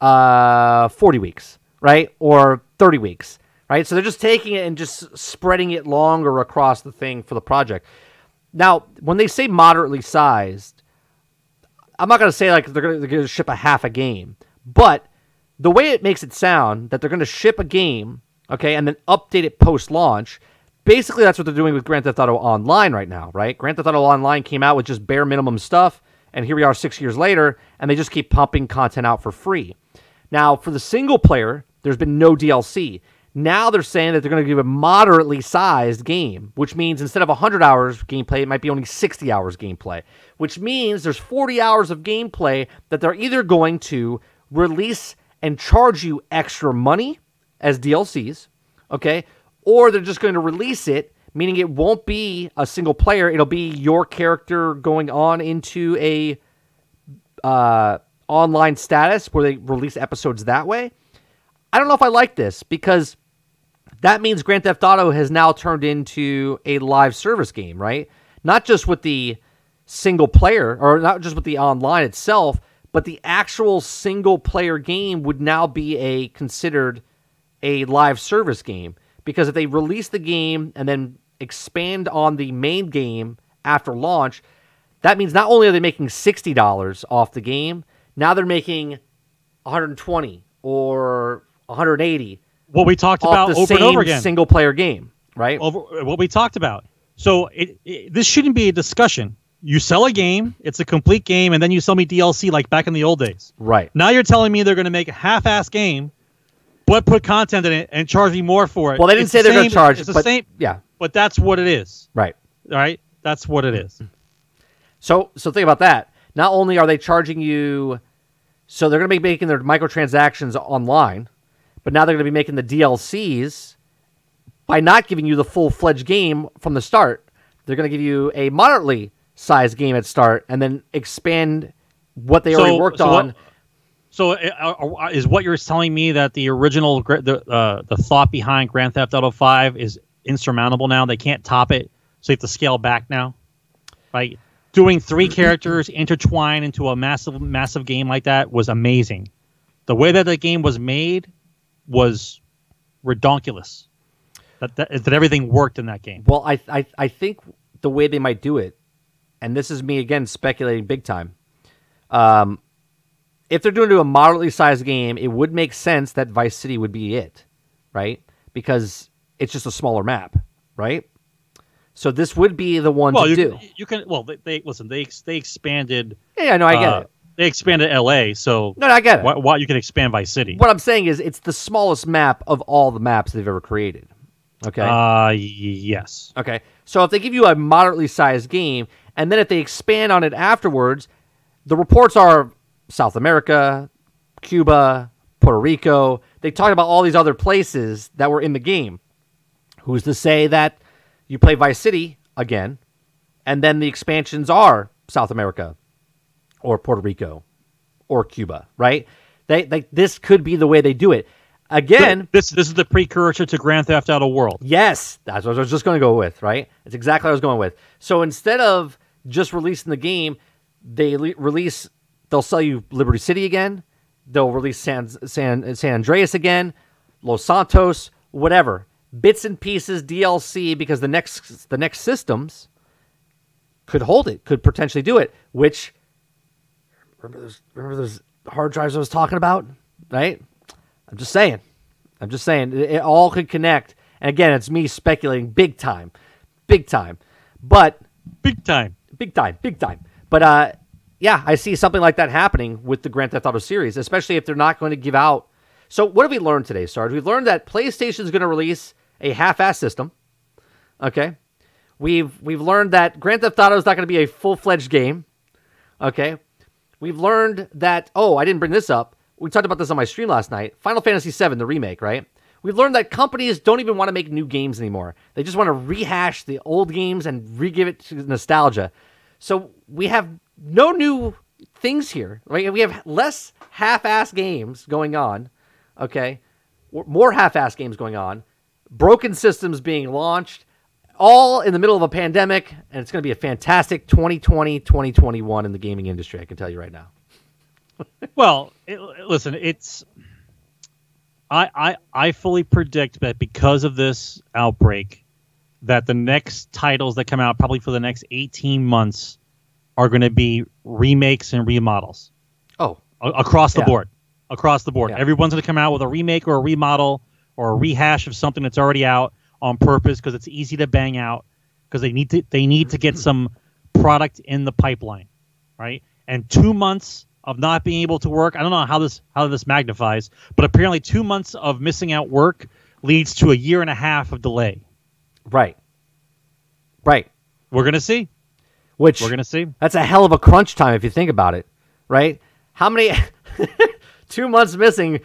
uh, 40 weeks, right, or 30 weeks, right? So they're just taking it and just spreading it longer across the thing for the project. Now, when they say moderately sized, I'm not going to say like they're going to ship a half a game, but the way it makes it sound that they're going to ship a game, okay, and then update it post launch. Basically, that's what they're doing with Grand Theft Auto Online right now, right? Grand Theft Auto Online came out with just bare minimum stuff, and here we are six years later, and they just keep pumping content out for free. Now, for the single player, there's been no DLC. Now they're saying that they're going to give a moderately sized game, which means instead of 100 hours gameplay, it might be only 60 hours gameplay, which means there's 40 hours of gameplay that they're either going to release and charge you extra money as DLCs, okay, or they're just going to release it, meaning it won't be a single player. It'll be your character going on into a uh, online status where they release episodes that way. I don't know if I like this because that means Grand Theft Auto has now turned into a live service game, right? Not just with the single player or not just with the online itself, but the actual single player game would now be a considered a live service game because if they release the game and then expand on the main game after launch, that means not only are they making $60 off the game, now they're making 120 or 180 What we talked about the over same and over again. single player game, right? over what we talked about. So it, it, this shouldn't be a discussion. You sell a game, it's a complete game, and then you sell me DLC like back in the old days. Right. Now you're telling me they're going to make a half-ass game, but put content in it and charge me more for it. Well, they didn't It's say the they're going to charge, It's the but same, yeah, but that's what it is. right. Right. that's what it is. So so think about that. Not only are they charging you, so they're going to be making their microtransactions online, but now they're going to be making the DLCs by not giving you the full fledged game from the start. They're going to give you a moderately sized game at start, and then expand what they already worked so what- on. So uh, uh, is what you're telling me that the original the uh, the thought behind Grand Theft Auto 5 is insurmountable now? They can't top it, so you have to scale back now. Like Doing three characters intertwined into a massive massive game like that was amazing. The way that the game was made was redonkulous. That, that that everything worked in that game. Well, I, I I think the way they might do it, and this is me again speculating big time. Um, if they're doing a moderately sized game, it would make sense that Vice City would be it, right? Because it's just a smaller map, right? So this would be the one Well, to you, do. you can well they, they listen they they expanded Yeah, no, I get uh, it. they expanded L.A. So No, no, I get it. why, why you can expand Vice City. What I'm saying is, it's the smallest map of all the maps they've ever created. Okay. Uh, yes. Okay. So if they give you a moderately sized game, and then if they expand on it afterwards, the reports are South America, Cuba, Puerto Rico. They talked about all these other places that were in the game. Who's to say that you play Vice City again, and then the expansions are South America, or Puerto Rico, or Cuba, right? They, they this could be the way they do it. Again, this this is the precursor to Grand Theft Auto World. Yes, that's what I was just going to go with, right? It's exactly what I was going with. So instead of just releasing the game, they le- release, they'll sell you Liberty City again, they'll release San, San, San Andreas again, Los Santos, whatever. Bits and pieces, DLC, because the next the next systems could hold it, could potentially do it. Which remember those remember those hard drives I was talking about, right? I'm just saying. I'm just saying it, it all could connect. And again, it's me speculating big time, big time, but Big time. big time, big time. But uh, yeah, I see something like that happening with the Grand Theft Auto series, especially if they're not going to give out. So what have we learned today, Sarge? We've learned that PlayStation is going to release a half-ass system. Okay, we've we've learned that Grand Theft Auto is not going to be a full-fledged game. Okay, we've learned that. Oh, I didn't bring this up. We talked about this on my stream last night. Final Fantasy VII, the remake, right? We've learned that companies don't even want to make new games anymore. They just want to rehash the old games and re-give it to nostalgia. So we have no new things here. Right? We have less half-ass games going on. Okay, more half-ass games going on. Broken systems being launched, all in the middle of a pandemic, and it's going to be a fantastic 2020, 2021 in the gaming industry. I can tell you right now. Well, it, listen, it's I, I I fully predict that because of this outbreak, that the next titles that come out probably for the next eighteen months are going to be remakes and remodels Oh, a- across the Yeah. board. Across the board, Yeah. everyone's going to come out with a remake or a remodel or a rehash of something that's already out on purpose because it's easy to bang out because they need to they need to get some product in the pipeline, right? And two months of not being able to work, I don't know how this how this magnifies, but apparently two months of missing out work leads to a year and a half of delay. right, right. We're gonna see. Which We're gonna see. That's a hell of a crunch time if you think about it, right? How many two months missing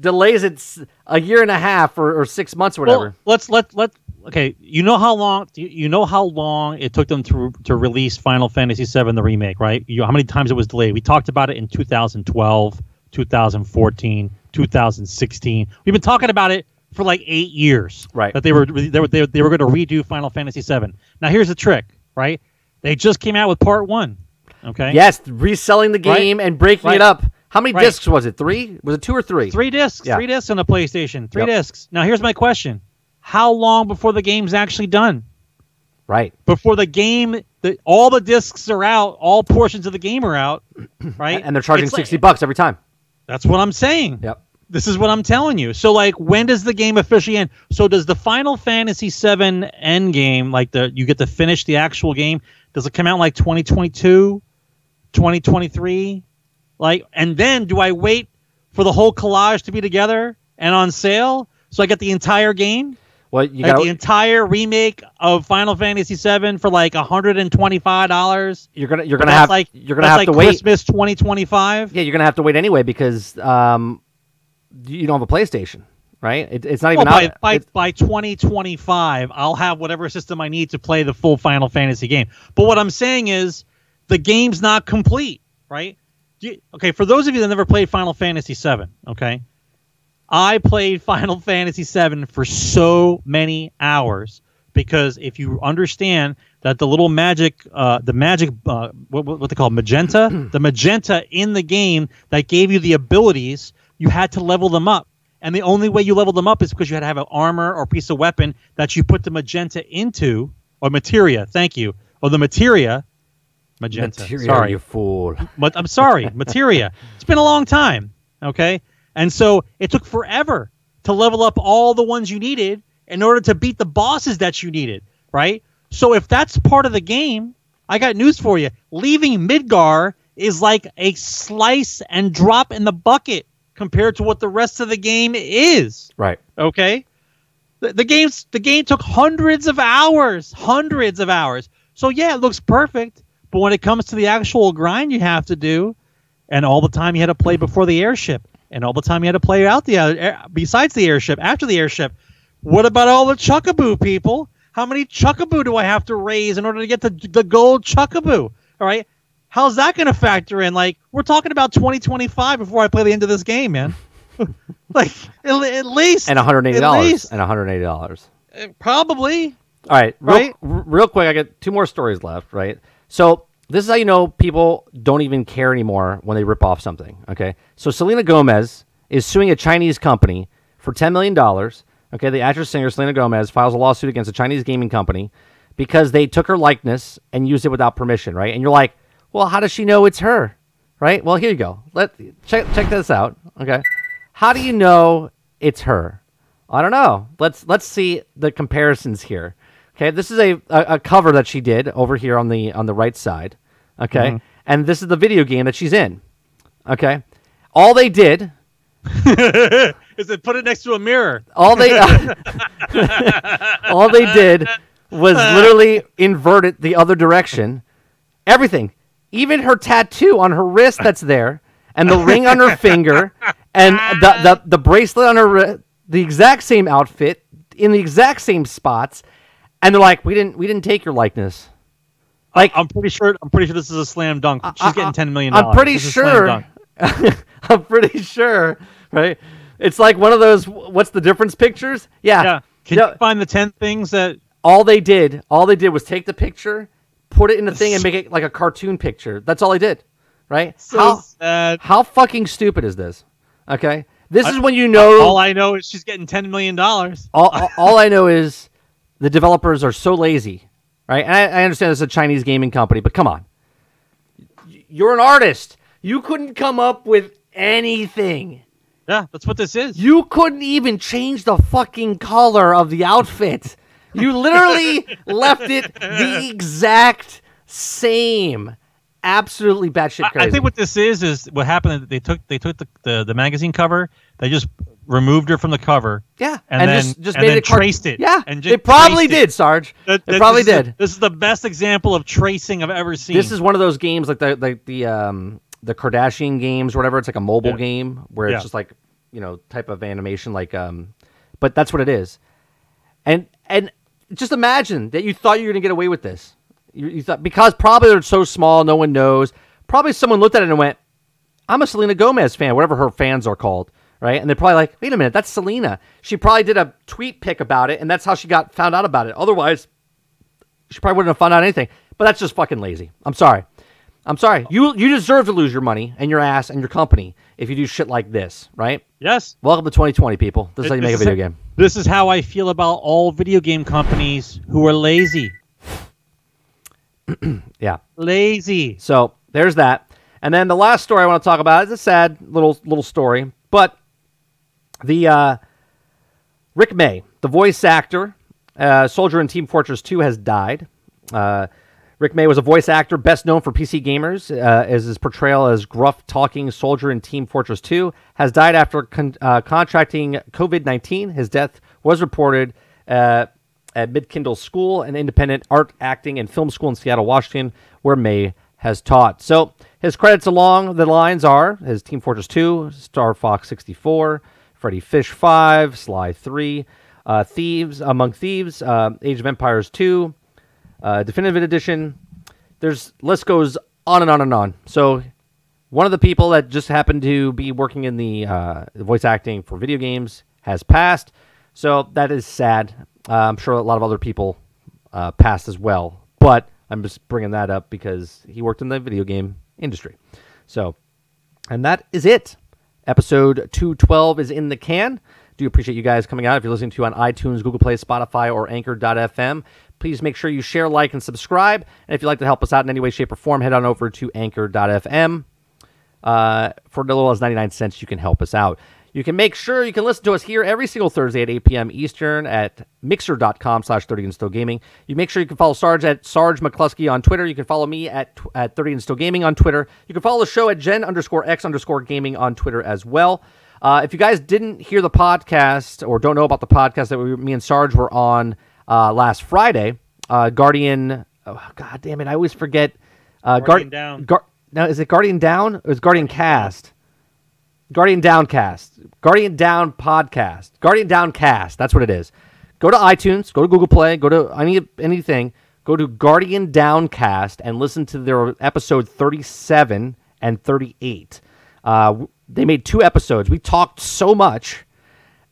delays it a year and a half or, or six months or whatever? Well, let's let let okay. You know how long you, know how long it took them to to release Final Fantasy VII the remake, right? You know how many times it was delayed. We talked about it in 2012, 2014, 2016. We've been talking about it for like eight years, Right. That they were they were they, they were going to redo Final Fantasy VII. Now here's the trick, right? They just came out with Part One. Okay. yes, reselling the game and breaking Right. it up. How many Right. discs was it? Three? Was it two or three? Three discs. Yeah. Three discs on the PlayStation. Three Yep. discs. Now here's my question: How long before the game's actually done? Right. before the game the, all the discs are out all portions of the game are out right And they're charging It's like- sixty bucks every time. that's what i'm saying Yep. this is what i'm telling you so like when does the game officially end so does the final fantasy 7 end game like the you get to finish the actual game does it come out like 2022 2023 like and then do i wait for the whole collage to be together and on sale so i get the entire game Well, you like got the entire remake of Final Fantasy VII for like hundred and twenty-five dollars. you're gonna you're gonna have like you're gonna have like to wait. Christmas twenty twenty-five. Yeah, you're gonna have to wait anyway because um, you don't have a PlayStation, right? It, it's not Well, even by out. by, by twenty twenty-five, I'll have whatever system I need to play the full Final Fantasy game. But what I'm saying is, the game's not complete, right? You- okay, for those of you that never played Final Fantasy VII, okay, I played Final Fantasy VII for so many hours because if you understand that the little magic, uh, the magic, uh, what what they call magenta, the magenta in the game that gave you the abilities, you had to level them up. And the only way you leveled them up is because you had to have an armor or piece of weapon that you put the magenta into, or materia. Thank you, or the materia. Magenta. Materia, Sorry, you fool. but I'm sorry, materia. It's been a long time. Okay. And so it took forever to level up all the ones you needed in order to beat the bosses that you needed. Right. So if that's part of the game, I got news for you. Leaving Midgar is like a slice and drop in the bucket compared to what the rest of the game is. Right. Okay. The, the game's the game took hundreds of hours, hundreds of hours. So yeah, it looks perfect, but when it comes to the actual grind you have to do, and all the time you had to play before the airship, and all the time you had to play out the air, besides the airship, after the airship. What about all the Chocobo people? How many Chocobo do I have to raise in order to get the the gold Chocobo? All right, how's that going to factor in? Like we're talking about 2025 before I play the end of this game, man. like at, at least and 180 at dollars least, and 180 dollars. uh, probably. All right, real, Right? real quick, I got two more stories left. Right, so this is how you know people don't even care anymore when they rip off something. Okay, so Selena Gomez is suing a Chinese company for 10 million dollars. Okay, the actress singer Selena Gomez files a lawsuit against a Chinese gaming company because they took her likeness and used it without permission. Right, and you're like, well, how does she know it's her? Right. Well, here you go. Let check check this out. Okay, how do you know it's her? I don't know. Let's let's see the comparisons here. Okay, this is a, a, a cover that she did over here on the on the right side. Okay, mm-hmm. and this is the video game that she's in. Okay, all they did, Is it put it next to a mirror? all they, all they did was literally invert it the other direction. Everything, even her tattoo on her wrist that's there, and the ring on her finger, and the the, the bracelet on her wrist, the exact same outfit in the exact same spots, and they're like, "We didn't we didn't take your likeness." Like I'm pretty sure. I'm pretty sure this is a slam dunk. She's I- getting ten million. I'm pretty This is a slam sure. I'm pretty sure, right? It's like one of those. What's the difference? Pictures? Yeah. Yeah. Can Yeah. you find the ten things that? all they did, all they did was take the picture, put it in the thing, and make it like a cartoon picture. That's all I did, right? So how sad. how fucking stupid is this? Okay, this is when you know. All I know is she's getting ten million dollars. all, all, all I know is the developers are so lazy, right? And I, I understand it's a Chinese gaming company, but come on, you're an artist. You couldn't come up with anything. Yeah, that's what this is. You couldn't even change the fucking color of the outfit. You literally left it the exact same. Absolutely batshit I, crazy. I think what this is is what happened. They took they took the, the, the magazine cover. They just removed her from the cover. yeah, and then- just, just and made then it cart- traced it. Yeah, And they just probably it. did, Sarge. That- they that- probably this is did. this is the best example of tracing I've ever seen. This is one of those games like the like the um the Kardashian games or whatever. It's like a mobile Yeah. game where Yeah. it's just like you know type of animation like um, but that's what it is. And and just imagine that you thought you were gonna get away with this. You, you thought because probably they're so small, no one knows. Probably someone looked at it and went, "I'm a Selena Gomez fan, whatever her fans are called." Right, and they're probably like, "Wait a minute, that's Selena." She probably did a tweet pic about it, and that's how she got found out about it. Otherwise, she probably wouldn't have found out anything. But that's just fucking lazy. I'm sorry. I'm sorry. You you deserve to lose your money and your ass and your company if you do shit like this, right? Yes. Welcome to 2020, people. This is how you make a video game. This is how I feel about all video game companies who are lazy. Yeah. Lazy. So there's that. And then the last story I want to talk about is a sad little little story, but the uh, Rick May, the voice actor, uh, soldier in Team Fortress 2, has died. Uh, Rick May was a voice actor best known for PC gamers uh, as his portrayal as gruff talking soldier in Team Fortress 2 has died after con- uh, contracting COVID 19. His death was reported uh, at Mid Kindle School, an independent art, acting, and film school in Seattle, Washington, where May has taught. So his credits along the lines are his Team Fortress 2, Star Fox 64, Freddi Fish 5, Sly 3, uh, Thieves, Among Thieves, uh, Age of Empires 2, uh, definitive edition. There's list goes on and on and on. So one of the people that just happened to be working in the uh, voice acting for video games has passed. So that is sad. Uh, I'm sure a lot of other people uh, passed as well. But I'm just bringing that up because he worked in the video game industry. So, and that is it. Episode 212 is in the can. Do appreciate you guys coming out. If you're listening to on iTunes, Google Play, Spotify, or Anchor.fm, please make sure you share, like, and subscribe. And if you'd like to help us out in any way, shape, or form, head on over to Anchor.fm. Uh, for as little as 99 cents, you can help us out. You can make sure you can listen to us here every single Thursday at 8 p.m. Eastern at mixer.com slash 30 and still gaming. You make sure you can follow Sarge at Sarge McCluskey on Twitter. You can follow me at, at 30 and still gaming on Twitter. You can follow the show at Gen underscore X underscore gaming on Twitter as well. Uh, if you guys didn't hear the podcast or don't know about the podcast that we, me and Sarge were on uh, last Friday, uh, Guardian, oh, God damn it, I always forget. Uh, Guardian Down. Gar- now is it Guardian Down or is Guardian Cast? Guardian Downcast, Guardian Down podcast, Guardian Downcast. That's what it is. Go to iTunes, go to Google Play, go to any anything. Go to Guardian Downcast and listen to their episode 37 and 38. Uh, they made two episodes. We talked so much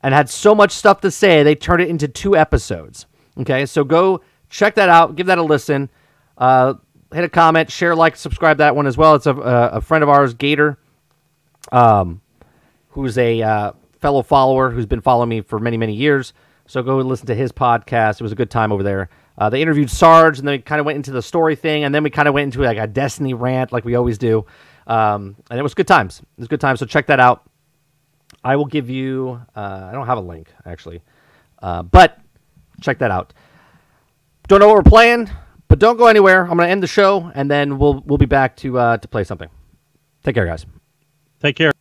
and had so much stuff to say, they turned it into two episodes. Okay, so go check that out, give that a listen, uh, hit a comment, share, like, subscribe that one as well. It's a, a friend of ours, Gator, um, who's a uh, fellow follower who's been following me for many, many years. So go listen to his podcast. It was a good time over there. Uh, they interviewed Sarge, and then kind of went into the story thing, and then we kind of went into like a Destiny rant, like we always do. Um, and it was good times. It was good times. So check that out. I will give you. Uh, I don't have a link actually, uh, but check that out. Don't know what we're playing, but don't go anywhere. I'm going to end the show, and then we'll we'll be back to uh, to play something. Take care, guys. Take care.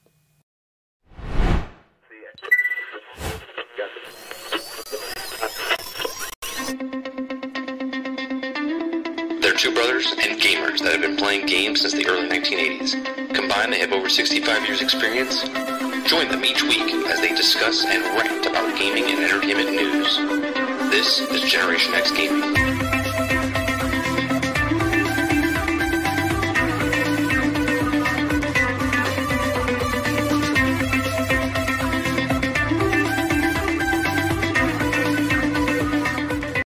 They're two brothers and gamers that have been playing games since the early 1980s. Combined, they have over 65 years experience. Join them each week as they discuss and rant about gaming and entertainment news. This is Generation X Gaming.